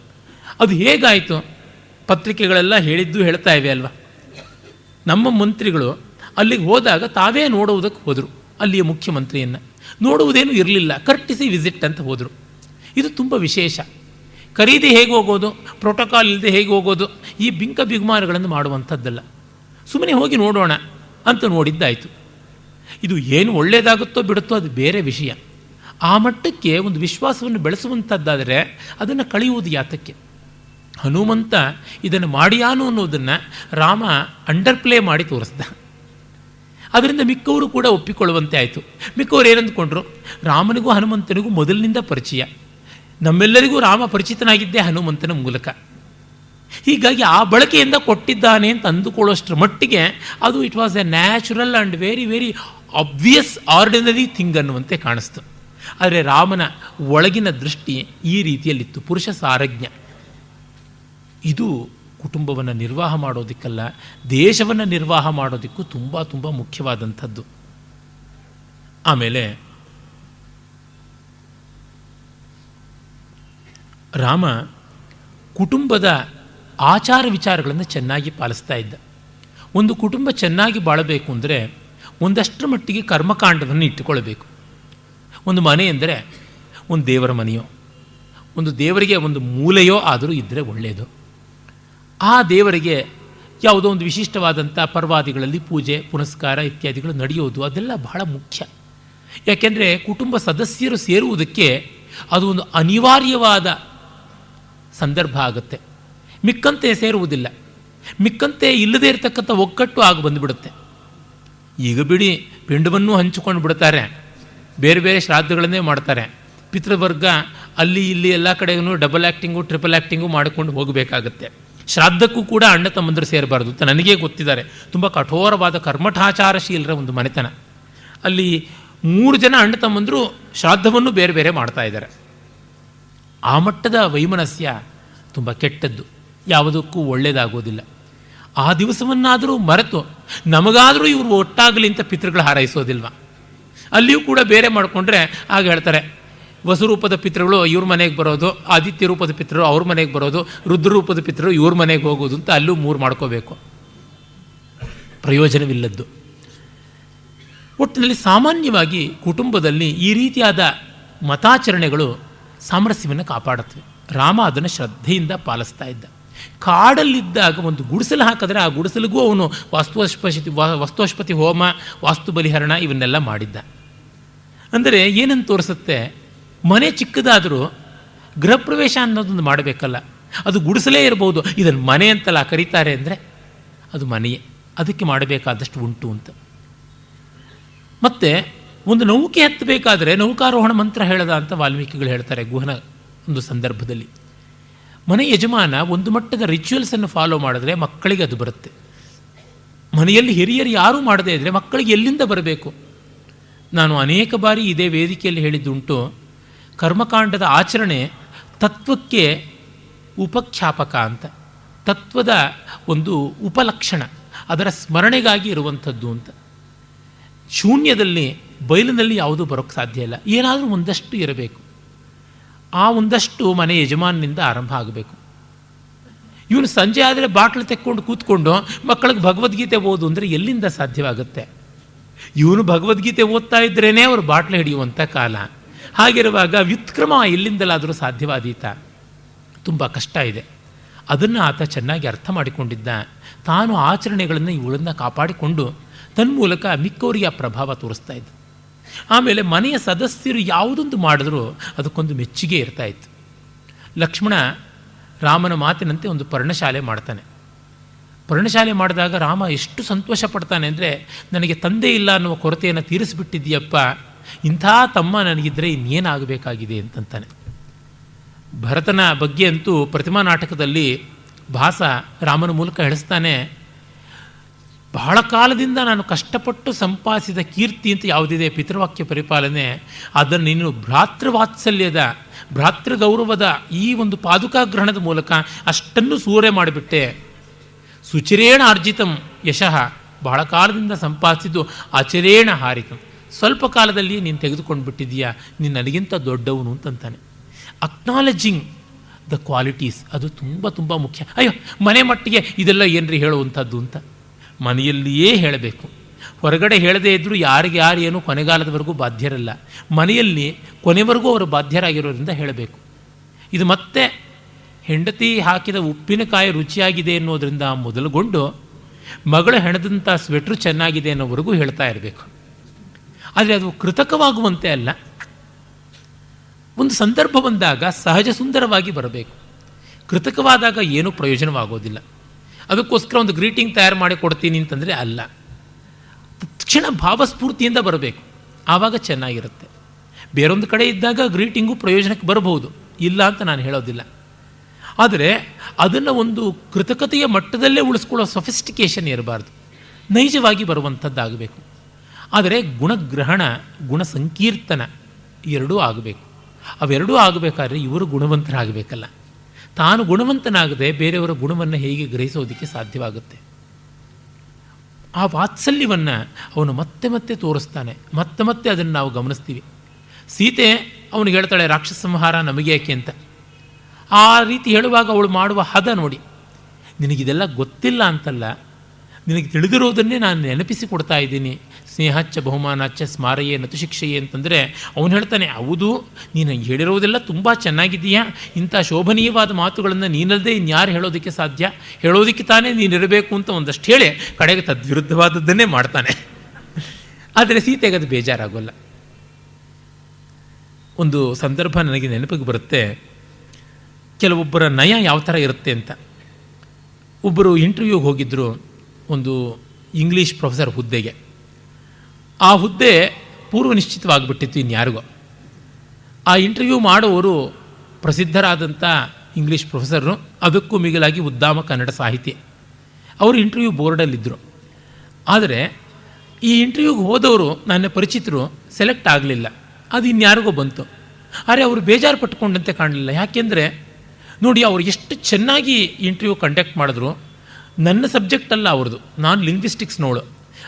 ಅದು ಹೇಗಾಯಿತು? ಪತ್ರಿಕೆಗಳೆಲ್ಲ ಹೇಳಿದ್ದು ಹೇಳ್ತಾ ಇವೆ ಅಲ್ವಾ? ನಮ್ಮ ಮಂತ್ರಿಗಳು ಅಲ್ಲಿಗೆ ಹೋದಾಗ ತಾವೇ ನೋಡುವುದಕ್ಕೆ ಹೋದರು. ಅಲ್ಲಿಯ ಮುಖ್ಯಮಂತ್ರಿಯನ್ನು ನೋಡುವುದೇನು ಇರಲಿಲ್ಲ. ಕರ್ಟಿಸಿ ವಿಸಿಟ್ ಅಂತ ಹೋದರು. ಇದು ತುಂಬ ವಿಶೇಷ. ಖರೀದಿ ಹೇಗೆ ಹೋಗೋದು ಪ್ರೋಟೋಕಾಲ್ ಇಲ್ಲದೆ ಹೇಗೆ ಹೋಗೋದು, ಈ ಬಿಂಕ ಬಿಗುಮಾರಗಳನ್ನು ಮಾಡುವಂಥದ್ದಲ್ಲ. ಸುಮ್ಮನೆ ಹೋಗಿ ನೋಡೋಣ ಅಂತ ನೋಡಿದ್ದಾಯಿತು. ಇದು ಏನು ಒಳ್ಳೆಯದಾಗುತ್ತೋ ಬಿಡುತ್ತೋ ಅದು ಬೇರೆ ವಿಷಯ. ಆ ಮಟ್ಟಕ್ಕೆ ಒಂದು ವಿಶ್ವಾಸವನ್ನು ಬೆಳೆಸುವಂಥದ್ದಾದರೆ ಅದನ್ನು ಕಳೆಯುವುದು ಯಾತಕ್ಕೆ? ಹನುಮಂತ ಇದನ್ನು ಮಾಡಿಯಾನು ಅನ್ನೋದನ್ನು ರಾಮ ಅಂಡರ್ ಪ್ಲೇ ಮಾಡಿ ತೋರಿಸ್ದ. ಅದರಿಂದ ಮಿಕ್ಕವರು ಕೂಡ ಒಪ್ಪಿಕೊಳ್ಳುವಂತೆ ಆಯಿತು. ಮಿಕ್ಕವರು ಏನಂದ್ಕೊಂಡ್ರು, ರಾಮನಿಗೂ ಹನುಮಂತನಿಗೂ ಮೊದಲಿನಿಂದ ಪರಿಚಯ. ನಮ್ಮೆಲ್ಲರಿಗೂ ರಾಮ ಪರಿಚಿತನಾಗಿದ್ದೇ ಹನುಮಂತನ ಮೂಲಕ. ಹೀಗಾಗಿ ಆ ಬಳಕೆಯಿಂದ ಕೊಟ್ಟಿದ್ದಾನೆ ಅಂತ ಅಂದುಕೊಳ್ಳೋಷ್ಟರ ಮಟ್ಟಿಗೆ ಅದು it was a natural and very very obvious ordinary thing ಅನ್ನುವಂತೆ ಕಾಣಿಸ್ತು. ಆದರೆ ರಾಮನ ಒಳಗಿನ ದೃಷ್ಟಿ ಈ ರೀತಿಯಲ್ಲಿತ್ತು, ಪುರುಷ ಸಾರಜ್ಞ. ಇದು ಕುಟುಂಬವನ್ನು ನಿರ್ವಾಹ ಮಾಡೋದಕ್ಕಲ್ಲ, ದೇಶವನ್ನು ನಿರ್ವಾಹ ಮಾಡೋದಕ್ಕೂ ತುಂಬ ತುಂಬ ಮುಖ್ಯವಾದಂಥದ್ದು. ಆಮೇಲೆ, ರಾಮ ಕುಟುಂಬದ ಆಚಾರ ವಿಚಾರಗಳನ್ನು ಚೆನ್ನಾಗಿ ಪಾಲಿಸ್ತಾ ಇದ್ದ. ಒಂದು ಕುಟುಂಬ ಚೆನ್ನಾಗಿ ಬಾಳಬೇಕು ಅಂದರೆ ಒಂದಷ್ಟರ ಮಟ್ಟಿಗೆ ಕರ್ಮಕಾಂಡವನ್ನು ಇಟ್ಟುಕೊಳ್ಬೇಕು. ಒಂದು ಮನೆ ಎಂದರೆ ಒಂದು ದೇವರ ಮನೆಯೋ, ಒಂದು ದೇವರಿಗೆ ಒಂದು ಮೂಲೆಯೋ ಆದರೂ ಇದ್ದರೆ ಒಳ್ಳೆಯದು ಆ ದೇವರಿಗೆ ಯಾವುದೋ ಒಂದು ವಿಶಿಷ್ಟವಾದಂಥ ಪರ್ವಾದಿಗಳಲ್ಲಿ ಪೂಜೆ, ಪುನಸ್ಕಾರ ಇತ್ಯಾದಿಗಳು ನಡೆಯೋದು ಅದೆಲ್ಲ ಬಹಳ ಮುಖ್ಯ. ಯಾಕೆಂದರೆ ಕುಟುಂಬ ಸದಸ್ಯರು ಸೇರುವುದಕ್ಕೆ ಅದು ಒಂದು ಅನಿವಾರ್ಯವಾದ ಸಂದರ್ಭ ಆಗುತ್ತೆ. ಮಿಕ್ಕಂತೆ ಸೇರುವುದಿಲ್ಲ. ಮಿಕ್ಕಂತೆ ಇಲ್ಲದೇ ಇರತಕ್ಕಂಥ ಒಗ್ಗಟ್ಟು ಆಗಿ ಬಂದುಬಿಡುತ್ತೆ. ಈಗ ಬಿಡಿ ಪಿಂಡವನ್ನು ಹಂಚಿಕೊಂಡು ಬಿಡ್ತಾರೆ. ಬೇರೆ ಬೇರೆ ಶ್ರಾದ್ದಗಳನ್ನೇ ಮಾಡ್ತಾರೆ. ಪಿತೃವರ್ಗ ಅಲ್ಲಿ ಇಲ್ಲಿ ಎಲ್ಲ ಕಡೆಗೂ ಡಬಲ್ ಆ್ಯಕ್ಟಿಂಗು ಟ್ರಿಪಲ್ ಆ್ಯಕ್ಟಿಂಗು ಮಾಡಿಕೊಂಡು ಹೋಗಬೇಕಾಗತ್ತೆ. ಶ್ರಾದ್ದಕ್ಕೂ ಕೂಡ ಅಣ್ಣ ತಮ್ಮಂದರು ಸೇರಬಾರ್ದು ಅಂತ ನನಗೇ ಗೊತ್ತಿದ್ದಾರೆ. ತುಂಬ ಕಠೋರವಾದ ಕರ್ಮಠಾಚಾರಶೀಲರ ಒಂದು ಮನೆತನ. ಅಲ್ಲಿ ಮೂರು ಜನ ಅಣ್ಣ ತಮ್ಮಂದರು ಶ್ರಾದ್ದವನ್ನು ಬೇರೆ ಬೇರೆ ಮಾಡ್ತಾ ಇದ್ದಾರೆ. ಆ ಮಟ್ಟದ ವೈಮನಸ್ಯ ತುಂಬ ಕೆಟ್ಟದ್ದು. ಯಾವುದಕ್ಕೂ ಒಳ್ಳೆಯದಾಗೋದಿಲ್ಲ ಆ ದಿವಸವನ್ನಾದರೂ ಮರೆತು ನಮಗಾದರೂ ಇವರು ಒಟ್ಟಾಗಲಿ ಅಂತ ಪಿತೃಗಳು ಹಾರೈಸೋದಿಲ್ವ? ಅಲ್ಲಿಯೂ ಕೂಡ ಬೇರೆ ಮಾಡಿಕೊಂಡ್ರೆ ಆಗ ಹೇಳ್ತಾರೆ ವಸುರೂಪದ ಪಿತೃಗಳು ಇವ್ರ ಮನೆಗೆ ಬರೋದು, ಆದಿತ್ಯ ರೂಪದ ಪಿತೃರು ಅವ್ರ ಮನೆಗೆ ಬರೋದು ರುದ್ರರೂಪದ ಪಿತೃರು ಇವ್ರ ಮನೆಗೆ ಹೋಗೋದು ಅಂತ ಅಲ್ಲೂ ಮೂರು ಮಾಡ್ಕೋಬೇಕು. ಪ್ರಯೋಜನವಿಲ್ಲದ್ದು. ಒಟ್ಟಿನಲ್ಲಿ ಸಾಮಾನ್ಯವಾಗಿ ಕುಟುಂಬದಲ್ಲಿ ಈ ರೀತಿಯಾದ ಮತಾಚರಣೆಗಳು ಸಾಮರಸ್ಯವನ್ನು ಕಾಪಾಡುತ್ತವೆ. ರಾಮ ಅದನ್ನು ಶ್ರದ್ಧೆಯಿಂದ ಪಾಲಿಸ್ತಾ ಇದ್ದ. ಕಾಡಲ್ಲಿದ್ದಾಗ ಒಂದು ಗುಡಿಸಲು ಹಾಕಿದ್ರೆ ಆ ಗುಡಿಸಲಿಗೂ ಅವನು ವಾಸ್ತುವಸ್ಪತಿ ವಸ್ತುವಸ್ಪತಿ ಹೋಮ ವಾಸ್ತು ಬಲಿಹರಣ ಇವನ್ನೆಲ್ಲ ಮಾಡಿದ್ದ. ಅಂದರೆ ಏನನ್ನು ತೋರಿಸುತ್ತೆ? ಮನೆ ಚಿಕ್ಕದಾದರೂ ಗೃಹಪ್ರವೇಶ ಅನ್ನೋದೊಂದು ಮಾಡಬೇಕಲ್ಲ. ಅದು ಗುಡಿಸಲೇ ಇರಬಹುದು ಇದನ್ನು ಮನೆ ಅಂತಲ್ಲ ಕರೀತಾರೆ ಅಂದರೆ ಅದು ಮನೆಯೇ. ಅದಕ್ಕೆ ಮಾಡಬೇಕಾದಷ್ಟು ಉಂಟು ಅಂತ. ಮತ್ತು ಒಂದು ನೌಕೆ ಹತ್ತಬೇಕಾದ್ರೆ ನೌಕಾರೋಹಣ ಮಂತ್ರ ಹೇಳದ ಅಂತ ವಾಲ್ಮೀಕಿಗಳು ಹೇಳ್ತಾರೆ ಗುಹನ ಒಂದು ಸಂದರ್ಭದಲ್ಲಿ. ಮನೆ ಯಜಮಾನ ಒಂದು ಮಟ್ಟದ ರಿಚುವಲ್ಸನ್ನು ಫಾಲೋ ಮಾಡಿದ್ರೆ ಮಕ್ಕಳಿಗೆ ಅದು ಬರುತ್ತೆ. ಮನೆಯಲ್ಲಿ ಹಿರಿಯರು ಯಾರೂ ಮಾಡದೇ ಇದ್ದರೆ ಮಕ್ಕಳಿಗೆ ಎಲ್ಲಿಂದ ಬರಬೇಕು? ನಾನು ಅನೇಕ ಬಾರಿ ಇದೇ ವೇದಿಕೆಯಲ್ಲಿ ಹೇಳಿದ್ದುಂಟು. ಕರ್ಮಕಾಂಡದ ಆಚರಣೆ ತತ್ವಕ್ಕೆ ಉಪಖ್ಯಾಪಕ ಅಂತ. ತತ್ವದ ಒಂದು ಉಪಲಕ್ಷಣ, ಅದರ ಸ್ಮರಣೆಗಾಗಿ ಇರುವಂಥದ್ದು ಅಂತ. ಶೂನ್ಯದಲ್ಲಿ, ಬಯಲಿನಲ್ಲಿ ಯಾವುದೂ ಬರೋಕ್ಕೆ ಸಾಧ್ಯ ಇಲ್ಲ. ಏನಾದರೂ ಒಂದಷ್ಟು ಇರಬೇಕು. ಆ ಒಂದಷ್ಟು ಮನೆ ಯಜಮಾನನಿಂದ ಆರಂಭ ಆಗಬೇಕು. ಇವನು ಸಂಜೆ ಆದರೆ ಬಾಟ್ಲು ತೆಕ್ಕೊಂಡು ಕೂತ್ಕೊಂಡು ಮಕ್ಕಳಿಗೆ ಭಗವದ್ಗೀತೆ ಓದು ಅಂದರೆ ಎಲ್ಲಿಂದ ಸಾಧ್ಯವಾಗುತ್ತೆ? ಇವನು ಭಗವದ್ಗೀತೆ ಓದ್ತಾ ಇದ್ರೇ ಅವರು ಬಾಟ್ಲು ಹಿಡಿಯುವಂಥ ಕಾಲ. ಹಾಗಿರುವಾಗ ವ್ಯುತ್ಕ್ರಮ ಎಲ್ಲಿಂದಲಾದರೂ ಸಾಧ್ಯವಾದೀತ. ತುಂಬ ಕಷ್ಟ ಇದೆ. ಅದನ್ನು ಆತ ಚೆನ್ನಾಗಿ ಅರ್ಥ ಮಾಡಿಕೊಂಡಿದ್ದ. ತಾನು ಆಚರಣೆಗಳನ್ನು ಇವುಗಳನ್ನು ಕಾಪಾಡಿಕೊಂಡು ತನ್ಮೂಲಕ ಮಿಕ್ಕವರಿಗೆ ಆ ಪ್ರಭಾವ ತೋರಿಸ್ತಾ ಇದ್ದ. ಆಮೇಲೆ ಮನೆಯ ಸದಸ್ಯರು ಯಾವುದೊಂದು ಮಾಡಿದ್ರೂ ಅದಕ್ಕೊಂದು ಮೆಚ್ಚುಗೆ ಇರ್ತಾ ಇತ್ತು. ಲಕ್ಷ್ಮಣ ರಾಮನ ಮಾತಿನಂತೆ ಒಂದು ಪರ್ಣಶಾಲೆ ಮಾಡ್ತಾನೆ. ಪರ್ಣಶಾಲೆ ಮಾಡಿದಾಗ ರಾಮ ಎಷ್ಟು ಸಂತೋಷ ಪಡ್ತಾನೆ ಅಂದರೆ, ನನಗೆ ತಂದೆ ಇಲ್ಲ ಅನ್ನುವ ಕೊರತೆಯನ್ನು ತೀರಿಸಿಬಿಟ್ಟಿದ್ದೀಯಪ್ಪ. ಇಂಥ ತಮ್ಮ ನನಗಿದ್ದರೆ ಇನ್ನೇನಾಗಬೇಕಾಗಿದೆ ಅಂತಂತಾನೆ. ಭರತನ ಬಗ್ಗೆ ಅಂತೂ ಪ್ರತಿಮಾ ನಾಟಕದಲ್ಲಿ ಭಾಸ ರಾಮನ ಮೂಲಕ ಹೇಳಿಸ್ತಾನೆ, ಬಹಳ ಕಾಲದಿಂದ ನಾನು ಕಷ್ಟಪಟ್ಟು ಸಂಪಾದಿಸಿದ ಕೀರ್ತಿ ಅಂತ ಯಾವುದಿದೆ ಪಿತೃವಾಕ್ಯ ಪರಿಪಾಲನೆ, ಅದನ್ನು ನೀನು ಭ್ರಾತೃವಾತ್ಸಲ್ಯದ, ಭ್ರಾತೃಗೌರವದ ಈ ಒಂದು ಪಾದುಕಾಗ್ರಹಣದ ಮೂಲಕ ಅಷ್ಟನ್ನು ಸೂರೆ ಮಾಡಿಬಿಟ್ಟೆ. ಸುಚಿರೇಣ ಅರ್ಜಿತಂ ಯಶಃ ಬಹಳ ಕಾಲದಿಂದ ಸಂಪಾದಿಸಿದ್ದು ಅಚರೇಣ ಹಾರಿತಂ. ಸ್ವಲ್ಪ ಕಾಲದಲ್ಲಿ ನೀನು ತೆಗೆದುಕೊಂಡು ಬಿಟ್ಟಿದ್ದೀಯಾ? ನೀನು ನನಗಿಂತ ದೊಡ್ಡವನು ಅಂತಂತಾನೆ. ಅಕ್ನಾಲಜಿಂಗ್ ದ ಕ್ವಾಲಿಟೀಸ್ ಅದು ತುಂಬ ತುಂಬ ಮುಖ್ಯ. ಅಯ್ಯೋ, ಮನೆ ಮಟ್ಟಿಗೆ ಇದೆಲ್ಲ ಏನ್ರಿ ಹೇಳುವಂಥದ್ದು ಅಂತ? ಮನೆಯಲ್ಲಿಯೇ ಹೇಳಬೇಕು. ಹೊರಗಡೆ ಹೇಳದೇ ಇದ್ದರೂ ಯಾರಿಗೆ ಯಾರು ಏನು ಕೊನೆಗಾಲದವರೆಗೂ ಬಾಧ್ಯರಲ್ಲ. ಮನೆಯಲ್ಲಿ ಕೊನೆವರೆಗೂ ಅವರು ಬಾಧ್ಯರಾಗಿರೋದ್ರಿಂದ ಹೇಳಬೇಕು. ಇದು ಮತ್ತೆ ಹೆಂಡತಿ ಹಾಕಿದ ಉಪ್ಪಿನಕಾಯಿ ರುಚಿಯಾಗಿದೆ ಅನ್ನೋದರಿಂದ ಮೊದಲುಗೊಂಡು ಮಗಳು ಹೆಣದಂಥ ಸ್ವೆಟ್ರು ಚೆನ್ನಾಗಿದೆ ಅನ್ನೋವರೆಗೂ ಹೇಳ್ತಾ ಇರಬೇಕು. ಆದರೆ ಅದು ಕೃತಕವಾಗುವಂತೆ ಅಲ್ಲ. ಒಂದು ಸಂದರ್ಭ ಬಂದಾಗ ಸಹಜ ಸುಂದರವಾಗಿ ಬರಬೇಕು. ಕೃತಕವಾದಾಗ ಏನೂ ಪ್ರಯೋಜನವಾಗೋದಿಲ್ಲ. ಅದಕ್ಕೋಸ್ಕರ ಒಂದು ಗ್ರೀಟಿಂಗ್ ತಯಾರು ಮಾಡಿ ಕೊಡ್ತೀನಿ ಅಂತಂದರೆ ಅಲ್ಲ. ತಕ್ಷಣ ಭಾವಸ್ಫೂರ್ತಿಯಿಂದ ಬರಬೇಕು. ಆವಾಗ ಚೆನ್ನಾಗಿರುತ್ತೆ. ಬೇರೊಂದು ಕಡೆ ಇದ್ದಾಗ ಗ್ರೀಟಿಂಗು ಪ್ರಯೋಜನಕ್ಕೆ ಬರಬಹುದು. ಇಲ್ಲ ಅಂತ ನಾನು ಹೇಳೋದಿಲ್ಲ. ಆದರೆ ಅದನ್ನು ಒಂದು ಕೃತಕತೆಯ ಮಟ್ಟದಲ್ಲೇ ಉಳಿಸ್ಕೊಳ್ಳೋ ಸೊಫಿಸ್ಟಿಕೇಷನ್ ಇರಬಾರ್ದು. ನೈಜವಾಗಿ ಬರುವಂಥದ್ದಾಗಬೇಕು. ಆದರೆ ಗುಣಗ್ರಹಣ ಗುಣ ಸಂಕೀರ್ತನ ಎರಡೂ ಆಗಬೇಕು. ಅವೆರಡೂ ಆಗಬೇಕಾದ್ರೆ ಇವರು ಗುಣವಂತರಾಗಬೇಕಲ್ಲ. ತಾನು ಗುಣವಂತನಾಗದೆ ಬೇರೆಯವರ ಗುಣವನ್ನು ಹೇಗೆ ಗ್ರಹಿಸೋದಕ್ಕೆ ಸಾಧ್ಯವಾಗುತ್ತೆ. ಆ ವಾತ್ಸಲ್ಯವನ್ನು ಅವನು ಮತ್ತೆ ಮತ್ತೆ ತೋರಿಸ್ತಾನೆ. ಮತ್ತೆ ಮತ್ತೆ ಅದನ್ನು ನಾವು ಗಮನಿಸ್ತೀವಿ. ಸೀತೆ ಅವನಿಗೆ ಹೇಳ್ತಾಳೆ, ರಾಕ್ಷಸ ಸಂಹಾರ ನಮಗೆ ಯಾಕೆ ಅಂತ. ಆ ರೀತಿ ಹೇಳುವಾಗ ಅವಳು ಮಾಡುವ ಹದ ನೋಡಿ. ನಿನಗಿದೆಲ್ಲ ಗೊತ್ತಿಲ್ಲ ಅಂತಲ್ಲ. ನಿನಗೆ ತಿಳಿದಿರೋದನ್ನೇ ನಾನು ನೆನಪಿಸಿ ಕೊಡ್ತಾ ಇದ್ದೀನಿ. ಸ್ನೇಹಚ್ಚ ಬಹುಮಾನಚ್ಚ ಸ್ಮಾರಯೇ ನತು ಶಿಕ್ಷೆಯೇ ಅಂತಂದರೆ ಅವನು ಹೇಳ್ತಾನೆ, ಹೌದು, ನೀನು ಹೇಳಿರೋದೆಲ್ಲ ತುಂಬ ಚೆನ್ನಾಗಿದೆಯಾ ಇಂಥ ಶೋಭನೀಯವಾದ ಮಾತುಗಳನ್ನು ನೀನಲ್ಲದೆ ಇನ್ಯಾರು ಹೇಳೋದಕ್ಕೆ ಸಾಧ್ಯ? ಹೇಳೋದಕ್ಕೆ ತಾನೇ ನೀನಿರಬೇಕು ಅಂತ ಒಂದಷ್ಟು ಹೇಳಿ ಕಡೆಗೆ ತದ್ವಿರುದ್ಧವಾದದ್ದನ್ನೇ ಮಾಡ್ತಾನೆ. ಆದರೆ ಸೀತೆಗೆ ಅದು ಬೇಜಾರಾಗೋಲ್ಲ. ಒಂದು ಸಂದರ್ಭ ನನಗೆ ನೆನಪಿಗೆ ಬರುತ್ತೆ. ಕೆಲವೊಬ್ಬರ ನಯ ಯಾವ ಥರ ಇರುತ್ತೆ ಅಂತ. ಒಬ್ಬರು ಇಂಟರ್ವ್ಯೂಗೆ ಹೋಗಿದ್ದರು ಒಂದು ಇಂಗ್ಲೀಷ್ ಪ್ರೊಫೆಸರ್ ಹುದ್ದೆಗೆ. ಆ ಹುದ್ದೆ ಪೂರ್ವ ನಿಶ್ಚಿತವಾಗಿಬಿಟ್ಟಿತ್ತು ಇನ್ಯಾರಿಗೋ. ಆ ಇಂಟರ್ವ್ಯೂ ಮಾಡುವವರು ಪ್ರಸಿದ್ಧರಾದಂಥ ಇಂಗ್ಲೀಷ್ ಪ್ರೊಫೆಸರ್ನು ಅದಕ್ಕೂ ಮಿಗಿಲಾಗಿ ಉದ್ದಾಮ ಕನ್ನಡ ಸಾಹಿತಿ. ಅವರು ಇಂಟರ್ವ್ಯೂ ಬೋರ್ಡಲ್ಲಿದ್ದರು ಆದರೆ ಈ ಇಂಟರ್ವ್ಯೂಗೆ ಹೋದವರು ನನ್ನ ಪರಿಚಿತರು ಸೆಲೆಕ್ಟ್ ಆಗಲಿಲ್ಲ. ಅದು ಇನ್ಯಾರಿಗೋ ಬಂತು. ಆದರೆ ಅವರು ಬೇಜಾರು ಪಟ್ಕೊಂಡಂತೆ ಕಾಣಲಿಲ್ಲ. ಯಾಕೆಂದರೆ ನೋಡಿ ಅವರು ಎಷ್ಟು ಚೆನ್ನಾಗಿ ಇಂಟರ್ವ್ಯೂ ಕಂಡಕ್ಟ್ ಮಾಡಿದ್ರು. ನನ್ನ ಸಬ್ಜೆಕ್ಟ್ ಅಲ್ಲ ಅವ್ರದ್ದು. ನಾನು ಲಿಂಗ್ವಿಸ್ಟಿಕ್ಸ್ ನೋಡು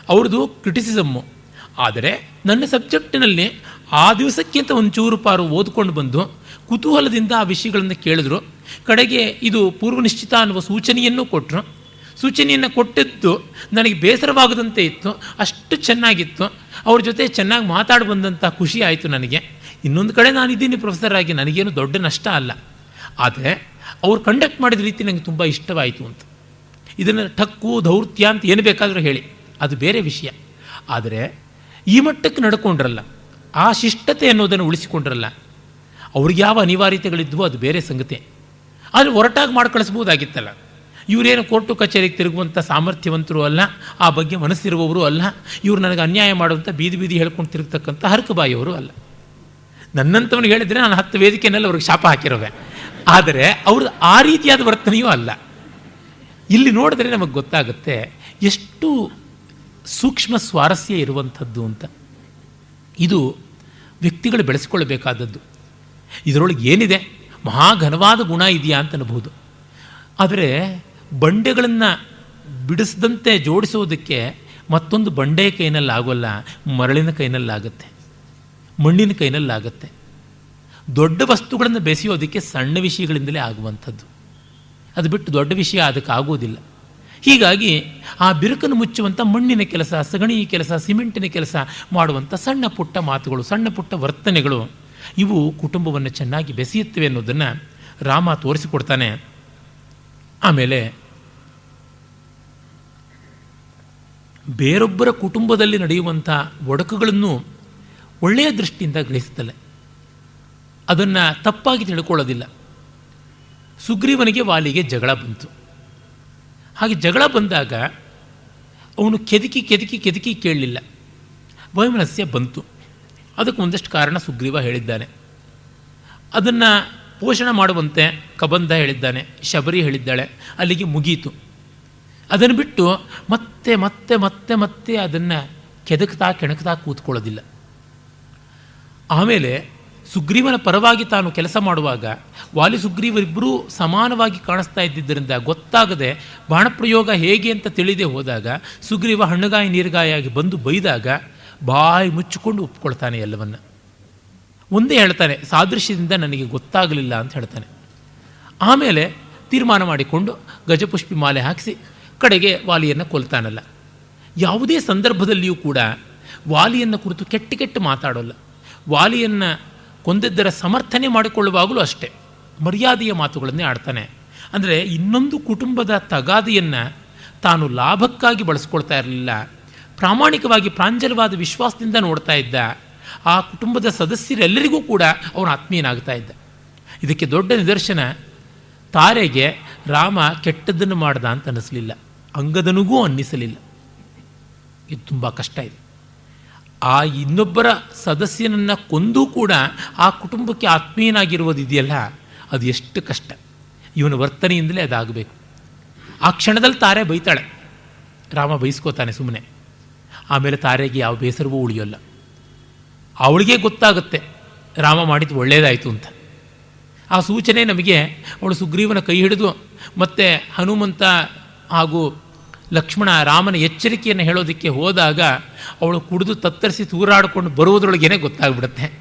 ಅವ್ರದ್ದು ಕ್ರಿಟಿಸಿಸಮ್ಮು ಆದರೆ ನನ್ನ ಸಬ್ಜೆಕ್ಟಿನಲ್ಲಿ ಆ ದಿವಸಕ್ಕಿಂತ ಒಂಚೂರು ಪಾರು ಓದ್ಕೊಂಡು ಬಂದು ಕುತೂಹಲದಿಂದ ಆ ವಿಷಯಗಳನ್ನು ಕೇಳಿದ್ರು. ಕಡೆಗೆ ಇದು ಪೂರ್ವ ನಿಶ್ಚಿತ ಅನ್ನುವ ಸೂಚನೆಯನ್ನು ಕೊಟ್ಟರು ಸೂಚನೆಯನ್ನು ಕೊಟ್ಟಿದ್ದು ನನಗೆ ಬೇಸರವಾಗದಂತೆ ಇತ್ತು. ಅಷ್ಟು ಚೆನ್ನಾಗಿತ್ತು. ಅವ್ರ ಜೊತೆ ಚೆನ್ನಾಗಿ ಮಾತಾಡಿ ಬಂದಂಥ ಖುಷಿ ಆಯಿತು ನನಗೆ. ಇನ್ನೊಂದು ಕಡೆ ನಾನಿದ್ದೀನಿ ಪ್ರೊಫೆಸರ್ ಆಗಿ ನನಗೇನು ದೊಡ್ಡ ನಷ್ಟ ಅಲ್ಲ. ಆದರೆ ಅವ್ರು ಕಂಡಕ್ಟ್ ಮಾಡಿದ ರೀತಿ ನನಗೆ ತುಂಬ ಇಷ್ಟವಾಯಿತು ಅಂತ. ಇದನ್ನು ಠಕ್ಕು, ದೌರ್ತ್ಯ ಅಂತ ಏನು ಬೇಕಾದರೂ ಹೇಳಿ. ಅದು ಬೇರೆ ವಿಷಯ. ಆದರೆ ಈ ಮಟ್ಟಕ್ಕೆ ನಡ್ಕೊಂಡ್ರಲ್ಲ, ಆ ಶಿಷ್ಟತೆ ಅನ್ನೋದನ್ನು ಉಳಿಸಿಕೊಂಡ್ರಲ್ಲ, ಅವ್ರಿಗೆ ಯಾವ ಅನಿವಾರ್ಯತೆಗಳಿದ್ವೋ ಅದು ಬೇರೆ ಸಂಗತಿ. ಆದರೆ ಹೊರಟಾಗಿ ಮಾಡಿ ಕಳಿಸ್ಬೋದಾಗಿತ್ತಲ್ಲ ಇವರೇನು ಕೋರ್ಟು ಕಚೇರಿಗೆ ತಿರುಗುವಂಥ ಸಾಮರ್ಥ್ಯವಂತರು ಅಲ್ಲ, ಆ ಬಗ್ಗೆ ಮನಸ್ಸಿರುವವರು ಅಲ್ಲ, ಇವರು ನನಗೆ ಅನ್ಯಾಯ ಮಾಡುವಂಥ ಬೀದಿ ಬೀದಿ ಹೇಳ್ಕೊಂಡು ತಿರುಗ್ತಕ್ಕಂಥ ಹರಕಬಾಯಿಯವರು ಅಲ್ಲ. ನನ್ನಂಥವನಿಗೆ ಹೇಳಿದರೆ ನಾನು ಹತ್ತು ವೇದಿಕೆಯಲ್ಲಿ ಅವ್ರಿಗೆ ಶಾಪ ಹಾಕಿರೋವೆ. ಆದರೆ ಅವ್ರದ್ದು ಆ ರೀತಿಯಾದ ವರ್ತನೆಯೂ ಅಲ್ಲ. ಇಲ್ಲಿ ನೋಡಿದ್ರೆ ನಮಗೆ ಗೊತ್ತಾಗುತ್ತೆ, ಎಷ್ಟು ಸೂಕ್ಷ್ಮ ಸ್ವಾರಸ್ಯ ಇರುವಂಥದ್ದು ಅಂತ. ಇದು ವ್ಯಕ್ತಿಗಳು ಬೆಳೆಸಿಕೊಳ್ಳಬೇಕಾದದ್ದು. ಇದರೊಳಗೆ ಏನಿದೆ? ಮಹಾಘನವಾದ ಗುಣ ಇದೆಯಾ ಅಂತ ಅನ್ಬೋದು. ಆದರೆ ಬಂಡೆಗಳನ್ನು ಬಿಡಿಸದಂತೆ ಜೋಡಿಸೋದಕ್ಕೆ ಮತ್ತೊಂದು ಬಂಡೆ ಕೈನಲ್ಲಿ ಆಗೋಲ್ಲ, ಮರಳಿನ ಕೈನಲ್ಲಾಗತ್ತೆ ಮಣ್ಣಿನ ಕೈನಲ್ಲಾಗತ್ತೆ ದೊಡ್ಡ ವಸ್ತುಗಳನ್ನು ಬೆಸೆಯೋದಕ್ಕೆ ಸಣ್ಣ ವಿಷಯಗಳಿಂದಲೇ ಆಗುವಂಥದ್ದು. ಅದು ಬಿಟ್ಟು ದೊಡ್ಡ ವಿಷಯ ಅದಕ್ಕೆ ಆಗೋದಿಲ್ಲ. ಹೀಗಾಗಿ ಆ ಬಿರುಕನ್ನು ಮುಚ್ಚುವಂಥ ಮಣ್ಣಿನ ಕೆಲಸ, ಸಗಣಿ ಕೆಲಸ, ಸಿಮೆಂಟಿನ ಕೆಲಸ ಮಾಡುವಂಥ ಸಣ್ಣ ಪುಟ್ಟ ಮಾತುಗಳು, ಸಣ್ಣ ಪುಟ್ಟ ವರ್ತನೆಗಳು ಇವು ಕುಟುಂಬವನ್ನು ಚೆನ್ನಾಗಿ ಬೆಸೆಯುತ್ತವೆ ಅನ್ನೋದನ್ನು ರಾಮ ತೋರಿಸಿಕೊಡ್ತಾನೆ. ಆಮೇಲೆ ಬೇರೊಬ್ಬರ ಕುಟುಂಬದಲ್ಲಿ ನಡೆಯುವಂಥ ಒಡಕುಗಳನ್ನು ಒಳ್ಳೆಯ ದೃಷ್ಟಿಯಿಂದ ಗ್ರಹಿಸುತ್ತಲೆ. ಅದನ್ನು ತಪ್ಪಾಗಿ ತಿಳ್ಕೊಳ್ಳೋದಿಲ್ಲ. ಸುಗ್ರೀವನಿಗೆ ವಾಲಿಗೆ ಜಗಳ ಬಂತು. ಹಾಗೆ ಜಗಳ ಬಂದಾಗ ಅವನು ಕೆದಕಿ ಕೆದಕಿ ಕೆದಕಿ ಕೇಳಲಿಲ್ಲ. ವೈಮನಸ್ಯ ಬಂತು. ಅದಕ್ಕೆ ಒಂದಷ್ಟು ಕಾರಣ ಸುಗ್ರೀವ ಹೇಳಿದ್ದಾನೆ. ಅದನ್ನು ಪೋಷಣೆ ಮಾಡುವಂತೆ ಕಬಂಧ ಹೇಳಿದ್ದಾನೆ, ಶಬರಿ ಹೇಳಿದ್ದಾಳೆ, ಅಲ್ಲಿಗೆ ಮುಗೀತು. ಅದನ್ನು ಬಿಟ್ಟು ಮತ್ತೆ ಮತ್ತೆ ಮತ್ತೆ ಮತ್ತೆ ಅದನ್ನು ಕೆದಕ್ತಾ ಕೆಣಕ್ತಾ ಕೂತ್ಕೊಳ್ಳೋದಿಲ್ಲ. ಆಮೇಲೆ ಸುಗ್ರೀವನ ಪರವಾಗಿ ತಾನು ಕೆಲಸ ಮಾಡುವಾಗ ವಾಲಿ ಸುಗ್ರೀವರಿಬ್ಬರೂ ಸಮಾನವಾಗಿ ಕಾಣಿಸ್ತಾ ಇದ್ದಿದ್ದರಿಂದ ಗೊತ್ತಾಗದೆ ಬಾಣಪ್ರಯೋಗ ಹೇಗೆ ಅಂತ ತಿಳಿದೇ ಹೋದಾಗ ಸುಗ್ರೀವ ಹಣ್ಣುಗಾಯಿ ನೀರುಗಾಯಾಗಿ ಬಂದು ಬೈದಾಗ ಬಾಯಿ ಮುಚ್ಚಿಕೊಂಡು ಒಪ್ಕೊಳ್ತಾನೆ ಎಲ್ಲವನ್ನ. ಒಂದೇ ಹೇಳ್ತಾನೆ, ಸಾದೃಶ್ಯದಿಂದ ನನಗೆ ಗೊತ್ತಾಗಲಿಲ್ಲ ಅಂತ ಹೇಳ್ತಾನೆ. ಆಮೇಲೆ ತೀರ್ಮಾನ ಮಾಡಿಕೊಂಡು ಗಜಪುಷ್ಪಿ ಮಾಲೆ ಹಾಕಿಸಿ ಕಡೆಗೆ ವಾಲಿಯನ್ನು ಕೊಲ್ತಾನಲ್ಲ. ಯಾವುದೇ ಸಂದರ್ಭದಲ್ಲಿಯೂ ಕೂಡ ವಾಲಿಯನ್ನು ಕುರಿತು ಕೆಟ್ಟ ಕೆಟ್ಟ ಮಾತಾಡೋಲ್ಲ. ವಾಲಿಯನ್ನು ಕೊಂದಿದ್ದರ ಸಮರ್ಥನೆ ಮಾಡಿಕೊಳ್ಳುವಾಗಲೂ ಅಷ್ಟೇ. ಮರ್ಯಾದೆಯ ಮಾತುಗಳನ್ನೇ ಆಡ್ತಾನೆ. ಅಂದರೆ ಇನ್ನೊಂದು ಕುಟುಂಬದ ತಗಾದೆಯನ್ನು ತಾನು ಲಾಭಕ್ಕಾಗಿ ಬಳಸ್ಕೊಳ್ತಾ ಇರಲಿಲ್ಲ. ಪ್ರಾಮಾಣಿಕವಾಗಿ ಪ್ರಾಂಜಲವಾದ ವಿಶ್ವಾಸದಿಂದ ನೋಡ್ತಾ ಇದ್ದ. ಆ ಕುಟುಂಬದ ಸದಸ್ಯರೆಲ್ಲರಿಗೂ ಕೂಡ ಅವನು ಆತ್ಮೀಯನಾಗ್ತಾ ಇದ್ದ. ಇದಕ್ಕೆ ದೊಡ್ಡ ನಿದರ್ಶನ, ತಾರೆಗೆ ರಾಮ ಕೆಟ್ಟದ್ದನ್ನು ಮಾಡ್ದ ಅಂತ ಅನ್ನಿಸಲಿಲ್ಲ. ಅಂಗದನಿಗೂ ಅನ್ನಿಸಲಿಲ್ಲ. ಇದು ತುಂಬ ಕಷ್ಟ ಇದೆ. ಆ ಇನ್ನೊಬ್ಬರ ಸದಸ್ಯನನ್ನು ಕೊಂದೂ ಕೂಡ ಆ ಕುಟುಂಬಕ್ಕೆ ಆತ್ಮೀಯನಾಗಿರುವುದಿದೆಯಲ್ಲ, ಅದು ಎಷ್ಟು ಕಷ್ಟ. ಇವನ ವರ್ತನೆಯಿಂದಲೇ ಅದಾಗಬೇಕು. ಆ ಕ್ಷಣದಲ್ಲಿ ತಾರೆ ಬೈತಾಳೆ. ರಾಮ ಬೈಸ್ಕೋತಾನೆ ಸುಮ್ಮನೆ ಆಮೇಲೆ ತಾರೆಗೆ ಯಾವ ಬೇಸರವೂ ಉಳಿಯೋಲ್ಲ. ಅವಳಿಗೆ ಗೊತ್ತಾಗುತ್ತೆ, ರಾಮ ಮಾಡಿದ್ದು ಒಳ್ಳೆಯದಾಯಿತು ಅಂತ. ಆ ಸೂಚನೆ ನಮಗೆ ಅವಳು ಸುಗ್ರೀವನ ಕೈ ಹಿಡಿದು ಮತ್ತು ಹನುಮಂತ ಹಾಗೂ ಲಕ್ಷ್ಮಣ ರಾಮನ ಎಚ್ಚರಿಕೆಯನ್ನು ಹೇಳೋದಕ್ಕೆ ಹೋದಾಗ ಅವಳು ಕುಡಿದು ತತ್ತರಿಸಿ ತೂರಾಡಿಕೊಂಡು ಬರುವುದರೊಳಗೇನೆ ಗೊತ್ತಾಗ್ಬಿಡುತ್ತೆ.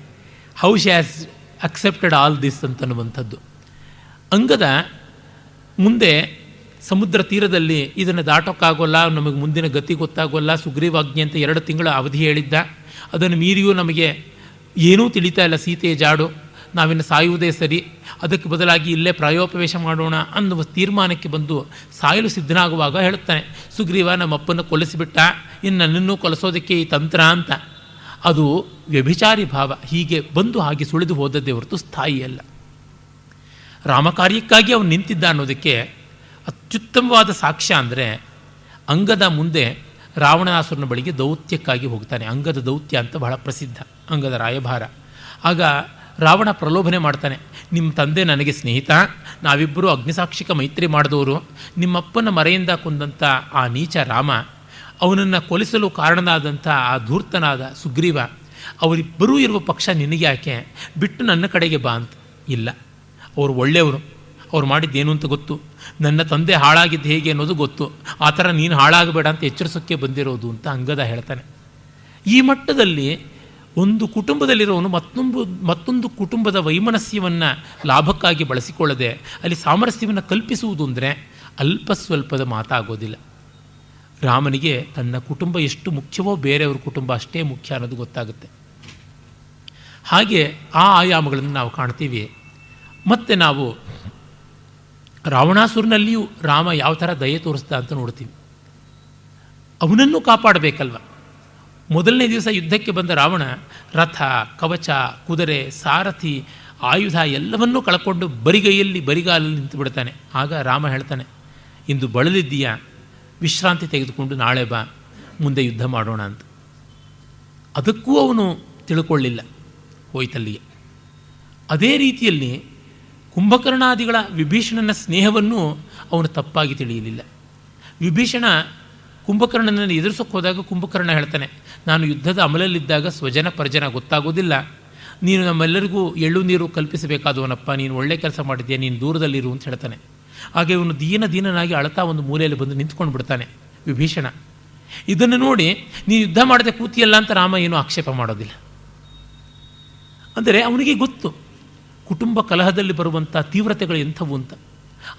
How she has accepted all this ಅಂತನ್ನುವಂಥದ್ದು. ಅಂಗದ ಮುಂದೆ ಸಮುದ್ರ ತೀರದಲ್ಲಿ ಇದನ್ನು ದಾಟೋಕ್ಕಾಗೋಲ್ಲ, ನಮಗೆ ಮುಂದಿನ ಗತಿ ಗೊತ್ತಾಗೋಲ್ಲ, ಸುಗ್ರೀವಾಜ್ಞೆ ಅಂತ ಎರಡು ತಿಂಗಳ ಅವಧಿ ಹೇಳಿದ್ದ. ಅದನ್ನು ಮೀರಿಯೂ ನಮಗೆ ಏನೂ ತಿಳಿತಾ ಇಲ್ಲ ಸೀತೆಯ ಜಾಡು. ನಾವಿನ್ನು ಸಾಯುವುದೇ ಸರಿ. ಅದಕ್ಕೆ ಬದಲಾಗಿ ಇಲ್ಲೇ ಪ್ರಾಯೋಪವೇಶ ಮಾಡೋಣ ಅನ್ನುವ ತೀರ್ಮಾನಕ್ಕೆ ಬಂದು ಸಾಯಲು ಸಿದ್ಧನಾಗುವಾಗ ಹೇಳುತ್ತಾನೆ, ಸುಗ್ರೀವ ನಮ್ಮಪ್ಪನ್ನು ಕೊಲಿಸಿಬಿಟ್ಟ ಇನ್ನು ನನ್ನನ್ನು ಕೊಲಿಸೋದಕ್ಕೆ ಈ ತಂತ್ರ ಅಂತ. ಅದು ವ್ಯಭಿಚಾರಿ ಭಾವ. ಹೀಗೆ ಬಂದು ಹಾಗೆ ಸುಳಿದು ಹೋದದ್ದೇ ಹೊರತು ಸ್ಥಾಯಿ ಅಲ್ಲ. ರಾಮಕಾರ್ಯಕ್ಕಾಗಿ ಅವನು ನಿಂತಿದ್ದ ಅನ್ನೋದಕ್ಕೆ ಅತ್ಯುತ್ತಮವಾದ ಸಾಕ್ಷ್ಯ ಅಂದರೆ ಅಂಗದ ಮುಂದೆ ರಾವಣಾಸುರನ ಬಳಿಗೆ ದೌತ್ಯಕ್ಕಾಗಿ ಹೋಗ್ತಾನೆ. ಅಂಗದ ದೌತ್ಯ ಅಂತ ಬಹಳ ಪ್ರಸಿದ್ಧ, ಅಂಗದ ರಾಯಭಾರ. ಆಗ ರಾವಣ ಪ್ರಲೋಭನೆ ಮಾಡ್ತಾನೆ ನಿಮ್ಮ ತಂದೆ ನನಗೆ ಸ್ನೇಹಿತ ನಾವಿಬ್ಬರು ಅಗ್ನಿಸಾಕ್ಷಿಕ ಮೈತ್ರಿ ಮಾಡಿದವರು. ನಿಮ್ಮಪ್ಪನ ಮರೆಯಿಂದ ಕುಂದಂಥ ಆ ನೀಚ ರಾಮ, ಅವನನ್ನು ಕೊಲಿಸಲು ಕಾರಣನಾದಂಥ ಆ ಧೂರ್ತನಾದ ಸುಗ್ರೀವ, ಅವರಿಬ್ಬರೂ ಇರುವ ಪಕ್ಷ ನಿನಗೆ ಯಾಕೆ? ಬಿಟ್ಟು ನನ್ನ ಕಡೆಗೆ ಬಾ ಅಂತ. ಇಲ್ಲ, ಅವರು ಒಳ್ಳೆಯವರು. ಅವ್ರು ಮಾಡಿದ್ದೇನು ಅಂತ ಗೊತ್ತು. ನನ್ನ ತಂದೆ ಹಾಳಾಗಿದ್ದು ಹೇಗೆ ಅನ್ನೋದು ಗೊತ್ತು. ಆ ಥರ ನೀನು ಹಾಳಾಗಬೇಡ ಅಂತ ಎಚ್ಚರಿಸೋಕ್ಕೆ ಬಂದಿರೋದು ಅಂತ ಅಂಗದ ಹೇಳ್ತಾನೆ. ಈ ಮಟ್ಟದಲ್ಲಿ ಒಂದು ಕುಟುಂಬದಲ್ಲಿರೋನು ಮತ್ತೊಂದು ಮತ್ತೊಂದು ಕುಟುಂಬದ ವೈಮನಸ್ಯವನ್ನು ಲಾಭಕ್ಕಾಗಿ ಬಳಸಿಕೊಳ್ಳದೆ ಅಲ್ಲಿ ಸಾಮರಸ್ಯವನ್ನು ಕಲ್ಪಿಸುವುದು ಅಂದರೆ ಅಲ್ಪ ಸ್ವಲ್ಪದ ಮಾತಾಗೋದಿಲ್ಲ. ರಾಮನಿಗೆ ತನ್ನ ಕುಟುಂಬ ಎಷ್ಟು ಮುಖ್ಯವೋ ಬೇರೆಯವ್ರ ಕುಟುಂಬ ಅಷ್ಟೇ ಮುಖ್ಯ ಅನ್ನೋದು ಗೊತ್ತಾಗುತ್ತೆ. ಹಾಗೆ ಆ ಆಯಾಮಗಳನ್ನು ನಾವು ಕಾಣ್ತೀವಿ. ಮತ್ತು ನಾವು ರಾವಣಾಸುರನಲ್ಲಿಯೂ ರಾಮ ಯಾವ ಥರ ದಯೆ ತೋರಿಸ್ದ ಅಂತ ನೋಡ್ತೀವಿ. ಅವನನ್ನು ಕಾಪಾಡಬೇಕಲ್ವ? ಮೊದಲನೇ ದಿವಸ ಯುದ್ಧಕ್ಕೆ ಬಂದ ರಾವಣ, ರಥ, ಕವಚ, ಕುದುರೆ, ಸಾರಥಿ, ಆಯುಧ ಎಲ್ಲವನ್ನೂ ಕಳ್ಕೊಂಡು ಬರಿಗೈಯಲ್ಲಿ ಬರಿಗಾಲಲ್ಲಿ ನಿಂತು ಬಿಡ್ತಾನೆ. ಆಗ ರಾಮ ಹೇಳ್ತಾನೆ, ಇಂದು ಬಳಲಿದ್ದೀಯಾ? ವಿಶ್ರಾಂತಿ ತೆಗೆದುಕೊಂಡು ನಾಳೆ ಬಾ, ಮುಂದೆ ಯುದ್ಧ ಮಾಡೋಣ ಅಂತ. ಅದಕ್ಕೂ ಅವನು ತಿಳ್ಕೊಳ್ಳಿಲ್ಲ ಹೋಯ್ತಲ್ಲಿಗೆ. ಅದೇ ರೀತಿಯಲ್ಲಿ ಕುಂಭಕರ್ಣಾದಿಗಳ ವಿಭೀಷಣನ ಸ್ನೇಹವನ್ನು ಅವನು ತಪ್ಪಾಗಿ ತಿಳಿಯಲಿಲ್ಲ. ವಿಭೀಷಣ ಕುಂಭಕರ್ಣನನ್ನು ಎದುರಿಸೋಕೆ ಹೋದಾಗ ಕುಂಭಕರ್ಣ ಹೇಳ್ತಾನೆ, ನಾನು ಯುದ್ಧದ ಅಮಲಲ್ಲಿದ್ದಾಗ ಸ್ವಜನ ಪರಜನ ಗೊತ್ತಾಗೋದಿಲ್ಲ. ನೀನು ನಮ್ಮೆಲ್ಲರಿಗೂ ಎಳ್ಳು ನೀರು ಕಲ್ಪಿಸಬೇಕಾದವನಪ್ಪ. ನೀನು ಒಳ್ಳೆ ಕೆಲಸ ಮಾಡಿದ್ಯಾ ನೀನು ದೂರದಲ್ಲಿರು ಅಂತ ಹೇಳ್ತಾನೆ. ಹಾಗೆ ಇವನು ದೀನ ದೀನನಾಗಿ ಅಳತಾ ಒಂದು ಮೂಲೆಯಲ್ಲಿ ಬಂದು ನಿಂತ್ಕೊಂಡು ಬಿಡ್ತಾನೆ, ವಿಭೀಷಣ. ಇದನ್ನು ನೋಡಿ, ನೀನು ಯುದ್ಧ ಮಾಡದೆ ಕೂತಿಯಲ್ಲ ಅಂತ ರಾಮ ಏನೂ ಆಕ್ಷೇಪ ಮಾಡೋದಿಲ್ಲ. ಅಂದರೆ ಅವನಿಗೆ ಗೊತ್ತು, ಕುಟುಂಬ ಕಲಹದಲ್ಲಿ ಬರುವಂಥ ತೀವ್ರತೆಗಳು ಎಂಥವು ಅಂತ.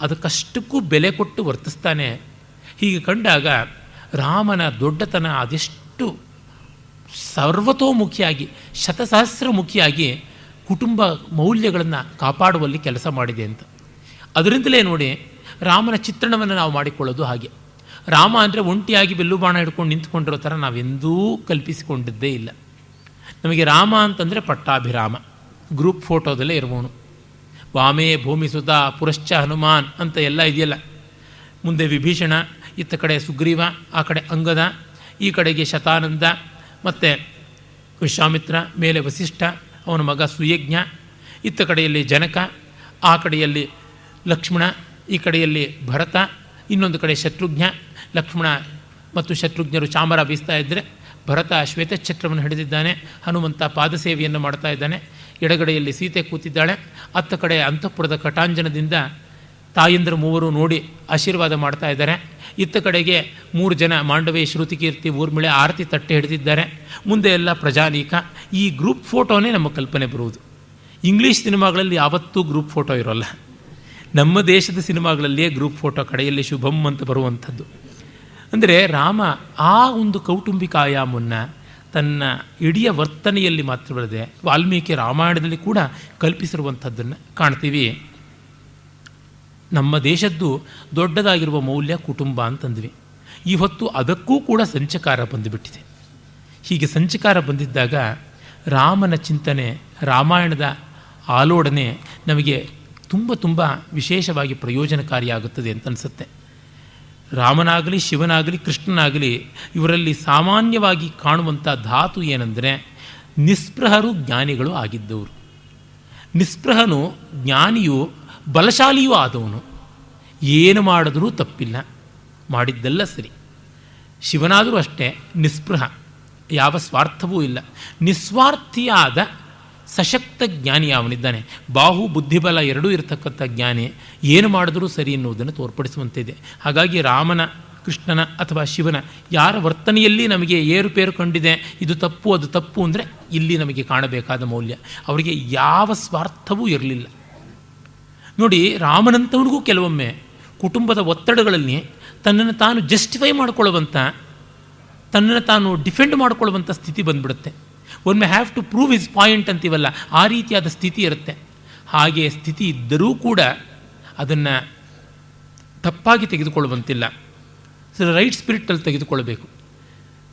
ಅದಕ್ಕಷ್ಟಕ್ಕೂ ಬೆಲೆ ಕೊಟ್ಟು ವರ್ತಿಸ್ತಾನೆ. ಹೀಗೆ ಕಂಡಾಗ ರಾಮನ ದೊಡ್ಡತನ ಅದೆಷ್ಟು ಸರ್ವತೋಮುಖಿಯಾಗಿ, ಶತಸಹಸ್ರಮುಖಿಯಾಗಿ ಕುಟುಂಬ ಮೌಲ್ಯಗಳನ್ನು ಕಾಪಾಡುವಲ್ಲಿ ಕೆಲಸ ಮಾಡಿದೆ ಅಂತ. ಅದರಿಂದಲೇ ನೋಡಿ, ರಾಮನ ಚಿತ್ರಣವನ್ನು ನಾವು ಮಾಡಿಕೊಳ್ಳೋದು ಹಾಗೆ. ರಾಮ ಅಂದರೆ ಒಂಟಿಯಾಗಿ ಬೆಲ್ಲು ಬಾಣ ಹಿಡ್ಕೊಂಡು ನಿಂತ್ಕೊಂಡಿರೋ ಥರ ನಾವೆಂದೂ ಕಲ್ಪಿಸಿಕೊಂಡಿದ್ದೇ ಇಲ್ಲ. ನಮಗೆ ರಾಮ ಅಂತಂದರೆ ಪಟ್ಟಾಭಿರಾಮ. ಗ್ರೂಪ್ ಫೋಟೋದಲ್ಲೇ ಇರುವವನು. ವಾಮೇ ಭೂಮಿ ಸುತ ಪುರಶ್ಚ ಹನುಮಾನ್ ಅಂತ ಎಲ್ಲ ಇದೆಯಲ್ಲ. ಮುಂದೆ ವಿಭೀಷಣ ಇತ್ತ ಕಡೆ ಸುಗ್ರೀವ, ಆ ಕಡೆ ಅಂಗದ, ಈ ಕಡೆಗೆ ಶತಾನಂದ, ಮತ್ತು ವಿಶ್ವಾಮಿತ್ರ, ಮೇಲೆ ವಸಿಷ್ಠ, ಅವನ ಮಗ ಸುಯಜ್ಞ, ಇತ್ತ ಕಡೆಯಲ್ಲಿ ಜನಕ, ಆ ಕಡೆಯಲ್ಲಿ ಲಕ್ಷ್ಮಣ, ಈ ಕಡೆಯಲ್ಲಿ ಭರತ, ಇನ್ನೊಂದು ಕಡೆ ಶತ್ರುಘ್ನ, ಲಕ್ಷ್ಮಣ ಮತ್ತು ಶತ್ರುಘ್ನರು ಚಾಮರ ಬೀಸ್ತಾ ಇದ್ದರೆ ಭರತ ಶ್ವೇತಛತ್ರವನ್ನು ಹಿಡಿದಿದ್ದಾನೆ, ಹನುಮಂತ ಪಾದಸೇವೆಯನ್ನು ಮಾಡ್ತಾ ಇದ್ದಾನೆ, ಎಡಗಡೆಯಲ್ಲಿ ಸೀತೆ ಕೂತಿದ್ದಾಳೆ, ಅತ್ತ ಕಡೆ ಅಂತಃಪುರದ ಕಟಾಂಜನದಿಂದ ತಾಯಂದ್ರ ಮೂವರು ನೋಡಿ ಆಶೀರ್ವಾದ ಮಾಡ್ತಾ ಇದ್ದಾರೆ. ಇತ್ತ ಕಡೆಗೆ ಮೂರು ಜನ ಮಾಂಡವಿ ಶ್ರುತಿಕೀರ್ತಿ, ಊರ್ಮಿಳೆ ಆರತಿ ತಟ್ಟೆ ಹಿಡಿದಿದ್ದಾರೆ. ಮುಂದೆ ಎಲ್ಲ ಪ್ರಜಾನೀಕ. ಈ ಗ್ರೂಪ್ ಫೋಟೋನೇ ನಮ್ಮ ಕಲ್ಪನೆ ಬರುವುದು. ಇಂಗ್ಲೀಷ್ ಸಿನಿಮಾಗಳಲ್ಲಿ ಯಾವತ್ತೂ ಗ್ರೂಪ್ ಫೋಟೋ ಇರೋಲ್ಲ. ನಮ್ಮ ದೇಶದ ಸಿನಿಮಾಗಳಲ್ಲಿಯೇ ಗ್ರೂಪ್ ಫೋಟೋ ಕಡೆಯಲ್ಲಿ ಶುಭಂ ಅಂತ ಬರುವಂಥದ್ದು. ಅಂದರೆ ರಾಮ ಆ ಒಂದು ಕೌಟುಂಬಿಕ ಆಯಾಮವನ್ನು ತನ್ನ ಇಡೀ ವರ್ತನೆಯಲ್ಲಿ ಮಾತ್ರವಲ್ಲದೆ ವಾಲ್ಮೀಕಿ ರಾಮಾಯಣದಲ್ಲಿ ಕೂಡ ಕಲ್ಪಿಸಿರುವಂಥದ್ದನ್ನು ಕಾಣ್ತೀವಿ. ನಮ್ಮ ದೇಶದ್ದು ದೊಡ್ಡದಾಗಿರುವ ಮೌಲ್ಯ ಕುಟುಂಬ ಅಂತಂದ್ವಿ. ಇವತ್ತು ಅದಕ್ಕೂ ಕೂಡ ಸಂಚಕಾರ ಬಂದುಬಿಟ್ಟಿದೆ. ಹೀಗೆ ಸಂಚಕಾರ ಬಂದಿದ್ದಾಗ ರಾಮನ ಚಿಂತನೆ, ರಾಮಾಯಣದ ಆಲೋಡನೆ ನಮಗೆ ತುಂಬ ತುಂಬ ವಿಶೇಷವಾಗಿ ಪ್ರಯೋಜನಕಾರಿಯಾಗುತ್ತದೆ ಅಂತ ಅನಿಸುತ್ತೆ. ರಾಮನಾಗಲಿ, ಶಿವನಾಗಲಿ, ಕೃಷ್ಣನಾಗಲಿ ಇವರಲ್ಲಿ ಸಾಮಾನ್ಯವಾಗಿ ಕಾಣುವಂಥ ಧಾತು ಏನೆಂದರೆ ನಿಸ್ಪೃಹರು ಜ್ಞಾನಿಗಳು ಆಗಿದ್ದವರು. ನಿಸ್ಪೃಹನು ಜ್ಞಾನಿಯು ಬಲಶಾಲಿಯೂ ಆದವನು. ಏನು ಮಾಡಿದ್ರೂ ತಪ್ಪಿಲ್ಲ. ಮಾಡಿದ್ದೆಲ್ಲ ಸರಿ. ಶಿವನಾದರೂ ಅಷ್ಟೇ, ನಿಸ್ಪೃಹ. ಯಾವ ಸ್ವಾರ್ಥವೂ ಇಲ್ಲ. ನಿಸ್ವಾರ್ಥಿಯಾದ ಸಶಕ್ತ ಜ್ಞಾನಿ ಅವನಿದ್ದಾನೆ. ಬಾಹು, ಬುದ್ಧಿಬಲ ಎರಡೂ ಇರತಕ್ಕಂಥ ಜ್ಞಾನಿ. ಏನು ಮಾಡಿದ್ರೂ ಸರಿ ಎನ್ನುವುದನ್ನು ತೋರ್ಪಡಿಸುವಂತಿದೆ ಹಾಗಾಗಿ ರಾಮನ, ಕೃಷ್ಣನ ಅಥವಾ ಶಿವನ ಯಾರ ವರ್ತನೆಯಲ್ಲಿ ನಮಗೆ ಏರುಪೇರು ಕಂಡಿದೆ, ಇದು ತಪ್ಪು, ಅದು ತಪ್ಪು ಅಂದರೆ ಇಲ್ಲಿ ನಮಗೆ ಕಾಣಬೇಕಾದ ಮೌಲ್ಯ. ಅವರಿಗೆ ಯಾವ ಸ್ವಾರ್ಥವೂ ಇರಲಿಲ್ಲ. ನೋಡಿ, ರಾಮನಂತವನಿಗೂ ಕೆಲವೊಮ್ಮೆ ಕುಟುಂಬದ ಒತ್ತಡಗಳಲ್ಲಿ ತನ್ನನ್ನು ತಾನು ಜಸ್ಟಿಫೈ ಮಾಡಿಕೊಳ್ಳುವಂಥ ತನ್ನನ್ನು ತಾನು ಡಿಫೆಂಡ್ ಮಾಡಿಕೊಳ್ಳುವಂಥ ಸ್ಥಿತಿ ಬಂದ್ಬಿಡುತ್ತೆ. One may have to prove his point ಅಂತೀವಲ್ಲ, ಆ ರೀತಿಯಾದ ಸ್ಥಿತಿ ಇರುತ್ತೆ. ಹಾಗೆ ಸ್ಥಿತಿ ಇದ್ದರೂ ಕೂಡ ಅದನ್ನು ತಪ್ಪಾಗಿ ತೆಗೆದುಕೊಳ್ಳುವಂತಿಲ್ಲ. ಸರ್ ರೈಟ್ ಸ್ಪಿರಿಟಲ್ಲಿ ತೆಗೆದುಕೊಳ್ಬೇಕು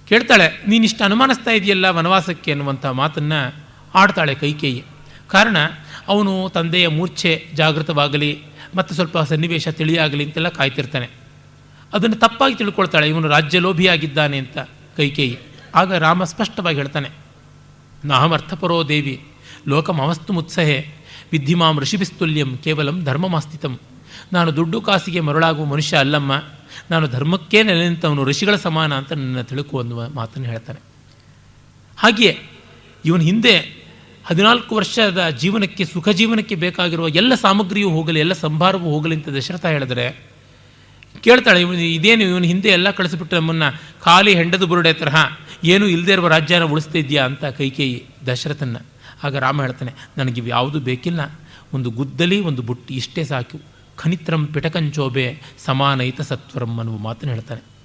ಕೇಳ್ತಾಳೆ ನೀನಿಷ್ಟು ಅನುಮಾನಿಸ್ತಾ ಇದೆಯಲ್ಲ ವನವಾಸಕ್ಕೆ ಅನ್ನುವಂಥ ಮಾತನ್ನು ಆಡ್ತಾಳೆ ಕೈಕೇಯಿ. ಕಾರಣ ಅವನು ತಂದೆಯ ಮೂರ್ಛೆ ಜಾಗೃತವಾಗಲಿ ಮತ್ತು ಸ್ವಲ್ಪ ಸನ್ನಿವೇಶ ತಿಳಿಯಾಗಲಿ ಅಂತೆಲ್ಲ ಕಾಯ್ತಿರ್ತಾನೆ. ಅದನ್ನು ತಪ್ಪಾಗಿ ತಿಳ್ಕೊಳ್ತಾಳೆ, ಇವನು ರಾಜ್ಯಲೋಭಿಯಾಗಿದ್ದಾನೆ ಅಂತ ಕೈಕೇಯಿ ಆಗ ರಾಮ ಸ್ಪಷ್ಟವಾಗಿ ಹೇಳ್ತಾನೆ ನಾಹಮರ್ಥಪರೋ ದೇವಿ ಲೋಕಮವಸ್ತು ಮುತ್ಸಹೆ, ವಿದ್ಧಿಮಾಂ ಋಷಿಭಿಸ್ತುಲ್ಯಂ ಕೇವಲಂ ಧರ್ಮಮಾಸ್ತಿತಂ. ನಾನು ದುಡ್ಡು ಕಾಸಿಗೆ ಮರಳಾಗುವ ಮನುಷ್ಯ ಅಲ್ಲಮ್ಮ, ನಾನು ಧರ್ಮಕ್ಕೇ ನೆಲೆ ನಿಂತವನು ಋಷಿಗಳ ಸಮಾನ ಅಂತ ನನ್ನ ತಿಳುಕು ಅನ್ನುವ ಮಾತನ್ನು ಹೇಳ್ತಾನೆ. ಹಾಗೆಯೇ ಇವನ ಹಿಂದೆ ಹದಿನಾಲ್ಕು ವರ್ಷದ ಜೀವನಕ್ಕೆ, ಸುಖ ಜೀವನಕ್ಕೆ ಬೇಕಾಗಿರುವ ಎಲ್ಲ ಸಾಮಗ್ರಿಯೂ ಹೋಗಲಿ, ಎಲ್ಲ ಸಂಭಾರವೂ ಹೋಗಲಿ ಅಂತ ದಶರಥ ಹೇಳಿದ್ರೆ, ಕೇಳ್ತಾಳೆ, ಇವನು ಇದೇನು, ಇವನು ಹಿಂದೆ ಎಲ್ಲ ಕಳಿಸ್ಬಿಟ್ಟು ನಮ್ಮನ್ನು, ಖಾಲಿ ಹೆಂಡದ ಬುರುಡೆ ತರಹ ಏನೂ ಇಲ್ಲದೆ ಇರುವ ರಾಜ್ಯನ ಉಳಿಸ್ತಾ ಇದೆಯಾ ಅಂತ ಕೈಕೇಯಿ ದಶರಥನ ಆಗ ರಾಮ ಹೇಳ್ತಾನೆ, ನನಗೆ ಯಾವುದು ಬೇಕಿಲ್ಲ, ಒಂದು ಗುದ್ದಲಿ, ಒಂದು ಬುಟ್ಟಿ, ಇಷ್ಟೇ ಸಾಕು. ಖನಿತ್ರಂ ಪಿಟಕಂಚೋಬೆ ಸಮಾನಯಿತ ಸತ್ವರಂ ಅನ್ನುವ ಮಾತನ್ನು ಹೇಳ್ತಾನೆ.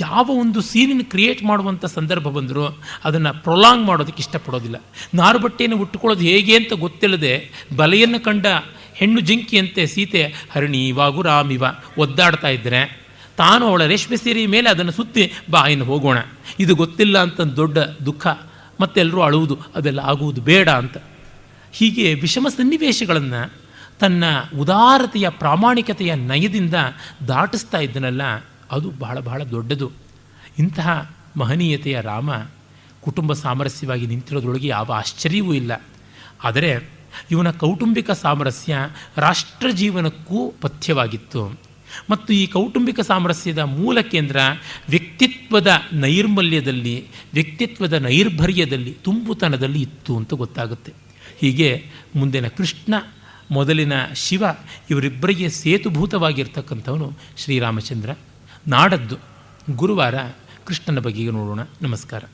ಯಾವ ಒಂದು ಸೀನನ್ನು ಕ್ರಿಯೇಟ್ ಮಾಡುವಂಥ ಸಂದರ್ಭ ಬಂದರೂ ಅದನ್ನು ಪ್ರೊಲಾಂಗ್ ಮಾಡೋದಕ್ಕೆ ಇಷ್ಟಪಡೋದಿಲ್ಲ. ನಾರು ಬಟ್ಟೆಯನ್ನು ಉಟ್ಟುಕೊಳ್ಳೋದು ಹೇಗೆ ಅಂತ ಗೊತ್ತಿಲ್ಲದೆ ಬಲೆಯನ್ನು ಕಂಡ ಹೆಣ್ಣು ಜಿಂಕಿಯಂತೆ ಸೀತೆ, ಹರಿಣಿ ವಾಗುರಾಮಿವ ಒದ್ದಾಡ್ತಾ ಇದ್ದರೆ ತಾನು ಅವಳ ರೇಷ್ಮೆ ಸೀರೆ ಮೇಲೆ ಅದನ್ನು ಸುತ್ತಿ ಬಾ ಹೋಗೋಣ. ಇದು ಗೊತ್ತಿಲ್ಲ ಅಂತ ದೊಡ್ಡ ದುಃಖ. ಮತ್ತೆಲ್ಲರೂ ಅಳುವುದು, ಅದೆಲ್ಲ ಆಗುವುದು ಬೇಡ ಅಂತ. ಹೀಗೆ ವಿಷಮ ಸನ್ನಿವೇಶಗಳನ್ನು ತನ್ನ ಉದಾರತೆಯ ಪ್ರಾಮಾಣಿಕತೆಯ ನಯದಿಂದ ದಾಟಿಸ್ತಾ ಇದ್ದನಲ್ಲ ಅದು ಬಹಳ ಬಹಳ ದೊಡ್ಡದು. ಇಂತಹ ಮಹನೀಯತೆಯ ರಾಮ ಕುಟುಂಬ ಸಾಮರಸ್ಯವಾಗಿ ನಿಂತಿರೋದ್ರೊಳಗೆ ಯಾವ ಆಶ್ಚರ್ಯವೂ ಇಲ್ಲ. ಆದರೆ ಇವನ ಕೌಟುಂಬಿಕ ಸಾಮರಸ್ಯ ರಾಷ್ಟ್ರ ಜೀವನಕ್ಕೂ ಪಥ್ಯವಾಗಿತ್ತು. ಮತ್ತು ಈ ಕೌಟುಂಬಿಕ ಸಾಮರಸ್ಯದ ಮೂಲ ಕೇಂದ್ರ ವ್ಯಕ್ತಿತ್ವದ ನೈರ್ಮಲ್ಯದಲ್ಲಿ, ವ್ಯಕ್ತಿತ್ವದ ನೈರ್ಭರ್ಯದಲ್ಲಿ, ತುಂಬುತನದಲ್ಲಿ ಇತ್ತು ಅಂತ ಗೊತ್ತಾಗುತ್ತೆ. ಹೀಗೆ ಮುಂದಿನ ಕೃಷ್ಣ, ಮೊದಲಿನ ಶಿವ ಇವರಿಬ್ಬರಿಗೆ ಸೇತುಭೂತವಾಗಿರ್ತಕ್ಕಂಥವನು ಶ್ರೀರಾಮಚಂದ್ರ. ನಾಡದ್ದು ಗುರುವಾರ ಕೃಷ್ಣನ ಬಗೆಗೆ ನೋಡೋಣ. ನಮಸ್ಕಾರ.